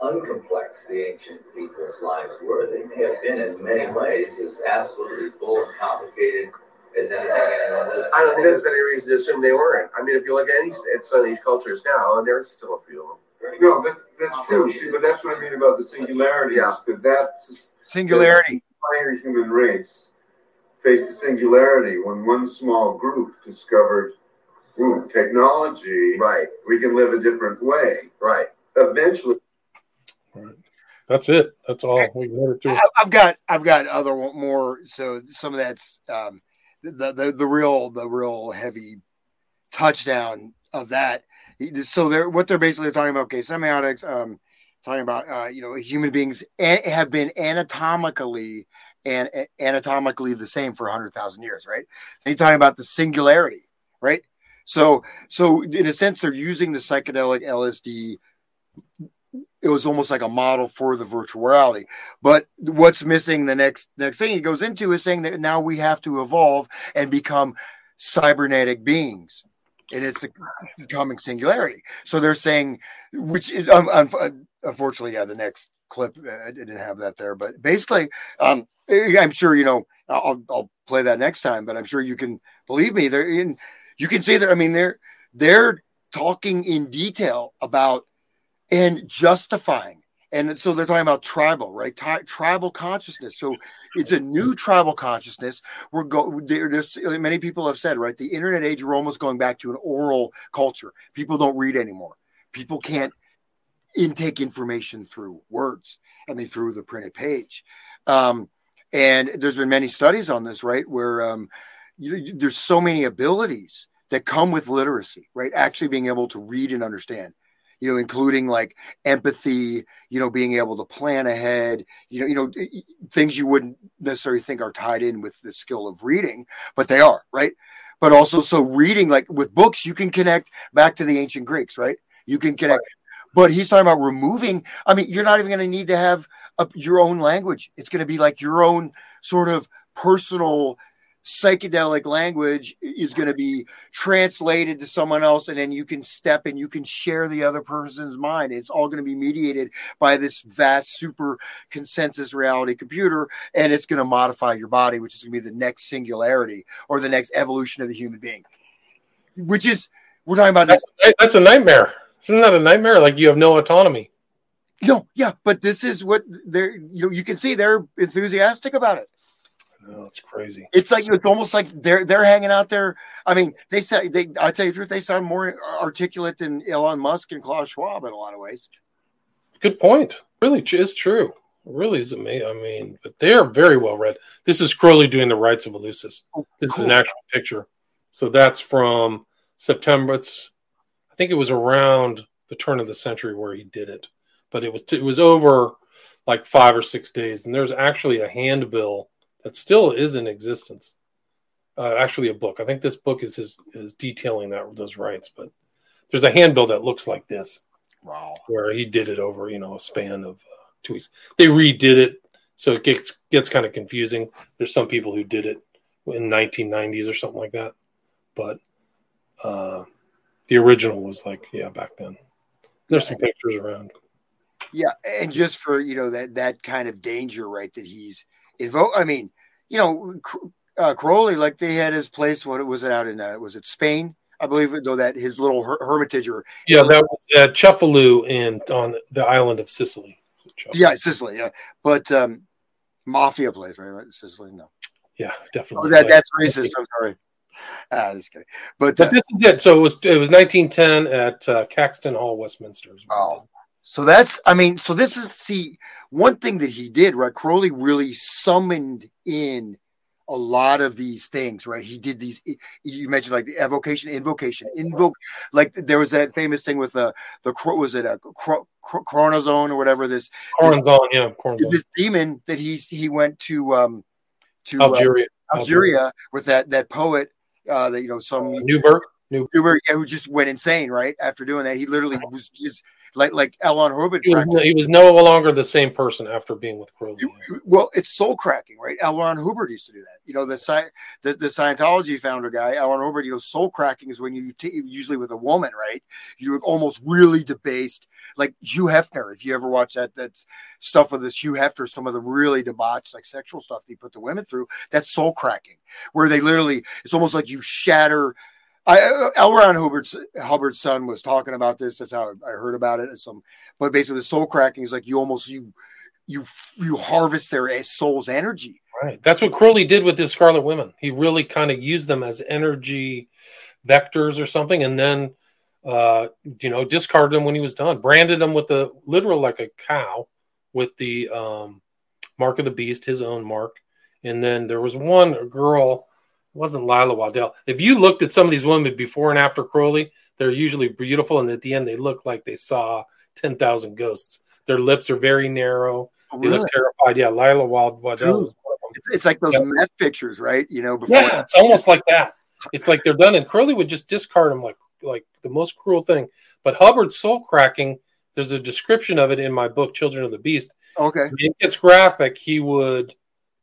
uncomplex the ancient people's lives were. They may have been in many ways as absolutely full and complicated as anything anyone has. I don't think there's any reason to assume they weren't. I mean, if you look at any at some of these cultures now, and there's still a few of them. No, that, that's true. See, but that's what I mean about the singularity. Yeah. Is that that Singularity. the entire human race faced a singularity when one small group discovered, ooh, technology. Right. We can live a different way. Right. Eventually, That's it. That's all we wanted to. I- I've got I've got other one- more. So some of that's um, the, the the real the real heavy touchdown of that. So they're what they're basically talking about. Okay, semiotics. Um, talking about uh, you know human beings a- have been anatomically and anatomically the same for hundred thousand years, right? And you're talking about the singularity, right? So so in a sense, they're using the psychedelic LSD it was almost like a model for the virtual reality. But what's missing the next next thing he goes into is saying that now we have to evolve and become cybernetic beings. And it's a becoming singularity. So they're saying, which is um, unfortunately, yeah, the next clip uh, I didn't have that there, but basically, um, I'm sure you know I'll, I'll play that next time. But I'm sure you can believe me. They're in. You can see that. I mean, they're they're talking in detail about and justifying and so they're talking about tribal right Tri- tribal consciousness so it's a new tribal consciousness we're go there's many people have said right the internet age we're almost going back to an oral culture people don't read anymore people can't intake information through words i mean through the printed page um, and there's been many studies on this right where um, you, there's so many abilities that come with literacy right actually being able to read and understand you know, including like empathy, you know, being able to plan ahead, you know, you know, things you wouldn't necessarily think are tied in with the skill of reading, but they are, right? But also, so reading, like with books, you can connect back to the ancient Greeks, right? You can connect, but he's talking about removing. I mean, you're not even going to need to have a, your own language. It's going to be like your own sort of personal psychedelic language is going to be translated to someone else and then you can step and you can share the other person's mind. It's all going to be mediated by this vast super consensus reality computer and it's going to modify your body which is going to be the next singularity or the next evolution of the human being. Which is we're talking about that's, that's a nightmare. Isn't that a nightmare? Like you have no autonomy no yeah but this is what they're you know you can see they're enthusiastic about it oh, no, it's crazy. It's like it's almost like they're they're hanging out there. I mean, they say they. I tell you the truth, they sound more articulate than Elon Musk and Klaus Schwab in a lot of ways. Good point. Really is true. It really is amazing. I mean, but they are very well read. This is Crowley doing the rites of Eleusis. Oh, this cool. is an actual picture. So that's from September. It's I think it was around the turn of the century where he did it, but it was it was over like five or six days, and there's actually a handbill that still is in existence. Uh, actually, a book. I think this book is his, is detailing that those rights, but there's a handbill that looks like this. Wow. Where he did it over, you know, a span of uh, two weeks. They redid it, so it gets gets kind of confusing. There's some people who did it in 1990s or something like that, but uh, the original was like, yeah, back then. There's some pictures around. Yeah, and just for you know that that kind of danger, right? That he's invoke. I mean, you know, uh, Crowley, like they had his place. What was it out in? Uh, was it Spain? I believe though that his little her- hermitage or yeah, that was at Cefalù in on the island of Sicily. Yeah, Sicily. Yeah, but um, mafia place, right? Sicily, no. Yeah, definitely. Oh, that, that's racist. I'm sorry. Ah, just kidding. But, but uh, this is it. So it was it was 1910 at uh, Caxton Hall, Westminster. Oh, so that's, I mean, so this is, see, one thing that he did, right? Crowley really summoned in a lot of these things, right? He did these, you mentioned like the evocation, invocation, invoke, like there was that famous thing with the, the, was it a Choronzon or whatever this, Choronzon, yeah, Choronzon. this demon that he's, he went to, um, to Algeria, uh, Algeria, Algeria with that, that poet, uh, that, you know, some Neuburg, Neuburg, yeah, who just went insane, right? After doing that, he literally was just like like. Ron Hubbard. He was, he was, no longer the same person after being with Crowley. Well, it's soul cracking, right? L. Ron Hubbard used to do that. You know, the sci- the, the Scientology founder guy, L. Ron Hubbard. You know, soul cracking is when you t- usually with a woman, right? You're almost really debased, like Hugh Hefner. If you ever watch that, that's stuff with this Hugh Hefner, some of the really debauched like sexual stuff he put the women through. That's soul cracking, where they literally, it's almost like you shatter I, L. Ron Hubbard's Hubbard's son was talking about this. That's how I heard about it. Some, but basically, the soul cracking is like you almost you you you harvest their soul's energy. Right. That's what Crowley did with his Scarlet Women. He really kind of used them as energy vectors or something, and then uh, you know discarded them when he was done. Branded them with the literal like a cow with the um, mark of the beast, his own mark. And then there was one girl wasn't Leila Waddell. If you looked at some of these women before and after Crowley, they're usually beautiful, and at the end they look like they saw ten thousand ghosts. Their lips are very narrow. Oh, they look terrified. Yeah, Leila Waddell. It's, it's, like those meth pictures, right? You know, before yeah, it's almost like that. It's like they're done, and Crowley would just discard them like like the most cruel thing. But Hubbard's soul cracking, there's a description of it in my book, Children of the Beast. Okay, it gets graphic. He would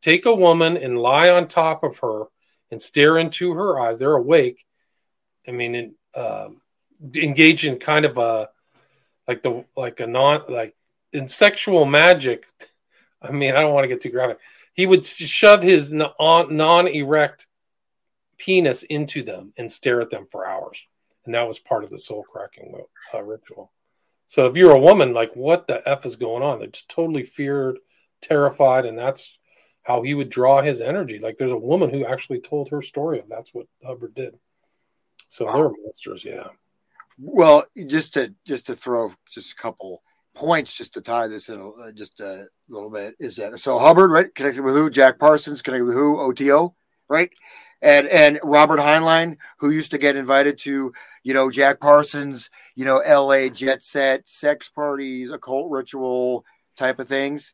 take a woman and lie on top of her and stare into her eyes. They're awake. I mean, uh, engage in kind of a like the like a non like in sexual magic. I mean, I don't want to get too graphic. He would shove his non erect penis into them and stare at them for hours. and that was part of the soul cracking uh, ritual. So if you're a woman, like what the f is going on? They're just totally feared, terrified, and that's how he would draw his energy. Like there's a woman who actually told her story of that's what Hubbard did. So wow. they're monsters, yeah. Well, just to just to throw just a couple points just to tie this in uh, just a little bit is that so Hubbard right connected with who Jack Parsons connected with who OTO right and and Robert Heinlein who used to get invited to you know Jack Parsons you know L.A. jet set sex parties occult ritual type of things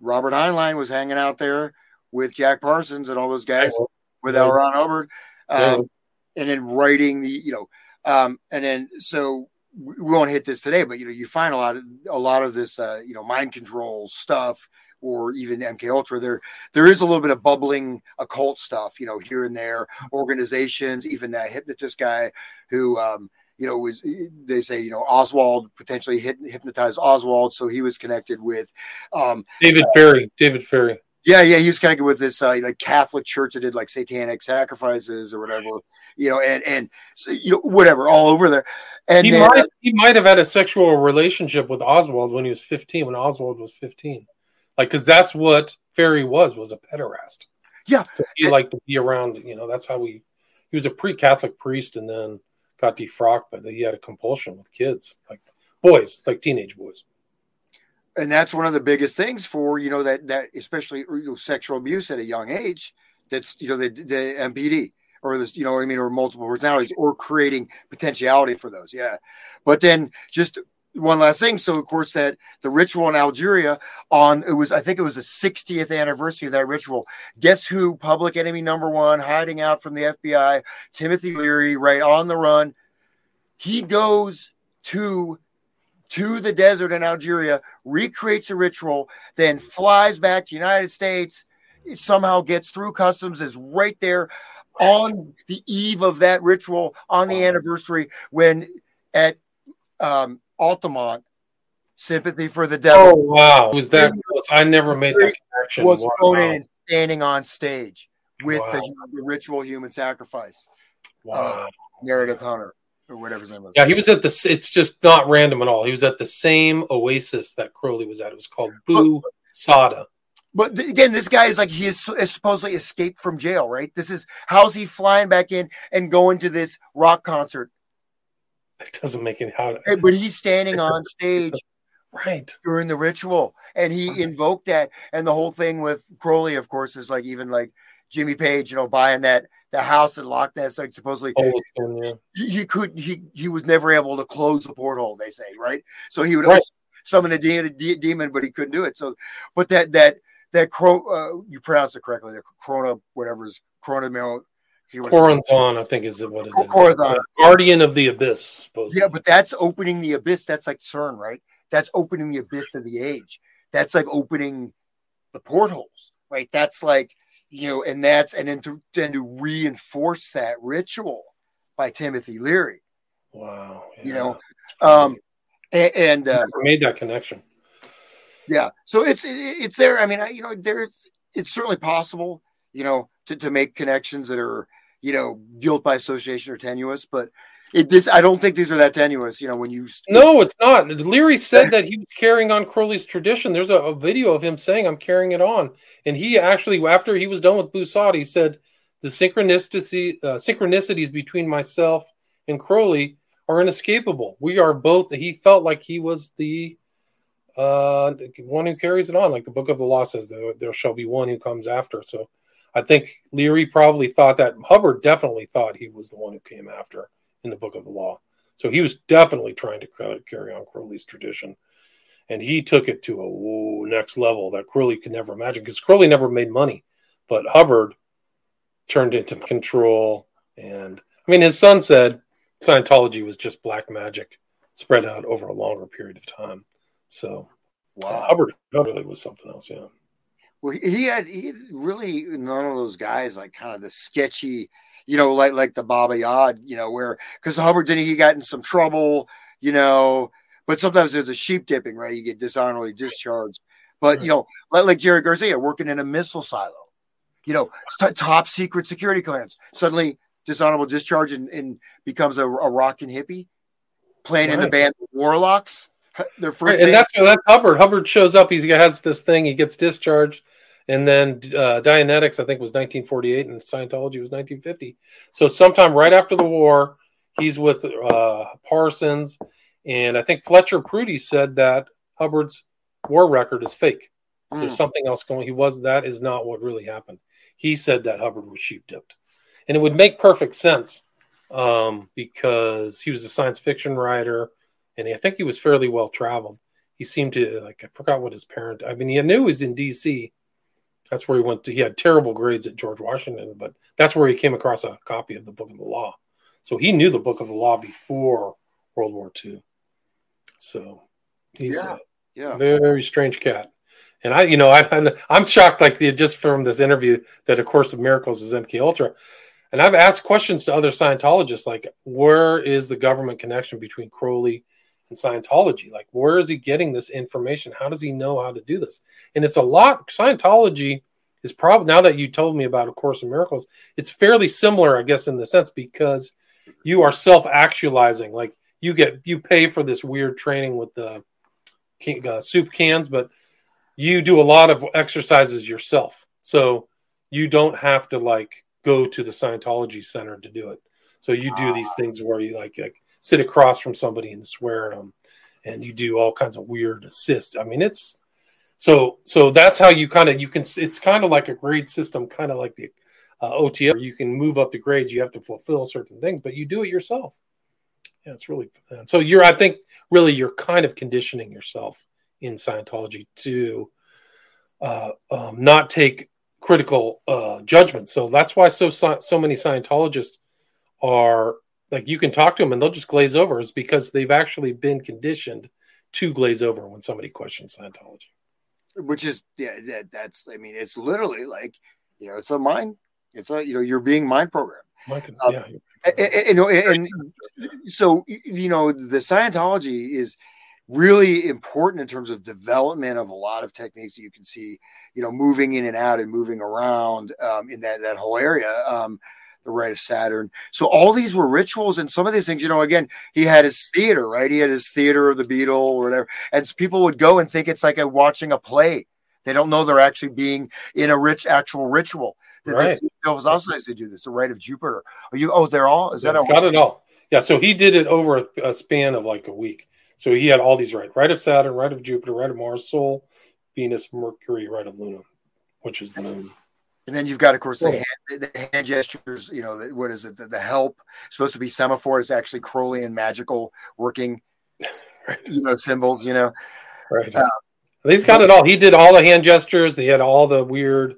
Robert Heinlein was hanging out there with Jack Parsons and all those guys yeah. with yeah. L. Ron Hubbard um, yeah. and then writing the you know um, and then so we won't hit this today, but you know, you find a lot of a lot of this, uh, you know, mind control stuff, or even MK Ultra. There, there is a little bit of bubbling occult stuff, you know, here and there. Organizations, even that hypnotist guy who, um, you know, was they say you know Oswald potentially hit, hypnotized Oswald, so he was connected with um, David Ferrie. David Ferrie. Yeah, yeah, he was connected with this uh, like Catholic church that did like satanic sacrifices or whatever, you know, and and so, you know whatever all over there. And he then, might he might have had a sexual relationship with Oswald when he was fifteen, when Oswald was fifteen, like because that's what Ferrie was was a pederast. Yeah, so he liked to be around. You know, that's how we. He was a pre-Catholic priest, and then got defrocked, but he had a compulsion with kids, like boys, like teenage boys. And that's one of the biggest things for you know that that especially you know, sexual abuse at a young age that's you know the, the MPD or this you know I mean or multiple personalities or creating potentiality for those. Yeah. But then just one last thing. So of course that the ritual in Algeria on it was I think it was the 60th anniversary of that ritual. Guess who? Public enemy number one hiding out from the FBI Timothy Leary right on the run. He goes to to the desert in Algeria, recreates a ritual, then flies back to the United States, somehow gets through customs, is right there on the eve of that ritual on the anniversary when at um, Altamont, Sympathy for the oh, Devil. Oh wow, was that close? I never made that connection. Was wow. thrown in and standing on stage with wow. the, the, ritual human sacrifice. Wow, Meredith Hunter or whatever his name was. Yeah, he was at the. It's just not random at all. He was at the same oasis that Crowley was at. It was called Bou Saada. But again, this guy is like he is, is supposedly escaped from jail, right? This is how's he flying back in and going to this rock concert? It doesn't make any how. But he's standing on stage, right, during the ritual, and he invoked that, and the whole thing with Crowley, of course, is like even like Jimmy Page, you know, buying that the house in Loch Ness, like supposedly oh, yeah. he, he, could he he was never able to close the porthole. They say right, so he would right. summon a demon, a demon, but he couldn't do it. So, but that that that cro uh, you pronounce it correctly, the Corona whatever is Corona Mel. Corazon, I think is what it is. Corazon. Guardian of the Abyss. Supposedly. Yeah, but that's opening the abyss. That's like CERN, right? That's opening the abyss of the age. That's like opening the portholes, right? That's like you know, and that's and then to then to reinforce that ritual by Timothy Leary. Wow, yeah. you know, um, and, and uh, made that connection. Yeah, so it's it's there. I mean, you know, there's it's certainly possible, you know, to to make connections that are you know guilt by association or tenuous, but it, this I don't think these are that tenuous. You know, when you no, it's not. Leary said that he was carrying on Crowley's tradition. There's a, a, video of him saying, "I'm carrying it on," and he actually, after he was done with Bou Saada, he said, "The synchronicity uh, synchronicities between myself and Crowley are inescapable. We are both." He felt like he was the uh, one who carries it on, like the Book of the Law says. There, there shall be one who comes after. So, I think Leary probably thought that Hubbard definitely thought he was the one who came after in the book of the law. So he was definitely trying to carry on Crowley's tradition. And he took it to a whoa, next level that Crowley could never imagine because Crowley never made money. But Hubbard turned into control. And I mean, his son said Scientology was just black magic spread out over a longer period of time. So wow. Uh, Hubbard really was something else. Yeah. Well, he had he really none of those guys like kind of the sketchy you know, like like the Baba Yod, you know, where because Hubbard didn't he got in some trouble, you know, but sometimes there's a sheep dipping, right? You get dishonorably discharged. But you know, like, like Jerry Garcia working in a missile silo, you know, t- top secret security clearance. Suddenly dishonorable discharge and, and becomes a, a rockin' hippie, playing right. in the band Warlocks. Their first right, and that's that's Hubbard. Hubbard shows up. He has this thing. He gets discharged, and then uh, Dianetics, I think, was 1948, and Scientology was 1950. So sometime right after the war, he's with uh, Parsons, and I think Fletcher Prouty said that Hubbard's war record is fake. Mm. There's something else going. He was that is not what really happened. He said that Hubbard was sheep dipped, and it would make perfect sense um, because he was a science fiction writer, and I think he was fairly well traveled. He seemed to like I forgot what his parent. I mean, he knew he was in D.C. That's where he went to. He had terrible grades at George Washington, but that's where he came across a copy of the Book of the Law. So he knew the Book of the Law before World War II. So he's yeah, a yeah. very strange cat. And I, you know, I, I'm shocked, like the, just from this interview, that A Course of Miracles was MK Ultra. And I've asked questions to other Scientologists, like, where is the government connection between Crowley and Scientology? Like, where is he getting this information? How does he know how to do this? And it's a lot. Scientology is probably now that you told me about A Course in Miracles, it's fairly similar, I guess, in the sense because you are self-actualizing. Like, you get you pay for this weird training with the uh, soup cans, but you do a lot of exercises yourself. So you don't have to like go to the Scientology center to do it. So you do these ah. things where you like, like sit across from somebody and swear at them, and you do all kinds of weird assists. I mean, it's so so that's how you kind of you can. It's kind of like a grade system, kind of like the uh, OTL. You can move up the grades. You have to fulfill certain things, but you do it yourself. Yeah, it's really so. You're, I think, really, you're kind of conditioning yourself in Scientology to uh, um, not take critical uh, judgment. So that's why so so many Scientologists are like you can talk to them and they'll just glaze over. Is because they've actually been conditioned to glaze over when somebody questions Scientology. Which is yeah, that, that's I mean it's literally like you know it's a mind it's a you know you're being mind programmed. Um, yeah. And, and, and, so you know the Scientology is really important in terms of development of a lot of techniques that you can see, you know, moving in and out and moving around um, in that that whole area. Um, the rite of Saturn. So all these were rituals, and some of these things, you know, again, he had his theater, right? He had his theater of the Beetle or whatever, and people would go and think it's like a watching a play. They don't know they're actually being in a rich actual ritual. Right. It was also nice to do this. The rite of Jupiter. Are you? Oh, they're all. Is that? All? Got it all. Yeah. So he did it over a, a span of like a week. So he had all these right, right of Saturn, right of Jupiter, right of Mars, Sol, Venus, Mercury, right of Luna, which is the moon. And then you've got, of course, the, hand, the hand gestures. You know, the, what is it? The, the, help supposed to be semaphore is actually Crowleyan magical working, right. you know, symbols. You know, right. Uh, He's got it all. He did all the hand gestures. He had all the weird,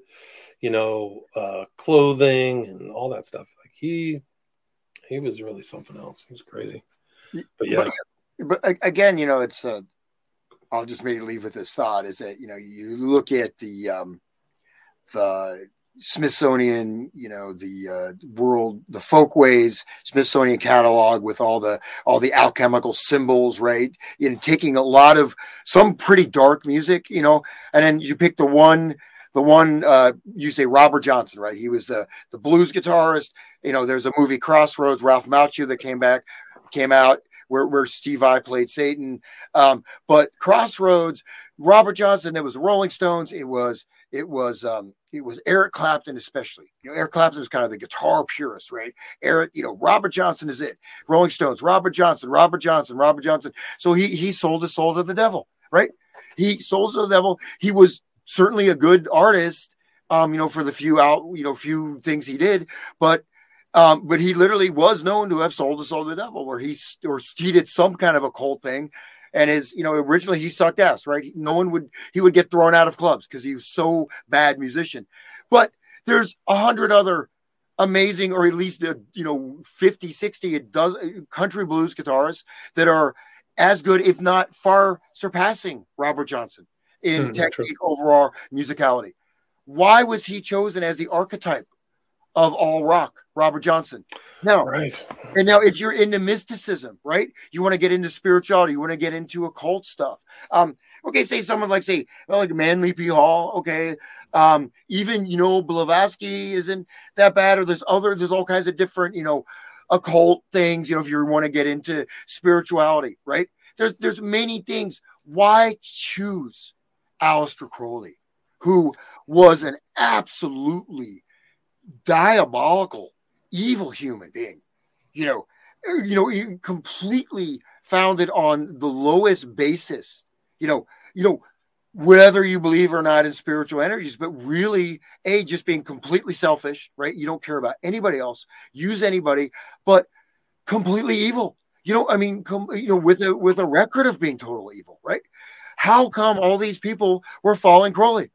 you know, uh, clothing and all that stuff. Like he, he was really something else. He was crazy. But yeah, but again, you know, it's uh, I'll just maybe leave with this thought is that you know you look at the um, the Smithsonian, you know, the uh, world, the folkways Smithsonian catalog with all the all the alchemical symbols, right? Know, taking a lot of some pretty dark music, you know, and then you pick the one, the one uh, you say Robert Johnson, right? He was the the blues guitarist. You know, there's a movie Crossroads, Ralph Macchio that came back, came out where, where Steve Vai played Satan. Um, but Crossroads, Robert Johnson, it was Rolling Stones, it was it was um, it was Eric Clapton, especially. You know, Eric Clapton was kind of the guitar purist, right? Eric, you know, Robert Johnson is it. Rolling Stones, Robert Johnson, Robert Johnson, Robert Johnson. So he he sold his soul to the devil, right? He sold to the devil. He was certainly a good artist, um, you know, for the few out, you know, few things he did, but um, but he literally was known to have sold his soul to the devil, where he or he did some kind of occult thing. And his, you know, originally he sucked ass, right? No one would he would get thrown out of clubs because he was so bad musician. But there's a hundred other amazing, or at least a, you know, 50, 60, it does country blues guitarists that are as good, if not far surpassing Robert Johnson in mm, technique, overall musicality. Why was he chosen as the archetype of all rock, Robert Johnson. Now, Right. and now, if you're into mysticism, right? You want to get into spirituality. You want to get into occult stuff. Um, okay, say someone like say well, like Manly P. Hall. Okay, um, even you know Blavatsky isn't that bad. Or there's other. There's all kinds of different you know occult things. You know, if you want to get into spirituality, right? There's there's many things. Why choose Aleister Crowley, who was an absolutely diabolical, evil human being? You know, you know, completely founded on the lowest basis. You know, you know, whether you believe or not in spiritual energies, but really, a just being completely selfish, right? You don't care about anybody else, use anybody, but completely evil. You know, I mean, com- you know, with a with a record of being totally evil, right? How come all these people were following Crowley?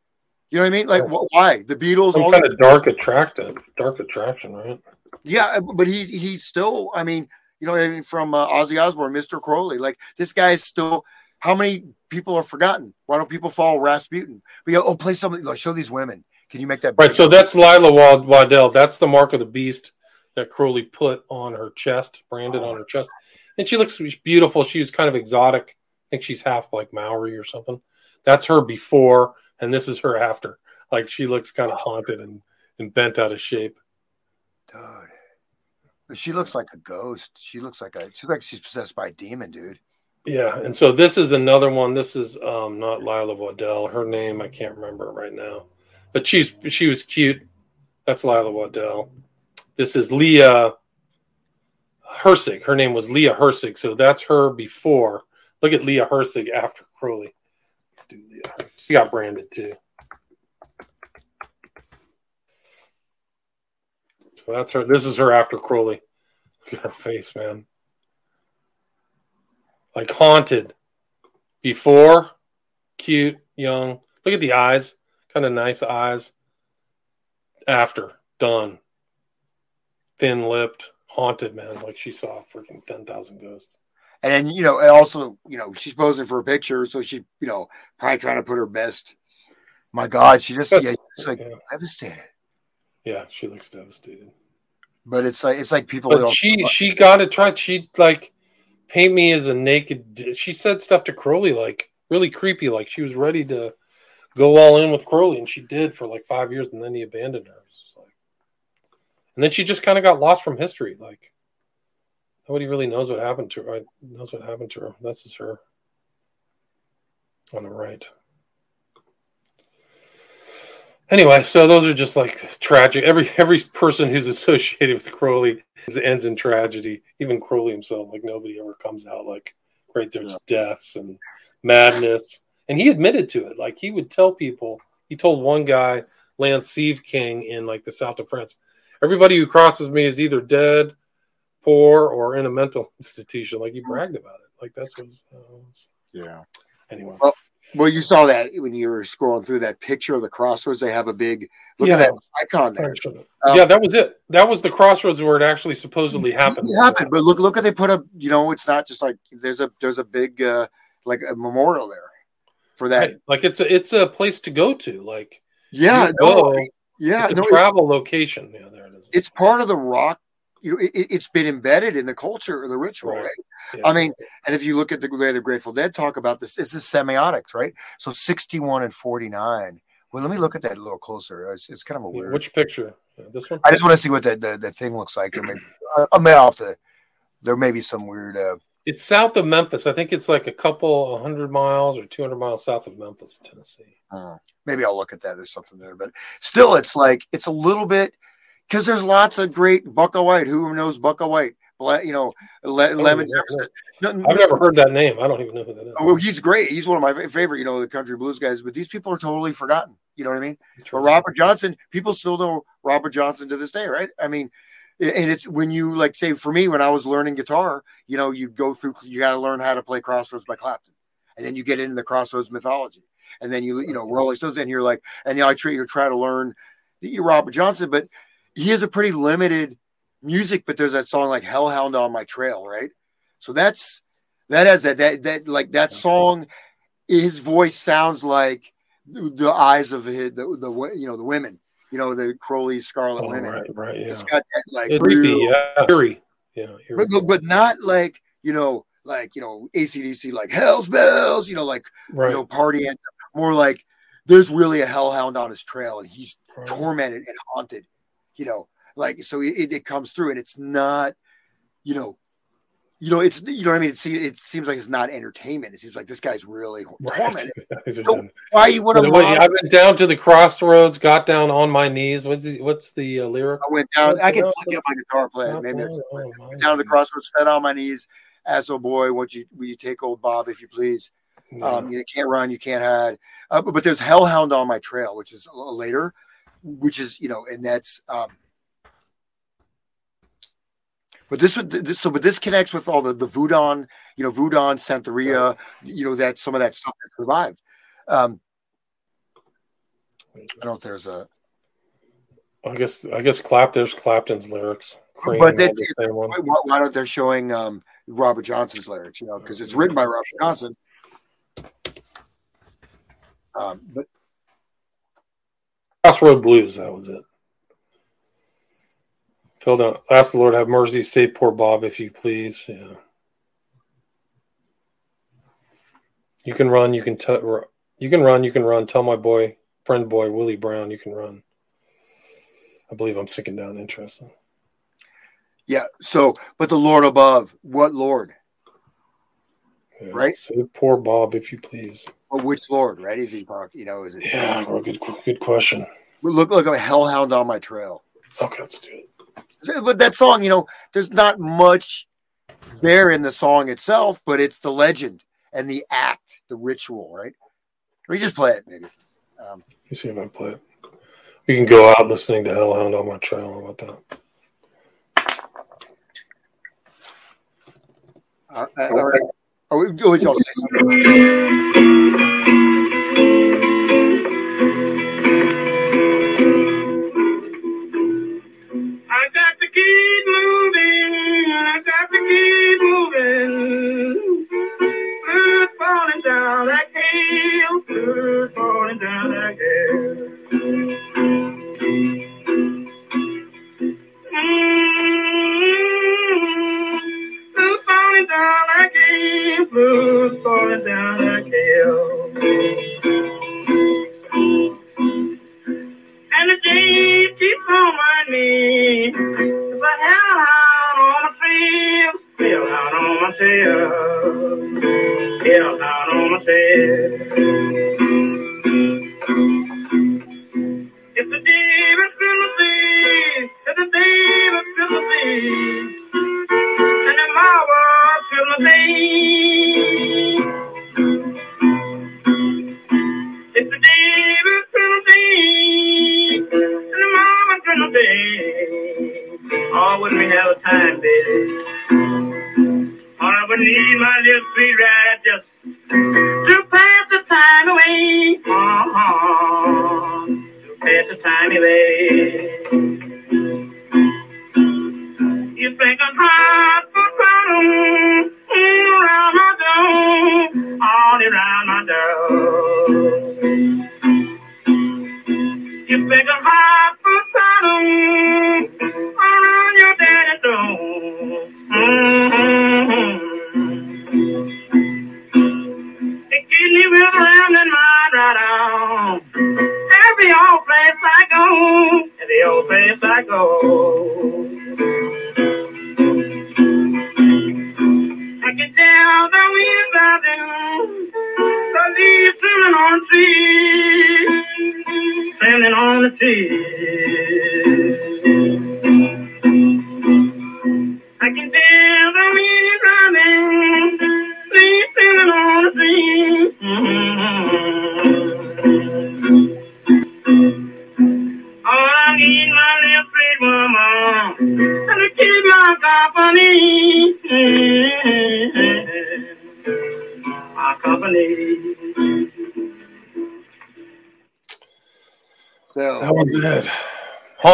You know what I mean? Like, wh- why the Beatles? Some kind of dark attractive, dark attraction, right? Yeah, but he he's still. I mean, you know, I mean, from uh, Ozzy Osbourne, Mr. Crowley, like this guy is still. How many people are forgotten? Why don't people follow Rasputin? We go, oh, play something. Like, show these women. Can you make that? Right. So that's Leila Waddell. That's the mark of the beast that Crowley put on her chest, branded on her chest. And she looks beautiful. She's kind of exotic. I think she's half like Maori or something. That's her before, and this is her after. Like she looks kind of haunted and, and bent out of shape. Dude, she looks like a ghost. She looks like a. She's like she's possessed by a demon, dude. Yeah, and so this is another one. This is um not Leila Waddell. Her name I can't remember right now, but she's she was cute. That's Leila Waddell. This is Leah Hirsig. Her name was Leah Hirsig, so that's her before. Look at Leah Hirsig after Crowley. She uh, got branded too. So that's her. This is her after Crowley. Look at her face, man. Like haunted. Before cute young. Look at the eyes. Kind of nice eyes. After done. Thin lipped haunted man. Like she saw freaking 10,000 ghosts And then you know, and also you know, she's posing for a picture, so she you know probably trying to put her best. My God, she just That's- yeah, it's like yeah. devastated. yeah she looks devastated But it's like it's like people. but she she got to try. she like paint me as a naked she said stuff to crowley like really creepy like she was ready to go all in with crowley and she did for like five years and then he abandoned her It's just like and then she just kind of got lost from history like nobody really knows what happened to her. Knows what happened to her. This is her. On the right. Anyway so those are just like tragic. Every every person who's associated with crowley ends in tragedy. Even crowley himself like nobody ever comes out like right there's deaths and madness. And he admitted to it. Like he would tell people. He told one guy lance Sieveking in like the south of france everybody who crosses me is either dead poor or in a mental institution like you bragged about it like that's what uh, yeah. anyway Well, well, you saw that when you were scrolling through that picture of the crossroads. They have a big look Yeah. at that icon there. Um, yeah that was it that was the crossroads where it actually supposedly happened It happened, but look, look at they put up. You know, it's not just like there's a there's a big uh like a memorial there for that. Right. Like it's a it's a place to go to. Like Yeah, you no, go, yeah, it's a no, it's- travel location. Yeah, there it is. it's part of the rock. You know, it, it's been embedded in the culture or the ritual, Right. right? Yeah. I mean, and if you look at the way the Grateful Dead talk about this, it's the semiotics, right? So 61 and 49. Well, let me look at that a little closer. It's, it's kind of a weird. Which picture? This one. I just want to see what the, the, the thing looks like. I mean, I, may have to. There may be some weird. Uh, It's south of Memphis. I think it's like a couple hundred miles or two hundred miles south of Memphis, Tennessee. uh, maybe I'll look at that. There's something there, but still, it's like it's a little bit because there's lots of great Bukka White. Who knows Bukka White? You know, Le- oh, Lemon yeah, Jefferson. No, I've never heard that name. I don't even know who that is. Oh, well, he's great. He's one of my favorite, you know, the country blues guys. But these people are totally forgotten. You know what I mean? But Robert Johnson, people still know Robert Johnson to this day, right? I mean, and it's when you like say for me when I was learning guitar, you know, you go through, you got to learn how to play Crossroads by Clapton, and then you get into the Crossroads mythology, and then you you know Rolling Stones, and you're like, and you know, I try to try to learn the Robert Johnson, but he has a pretty limited music. But there's that song like Hellhound on My Trail, right? So that's that has that that that like that song. His voice sounds like the eyes of his, the the you know the women you know, the Crowley Scarlet Oh, Women. right, right, yeah. It's got that like real- yeah, eerie. Yeah, eerie. but, but, not like you know, like you know, ACDC, like Hell's Bells, you know, like Right. you know, party anthem. More like there's really a hellhound on his trail, and he's tormented and haunted. You know, like so it, it comes through, and it's not, you know, you know, it's you know what I mean. It seems it seems like it's not entertainment. It seems like this guy's really tormented. Are So why you want to? I went down to the crossroads, got down on my knees. What's the, what's the uh, lyric? I went down. I can pluck up my guitar player. Maybe went down to the crossroads, fed on my knees. Asked, oh boy, won't you will you take old Bob if you please? Um, you can't run, you can't hide. Uh, but, but there's Hellhound on my trail, which is later, which is you know, and that's. um but this would this, so, but this connects with all the the Voodoo, you know, Voodoo, Santeria, you know, that some of that stuff that survived. Um, I don't know if there's a, I guess I guess Clap there's Clapton's lyrics. Cream, but that, the why, why don't they're showing um, Robert Johnson's lyrics? You know, because it's written by Robert Johnson. Um, but Crossroad Blues, that was it. Fell down. Ask the Lord have mercy, save poor Bob, if you please. Yeah. You can run. You can t- you can run. You can run. Tell my boy, friend boy Willie Brown, you can run. I believe I'm sinking down. Interesting. yeah, so but the Lord above, what Lord? Yeah. Right? Save poor Bob, if you please. Or which Lord? Right? Is he talking? You know, is it? Yeah, well, good good question. Look, look at Hellhound on my trail. Okay, let's do it. But that song, you know, there's not much there in the song itself, but it's the legend and the act, the ritual, right? We just play it, maybe. Um, You see if I play it. We can go out listening to Hellhound on my trail. How about that? uh, uh, all right. Oh, we- oh, y'all say down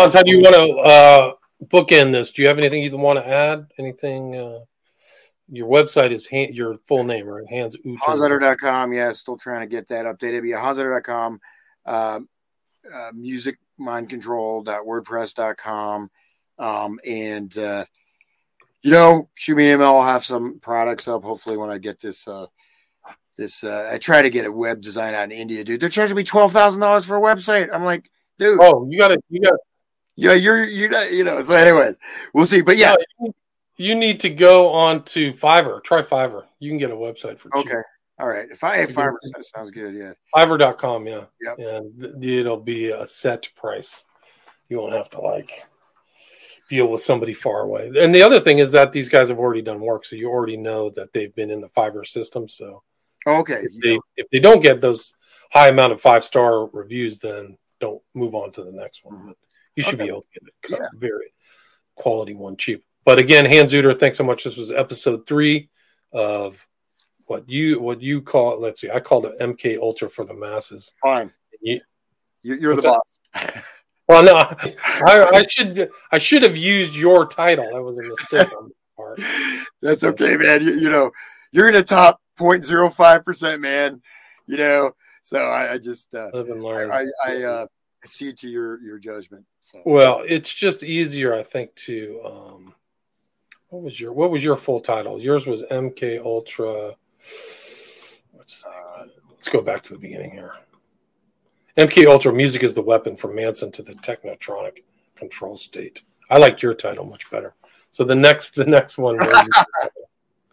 Hans, how do you want to uh, bookend this? Do you have anything you want to add? Anything? Uh, your website is Han- your full name, right? Hans Utter. Hansletter.com. Yeah, still trying to get that updated. But yeah, Hansletter.com. Um, uh, music mindcontrol.wordpress.com. Um, and, uh, you know, shoot me an email. I'll have some products up hopefully when I get this. Uh, this uh, I try to get a web design out in India, dude. They're charging me twelve thousand dollars for a website. I'm like, dude. Oh, you got to, you got. Yeah, you're you know you know. So, anyways, we'll see. But yeah, No, you need to go on to Fiverr. Try Fiverr. You can get a website for cheap. okay, all right. If I have five percent, sounds good. Yeah. Fiverr.com, yeah. Yep. And it'll be a set price. You won't have to like deal with somebody far away. And the other thing is that these guys have already done work, so you already know that they've been in the Fiverr system. So oh, Okay. if they if they don't get those high amount of five star reviews, then don't move on to the next one. Mm-hmm. You should be able to get a very quality one cheap. But again, Hans Utter, thanks so much. This was episode three of what you what you call let's see, I called it MK Ultra for the masses. Fine. You, You're the boss. well, no, I, I should I should have used your title. That was a mistake on my part. That's okay, man. You, you know, you're in the top 0.05 percent, man. You know, so I, I just uh, Live and learn. I I, I uh, cede to your your judgment. So Well, it's just easier, I think, to um, what was your what was your full title? Yours was MK Ultra. What's uh, let's go back to the beginning here. MK Ultra music is the weapon from Manson to the technotronic control state. I liked your title much better. So the next the next one.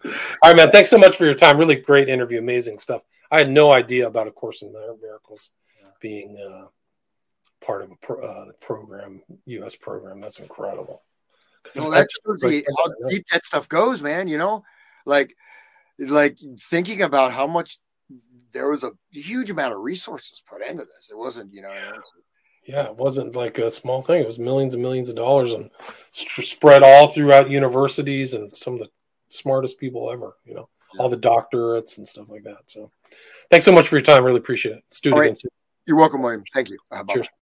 All right, man. Thanks so much for your time. Really great interview. Amazing stuff. I had no idea about A Course in Miracles being uh, part of a pro, uh, program, U.S. program. That's incredible. Well, that shows you how deep that stuff goes, man. You know, like like thinking about how much there was a huge amount of resources put into this. It wasn't, you know, was- Yeah, it wasn't like a small thing. It was millions and millions of dollars and st- spread all throughout universities and some of the smartest people ever. You know, all the doctorates and stuff like that. So, thanks so much for your time. Really appreciate it. Let's do it right. again soon. You're welcome, William. Thank you. Uh. Cheers.